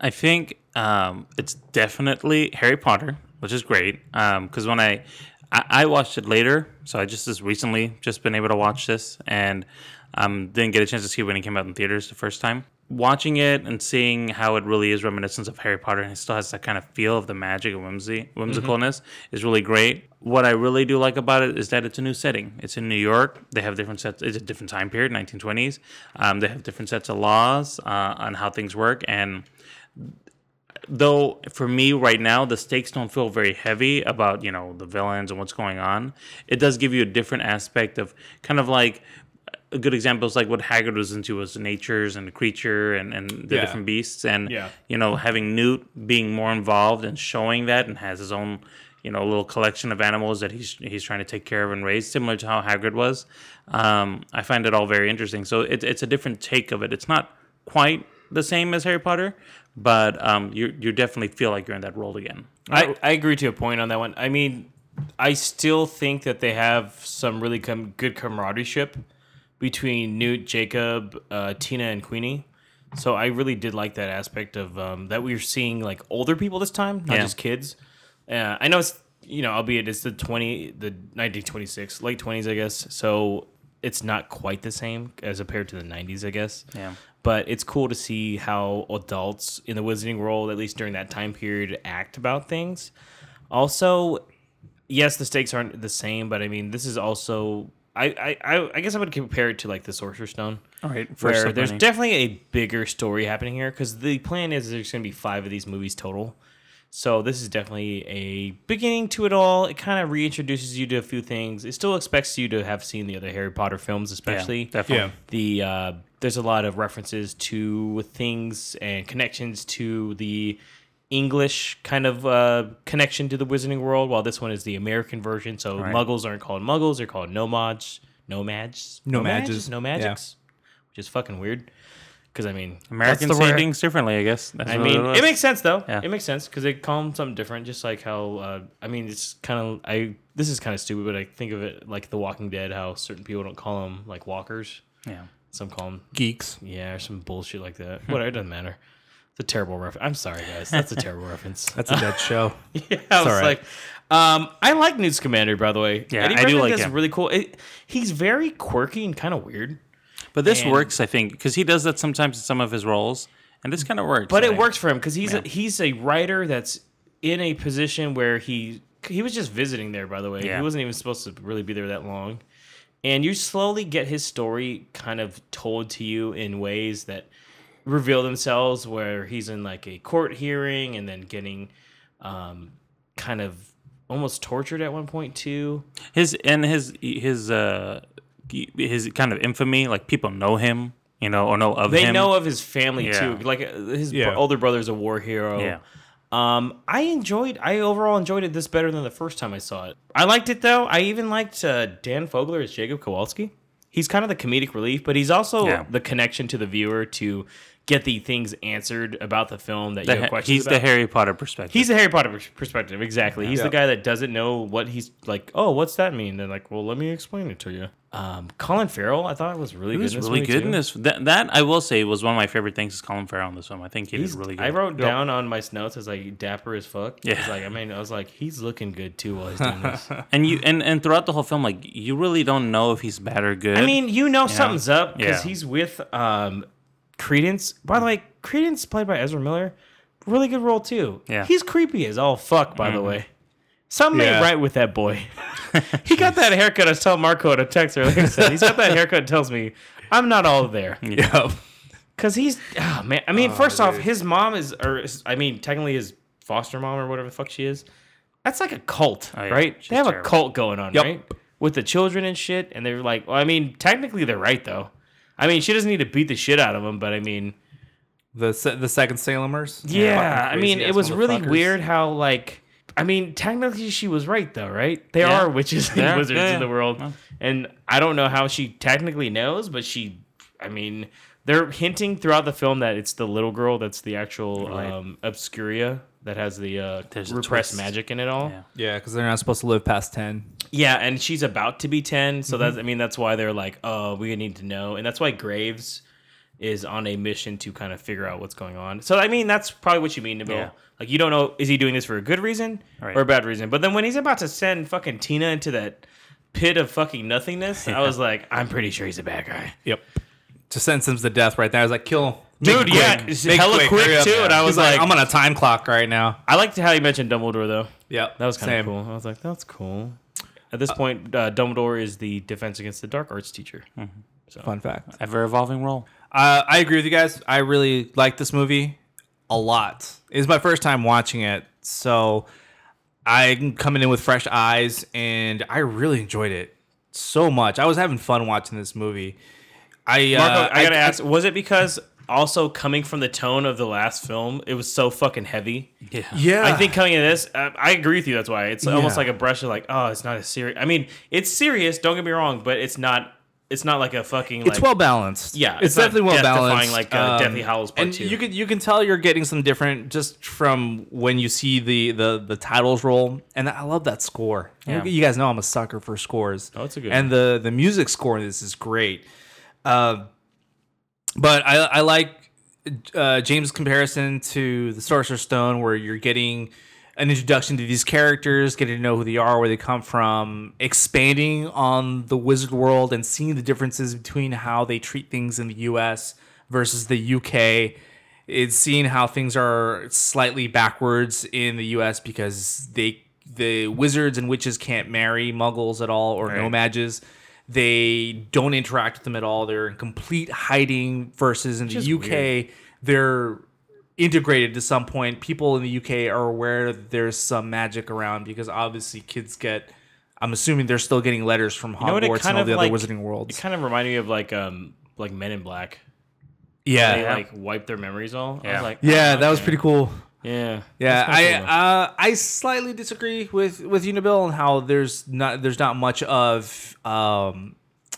I think um, it's definitely Harry Potter, which is great. Because when I, I I watched it later, so I just as recently just been able to watch this, and Um, didn't get a chance to see it when it came out in theaters the first time. Watching it and seeing how it really is reminiscent of Harry Potter and it still has that kind of feel of the magic and whimsy, whimsicalness is really great. What I really do like about it is that it's a new setting. It's in New York. They have different sets. It's a different time period, 1920s. Um, they have different sets of laws uh, on how things work and though for me right now the stakes don't feel very heavy about you know the villains and what's going on it does give you a different aspect of kind of like good example is like what Hagrid was into was natures and the creature and, and the Yeah. different beasts and Yeah. you know having Newt being more involved and showing that and has his own you know little collection of animals that he's he's trying to take care of and raise similar to how Hagrid was um, I find it all very interesting so it, it's a different take of it it's not quite the same as Harry Potter but um, you you definitely feel like you're in that role again I, I agree to a point on that one. I mean, I still think that they have some really com- good camaraderie between Newt, Jacob, uh, Tina, and Queenie. So I really did like that aspect of um, that we were seeing like older people this time, not Yeah. just kids. Uh, I know it's you know, albeit it's the twenty, the nineteen twenty six, late twenties, I guess. So it's not quite the same as compared to the nineties, I guess. Yeah. But it's cool to see how adults in the wizarding world, at least during that time period, act about things. Also, yes, the stakes aren't the same, but I mean, this is also. I, I, I- I guess I would compare it to like the Sorcerer's Stone. All right, first Where step there's definitely a bigger story happening here because the plan is there's going to be five of these movies total. So this is definitely a beginning to it all. It kind of reintroduces you to a few things. It still expects you to have seen the other Harry Potter films, especially. definitely. Yeah. The uh, there's a lot of references to things and connections to the English kind of uh, connection to the Wizarding world, while this one is the American version. So Right. Muggles aren't called Muggles; they're called Nomads, Nomads, Nomads, no magics, which is fucking weird. Because I mean, Americans say word. things differently I guess That's I mean, was. it makes sense though. Yeah. It makes sense because they call them something different, just like how uh, I mean, it's kind of I. This is kind of stupid, but I think of it like The Walking Dead. How certain people don't call them like walkers. Yeah. Some call them Geeks. Yeah, or some bullshit like that. Whatever, it doesn't matter. A terrible reference. I'm sorry, guys. That's a terrible reference. <laughs> That's a dead show. <laughs> yeah, I was right. like, um, I like Newt Scamander, by the way. Yeah, Eddie I do like him. really cool. It, he's very quirky and kind of weird. But this And- works, I think, because he does that sometimes in some of his roles, and this kind of works. But it works for him because he's Yeah. a, he's a writer that's in a position where he he was just visiting there. By the way, Yeah. he wasn't even supposed to really be there that long, and you slowly get his story kind of told to you in ways that reveal themselves. Where he's in like a court hearing and then getting um, kind of almost tortured at one point too. his and his his uh his kind of infamy, like people know him, you know, or know of they him. know of his family Yeah. too. Like uh, his Yeah. bro- older brother's a war hero. Yeah. Um, I enjoyed. I overall enjoyed it this better than the first time I saw it. I liked it though. I even liked uh, Dan Fogler as Jacob Kowalski. He's kind of the comedic relief, but he's also Yeah. the connection to the viewer to get the things answered about the film that The you have Ha- questions he's about. the Harry Potter perspective. He's the Harry Potter perspective, exactly. He's the guy that doesn't know what he's like. Oh, what's that mean? And like, well, let me explain it to you. Um, Colin Farrell, I thought was really He good. was really good too. in this. That, that I will say was one of my favorite things is Colin Farrell in this film. I think he He's- did really good. I wrote down on my notes as like dapper as fuck. Yeah. Like I mean, I was like, he's looking good too while he's doing this. <laughs> and you and, and throughout the whole film, like you really don't know if he's bad or good. I mean, you know something's up because Yeah. he's with um, Credence. By the way, Credence played by Ezra Miller, really good role too. Yeah. he's creepy as all fuck. By the Mhm. way, something Yeah. ain't right with that boy. <laughs> he got that haircut. I was telling Marco in a text earlier. Said, he's got that haircut. and Tells me I'm not all there. <laughs> Yeah. Cause he's oh man. I mean, Oh, first off, his mom is, or I mean, technically his foster mom or whatever the fuck she is. That's like a cult, Oh, yeah. right? She's They have a cult going on, Yep. right? With the children and shit, and they're like, well, I mean, technically they're right though. I mean, she doesn't need to beat the shit out of him, but I mean, The se- the second Salemers. yeah, Fucking I mean, it was really motherfuckers. weird how like, I mean, technically she was right though, right? They Yeah. are witches and Yeah, wizards yeah, in the world, Well. and I don't know how she technically knows, but she, I mean, they're hinting throughout the film that it's the little girl that's the actual Right. um, Obscurial that has the uh, repressed magic in it all. Yeah. Yeah, because they're not supposed to live past ten. Yeah, and she's about to be 10, so Mm-hmm. that's I mean that's why they're like, "Oh, we need to know." And that's why Graves is on a mission to kind of figure out what's going on. So I mean, that's probably what you mean, Nabil. Yeah. Like you don't know is he doing this for a good reason Right. or a bad reason? But then when he's about to send fucking Tina into that pit of fucking nothingness, I was like, I'm pretty sure he's a bad guy. Yep. To sentence him to death right there. I was like, kill. Dude, Make yeah, quick. Make hella quick, up. too, and I was He's like- I'm on a time clock right now. I liked how you mentioned Dumbledore though. Yeah, that was kind of cool. I was like, that's cool. At this point, uh, Dumbledore is the Defense Against the Dark Arts teacher. So Fun fact. Ever evolving role. Uh, I agree with you guys. I really like this movie a lot. It's my first time watching it, so I'm coming in with fresh eyes, and I really enjoyed it so much. I was having fun watching this movie. I uh, Marco, I gotta ask: Was it because also coming from the tone of the last film, it was so fucking heavy? Yeah, Yeah. I think coming into this, uh, I agree with you. That's why it's almost Yeah. like a brush of like, oh, it's not as serious. I mean, it's serious. Don't get me wrong, but it's not. It's not like a fucking. it's like, well balanced. Yeah, it's, not definitely well death-defying balanced. Like uh, Um, Deathly Hallows Part and Two. you can you can tell you're getting some different just from when you see the the the titles roll. And I love that score. Yeah. You guys know I'm a sucker for scores. Oh, it's a good And the the music score in this is great. Uh, but I I like uh, James' comparison to the Sorcerer's Stone, where you're getting an introduction to these characters, getting to know who they are, where they come from, expanding on the wizard world, and seeing the differences between how they treat things in the U.S. versus the UK. It's seeing how things are slightly backwards in the U.S. because they the wizards and witches can't marry muggles at all or Right. They don't interact with them at all. They're in complete hiding. Versus in Which the UK, weird. they're integrated to some point. People in the UK are aware that there's some magic around because obviously kids get. I'm assuming they're still getting letters from You know Hogwarts and all the like other wizarding worlds. It kind of reminded me of like um like Men in Black. Yeah. they Yeah. like wipe their memories all. I Yeah. was like, yeah, oh, that was pretty cool. Yeah, Yeah, I uh, I slightly disagree with with Unibill and how there's not there's not much of um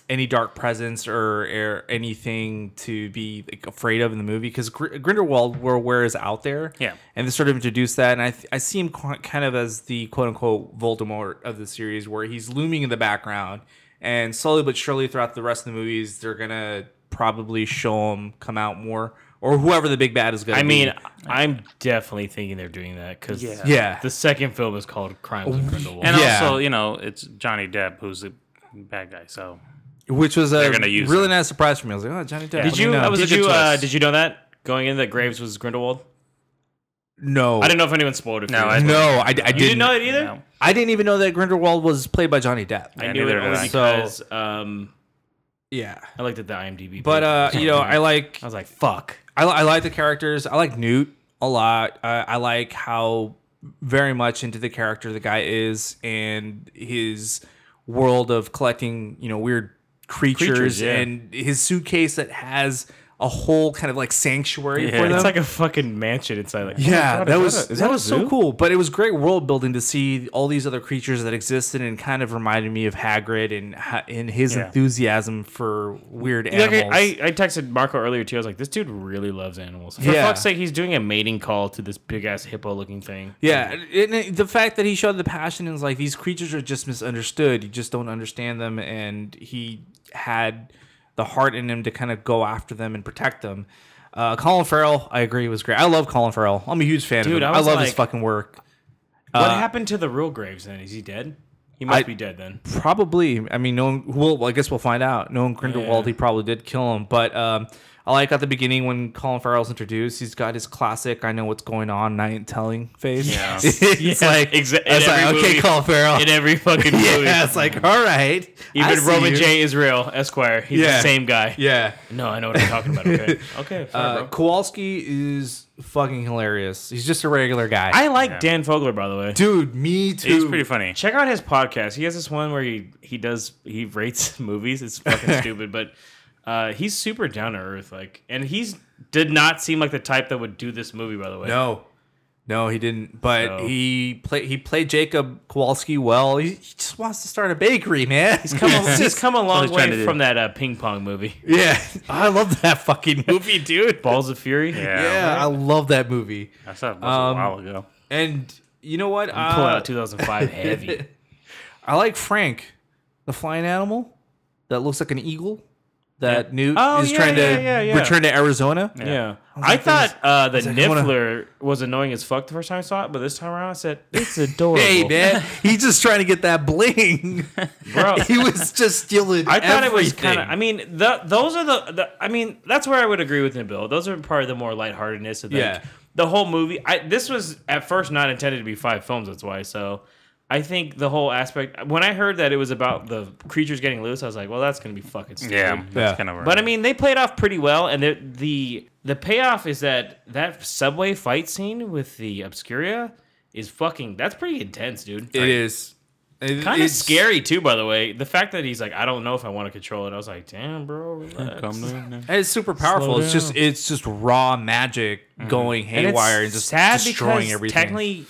any dark presence or, or anything to be like, afraid of in the movie because Gr- Grindelwald we're aware is out there. Yeah. and they sort of introduced that, and I th- I see him qu- kind of as the quote unquote Voldemort of the series, where he's looming in the background, and slowly but surely throughout the rest of the movies, they're gonna probably show him come out more, or whoever the big bad is gonna. Be. I be. mean, I'm definitely thinking they're doing that because Yeah. Yeah. the second film is called Crimes of Grindelwald. And Yeah. also, you know, it's Johnny Depp who's the bad guy. So which was a They're gonna use really him. nice surprise for me. I was like, oh, Johnny Depp. did you? know? It was a did good you? Uh, twist. did you know that going in that Graves was Grindelwald? No, I didn't know if anyone spoiled it. For No, you. I no, I, I didn't. didn't know it either. No. I didn't even know that Grindelwald was played by Johnny Depp. I Yeah, knew it neither did only I. because um, Yeah, I looked at the IMDb. but uh, or you know. I like I was like, fuck. I, I like the characters. I like Newt a lot. I, I like how very much into the character the guy is and his world of collecting, you know, weird creatures, Creatures, yeah. and his suitcase that has a whole kind of like sanctuary Yeah. for them. It's like a fucking mansion inside. Like, oh yeah, God, that was a- that, that was so cool. But it was great world building to see all these other creatures that existed and kind of reminded me of Hagrid and and his Yeah. enthusiasm for weird Like, animals. I, I texted Marco earlier too. I was like, this dude really loves animals. For Yeah. fuck's sake, he's doing a mating call to this big ass hippo looking thing. Yeah, and the fact that he showed the passion is like these creatures are just misunderstood. You just don't understand them, and he had the heart in him to kind of go after them and protect them. Uh, Colin Farrell, I agree, was great. I love Colin Farrell. I'm a huge fan Dude, of him. I I, love his fucking work. What Uh, happened to the real Graves then? Is he dead? He must I- be dead then. Probably. I mean, no. One, well, I guess we'll find out. Knowing Grindelwald, Yeah. he probably did kill him. But um, I like at the beginning when Colin Farrell's introduced, he's got his classic "I know what's going on" I ain't telling face. Yeah. <laughs> it's Yes, like, exactly. it's like every okay. Colin Farrell. In every fucking <laughs> movie. yeah, it's like all right. Even Roman you. J. Israel, Esquire. He's Yeah. the same guy. Yeah. No, I know what I'm talking about. Okay. <laughs> Okay. fair, Uh, bro. Kowalski is fucking hilarious. He's just a regular guy. I like Dan Fogler, by the way. Dude, me too. he's pretty funny. Check out his podcast. He has this one where he he does he rates movies. It's fucking stupid, but uh, he's super down to earth. Like, and he's did not seem like the type that would do this movie. By the way, No, no, he didn't. But So- he played. He played Jacob Kowalski well. He, he just wants to start a bakery, man. he's come a, <laughs> he's come a long he's trying way do. from that uh, ping pong movie, <laughs> Yeah, I love that fucking <laughs> movie, dude. Balls of Fury. Yeah, Yeah, I love that movie. I saw it was Um, a while ago. And you know what? I'm pulling Uh, out 2005 heavy. I like Frank, the flying animal that looks like an eagle. That Yeah. Newt Oh, is yeah, trying yeah, to yeah, yeah. return to Arizona. Yeah. I was I, thought uh, the was like, I wanna- Niffler was annoying as fuck the first time I saw it, but this time around I said, it's <laughs> adorable. Hey man, he's just trying to get that bling, <laughs> Bro. <laughs> he was just stealing. I thought it was kind of. I mean, the, those are the, the. I mean, that's where I would agree with him, Bill. Those are part of the more lightheartedness of the, Yeah. the whole movie. I this was at first not intended to be five films. That's why. So, I think the whole aspect. When I heard that it was about the creatures getting loose, I was like, well, that's gonna be fucking stupid. Yeah, that's Yeah. kind of. But I mean, they played off pretty well, and the the the payoff is that that subway fight scene with the Obscurial is fucking. That's pretty intense, dude. It is It- Kind of scary too, by the way. The fact that he's like, I don't know if I want to control it. I was like, damn, bro, relax. Calm down. And It's super powerful. Slow It's just it's just raw magic mm-hmm. going And it's haywire and just sad destroying because everything. Technically,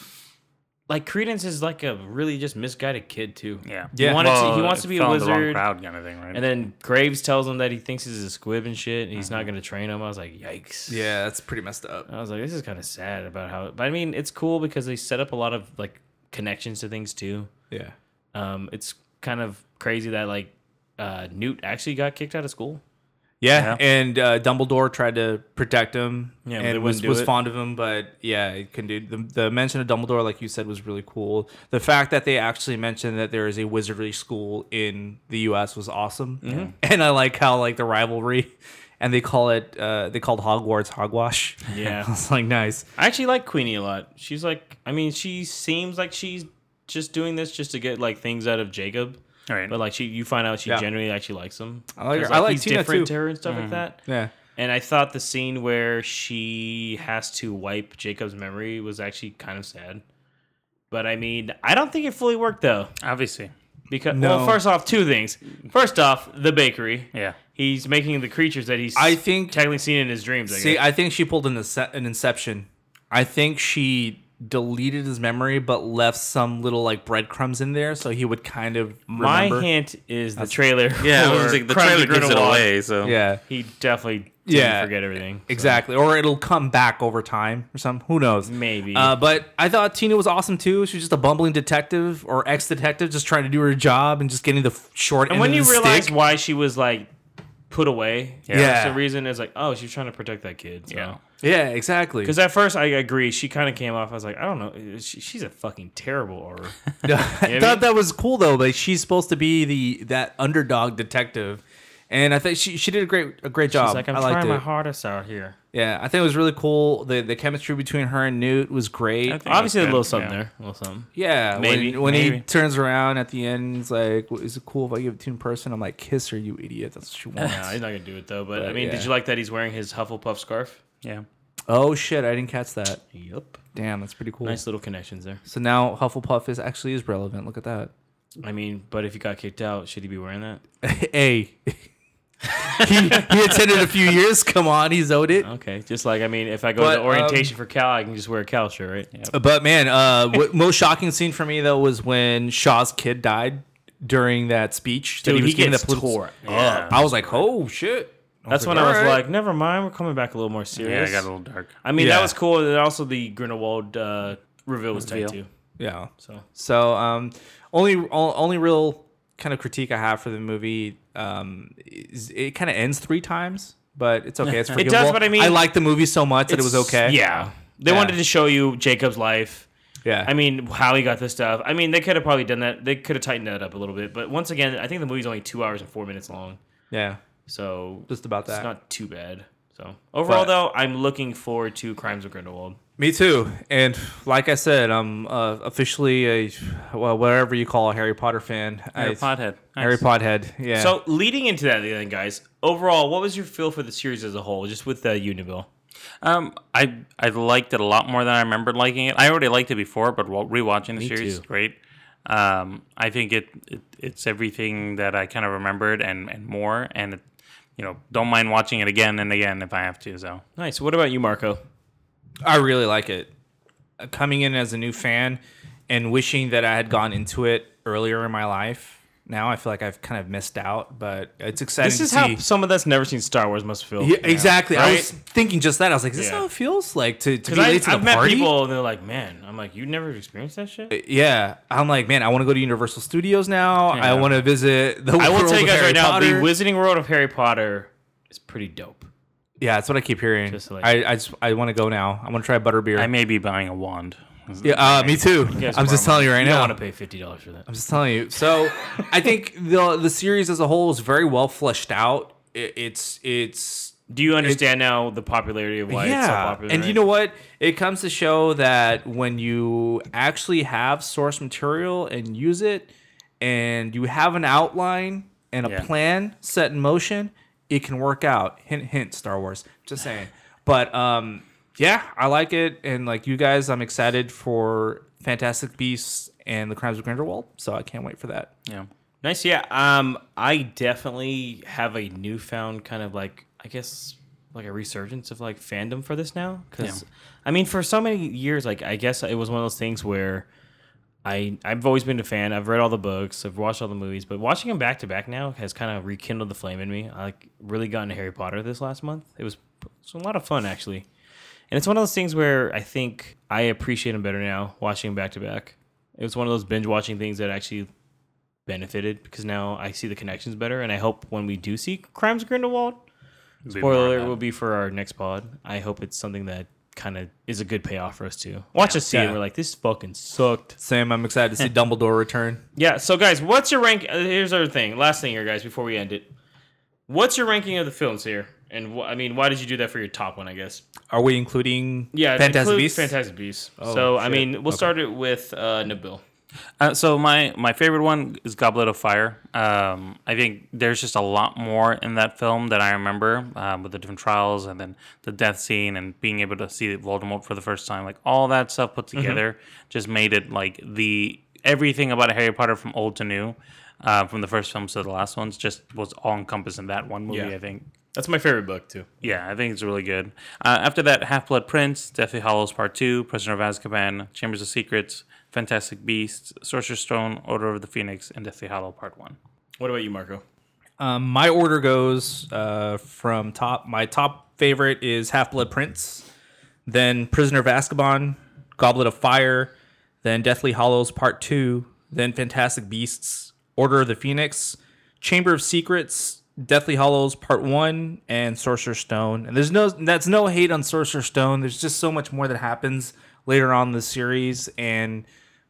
like Credence is like a really just misguided kid too. Yeah. He, Yeah. wanted to, he wants to be a fell the wrong wizard. crowd kind of thing, right? And then Graves tells him that he thinks he's a squib and shit, and he's not going to train him. I was like, yikes. yeah, that's pretty messed up. I was like, this is kind of sad about how. But I mean, it's cool because they set up a lot of like connections to things too. Yeah. Um, it's kind of crazy that like uh, Newt actually got kicked out of school. Yeah, and uh, Dumbledore tried to protect him Yeah, and was, was it. fond of him, but yeah, it couldn't do the, the mention of Dumbledore, like you said, was really cool. The fact that they actually mentioned that there is a wizardry school in the U.S. was awesome, Mhm. <laughs> and I like how like the rivalry, and they call it uh, they called Hogwarts hogwash. Yeah. <laughs> it's like, nice. I actually like Queenie a lot. She's like, I mean, she seems like she's just doing this just to get like things out of Jacob. Right. But like she, you find out she Yeah. genuinely actually likes him. I like her. 'Cause, I like he's Tina, different too. to her and stuff like mm. that. Yeah. And I thought the scene where she has to wipe Jacob's memory was actually kind of sad. But I mean, I don't think it fully worked though. Obviously. Because No. well, first off, two things. First off, the bakery. Yeah. He's making the creatures that he's I think- technically seen in his dreams. I See, guess. I think she pulled an, ince- an Inception. I think she deleted his memory, but left some little like breadcrumbs in there, so he would kind of. My hint is the trailer. <laughs> Yeah, I was like, the Crimes trailer gives it away, so- Yeah. he definitely didn't Yeah. forget everything. so. Exactly, or it'll come back over time or something. Who knows? Maybe. Uh, but I thought Tina was awesome too. She was just a bumbling detective or ex detective, just trying to do her job and just getting the short And end when of you the realize stick. why she was like put away, Yeah. that's the reason is like, oh, she's trying to protect that kid. So. Yeah. Yeah, exactly. Because at first I agree, she kind of came off. I was like, I don't know, she, she's a fucking terrible aura. I <laughs> You know thought I mean? that was cool though. Like she's supposed to be the that underdog detective, and I think she she did a great a great job. She's like, I'm I liked trying it. my hardest out here. Yeah, I think it was really cool. The the chemistry between her and Newt was great. I think Obviously, a little something yeah. there, a little something. Yeah, Maybe, when, when he turns around at the end, he's like, "Is it cool if I give it to you in person?" I'm like, "Kiss her, you idiot." That's what she <laughs> No, wants. he's not gonna do it though. But, I mean, yeah. did you like that he's wearing his Hufflepuff scarf? Yeah. Oh shit, I didn't catch that. Yep. Damn, that's pretty cool. Nice little connections there. So now Hufflepuff is actually is relevant. Look at that. I mean, but if he got kicked out, should he be wearing that? <laughs> hey, <laughs> he, he attended a few years. Come on, he's owed it. Okay, just like I mean, if I go But, to orientation for Cal, I can just wear a Cal shirt, right? Uh, But man, uh, what <laughs> most shocking scene for me though was when Shaw's kid died during that speech. that Dude, was he giving gets that political- tore up. I was like, oh shit. That's when I was "Alright." like, never mind, we're coming back a little more serious. Yeah, it got a little dark. I mean, Yeah. that was cool. And also, the Grindelwald uh, reveal was tight Reveal. too. Yeah. So So um, only o- only real kind of critique I have for the movie um, is it kind of ends three times, but it's okay. It's <laughs> It forgivable. does, but I mean, I like the movie so much that it was It's- okay. Yeah, they Yeah. wanted to show you Jacob's life. Yeah. I mean, how he got this stuff. I mean, they could have probably done that. They could have tightened that up a little bit. But once again, I think the movie's only two hours and four minutes long. Yeah. So Just about that. It's not too bad. So overall, But- though, I'm looking forward to Crimes of Grindelwald. Me too. And like I said, I'm uh, officially a well, whatever you call a Harry Potter fan. Harry I- Pothead. Harry Nice. Pothead. Yeah. So leading into that, then, guys, overall, what was your feel for the series as a whole, just with the Unibill? Um, I I liked it a lot more than I remembered liking it. I already liked it before, but while rewatching the Me series too. great. Um, I think it, it it's everything that I kind of remembered and and more. And it, you know, don't mind watching it again and again if I have to. So Nice. What about you, Marco? I really like it. Uh, Coming in as a new fan and wishing that I had gone into it earlier in my life, now. I feel like I've kind of missed out, but it's exciting This is to how see. someone that's never seen Star Wars must feel. Yeah, exactly. I was thinking just that. I was like, is this Yeah. how it feels like to, to Because be late to the I've met party? people and they're like, "Man," I'm like, "You never experienced that shit." Uh, yeah, I'm like, man, I want to go to Universal Studios now. I want to visit the. I will tell you of guys Harry right now, Potter. the Wizarding World of Harry Potter is pretty dope. Yeah, that's what I keep hearing. Just like- I I, just, I want to go now. I want to try butterbeer. I may be buying a wand. Yeah, uh, me too. I'm just telling you right now. don't want to pay fifty dollars for that. I'm just telling you. So I think the the series as a whole is very well fleshed out. It, it's it's. Do you understand now the popularity of why it's so popular? And you know what? It comes to show that when you actually have source material and use it, and you have an outline and a Yeah. plan set in motion, it can work out. Hint, hint. Star Wars. Just saying. But um, yeah, I like it, and like you guys, I'm excited for Fantastic Beasts and the Crimes of Grindelwald. So I can't wait for that. Yeah. Nice, yeah. Um, I definitely have a newfound kind of like, I guess, like a resurgence of like fandom for this now. Because, Yeah. I mean, for so many years, like I guess it was one of those things where I I've always been a fan. I've read all the books, I've watched all the movies, but watching them back to back now has kind of rekindled the flame in me. I like really got into Harry Potter this last month. It was, it was a lot of fun actually, and it's one of those things where I think I appreciate them better now watching them back to back. It was one of those binge watching things that actually benefited because now I see the connections better, and I hope when we do see Crimes of Grindelwald, Be more spoiler of alert will be for our next pod. I hope it's something that kind of is a good payoff for us too. Watch us see it, we're like, this fucking sucked. Sam, I'm excited to see <laughs> Dumbledore return. Yeah. So guys, what's your rank? uh, Here's our thing. Last thing here, guys, before we end it. What's your ranking of the films here? And wh- I mean, why did you do that for your top one? I guess. Are we including Yeah, Fantastic Beasts? Fantastic Beasts. Oh, so I mean, we'll Okay. start it with uh, Nabil. Uh, so my my favorite one is Goblet of Fire. Um, I think there's just a lot more in that film that I remember um, with the different trials and then the death scene and being able to see Voldemort for the first time. Like all that stuff put Mhm. together just made it like the everything about Harry Potter from old to new, uh, from the first films to the last ones, just was all encompassed in that one movie. Yeah. I think. That's my favorite book too. Yeah, I think it's really good. Uh, after that, Half Blood Prince, Deathly Hallows Part Two, Prisoner of Azkaban, Chambers of Secrets, Fantastic Beasts, Sorcerer's Stone, Order of the Phoenix, and Deathly Hallow Part One. What about you, Marco? Um, my order goes uh, from top. My top favorite is Half Blood Prince, then Prisoner of Azkaban, Goblet of Fire, then Deathly Hallows Part Two, then Fantastic Beasts, Order of the Phoenix, Chamber of Secrets, Deathly Hallows Part One, and Sorcerer's Stone. And there's no that's no hate on Sorcerer's Stone. There's just so much more that happens later on in the series and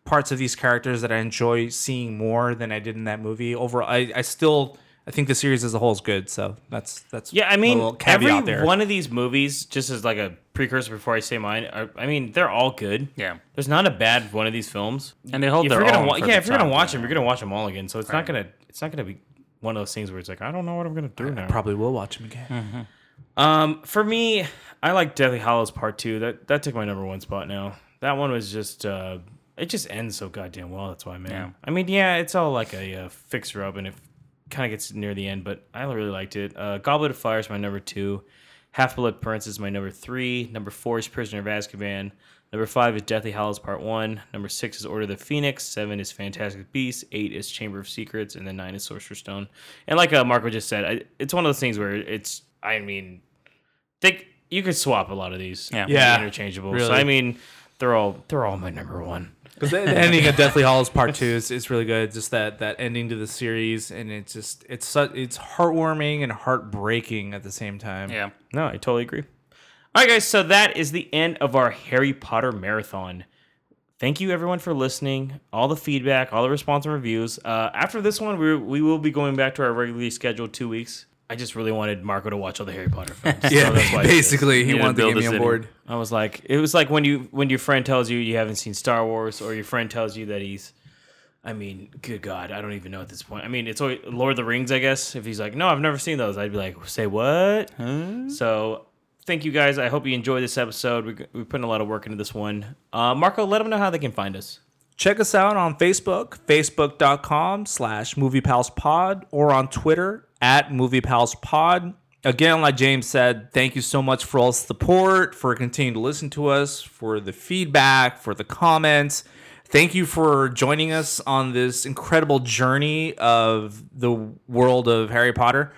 parts of these characters that I enjoy seeing more than I did in that movie. Overall, I, I still I think the series as a whole is good. So that's that's Yeah, I mean, little caveat every there. one of these movies, just as like a precursor before I say mine, are, I mean, they're all good. Yeah. There's not a bad one of these films, And they hold if their you're gonna own wa- for yeah, the if you're gonna time, watch them, you're gonna watch them all again. So it's Right. not gonna, it's not gonna be one of those things where it's like, I don't know what I'm gonna do now. Probably will watch him again. Mm-hmm. Um, for me, I like Deathly Hallows Part Two. That that took my number one spot now. That one was just, uh, it just ends so goddamn well. That's why, man. Yeah. I mean, yeah, it's all like a uh, fixer up, and it kind of gets near the end, but I really liked it. Uh, Goblet of Fire is my number two. Half Blood Prince is my number three. Number four is Prisoner of Azkaban. Number five is Deathly Hallows Part One. Number six is Order of the Phoenix. Seven is Fantastic Beasts. Eight is Chamber of Secrets, and then nine is Sorcerer's Stone. And like uh, Marco just said, I, it's one of those things where it's. I mean, think you could swap a lot of these. Yeah. Yeah, interchangeable. really. So I mean, they're all they're all my number one. Because the, <laughs> the ending of Deathly Hallows Part Two is, is really good. Just that that ending to the series, and it's just it's su- it's heartwarming and heartbreaking at the same time. Yeah. No, I totally agree. All right, guys. So that is the end of our Harry Potter marathon. Thank you, everyone, for listening. All the feedback, all the response and reviews. Uh, after this one, we we will be going back to our regularly scheduled two weeks. I just really wanted Marco to watch all the Harry Potter films. <laughs> Yeah, that's why I did this. basically, he Need to wanted to build get me on city. board. I was like, it was like when you when your friend tells you you haven't seen Star Wars, or your friend tells you that he's. I mean, good God, I don't even know at this point. I mean, it's always, Lord of the Rings, I guess. If he's like, no, I've never seen those, I'd be like, say what? So, thank you guys. I hope you enjoyed this episode. We we put in a lot of work into this one. Uh, Marco, let them know how they can find us. Check us out on Facebook, facebook.com slash moviepalspod, or on Twitter at moviepalspod. Again, like James said, thank you so much for all the support, for continuing to listen to us, for the feedback, for the comments. thank you for joining us on this incredible journey of the world of Harry Potter.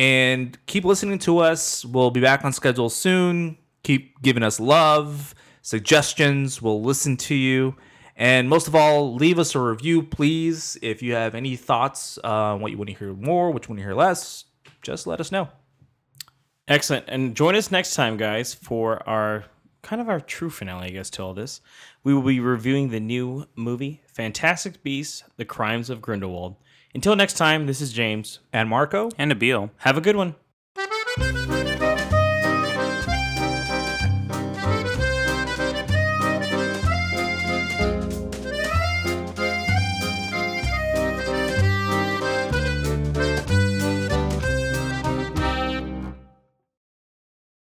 And keep listening to us. We'll be back on schedule soon. Keep giving us love, suggestions. We'll listen to you. And most of all, leave us a review, please. If you have any thoughts uh, what you want to hear more, what you want to hear less, just let us know. Excellent. And join us next time, guys, for our kind of our true finale, I guess, to all this. We will be reviewing the new movie, Fantastic Beasts The Crimes of Grindelwald. Until next time, this is James. And Marco. And Nabil. Have a good one.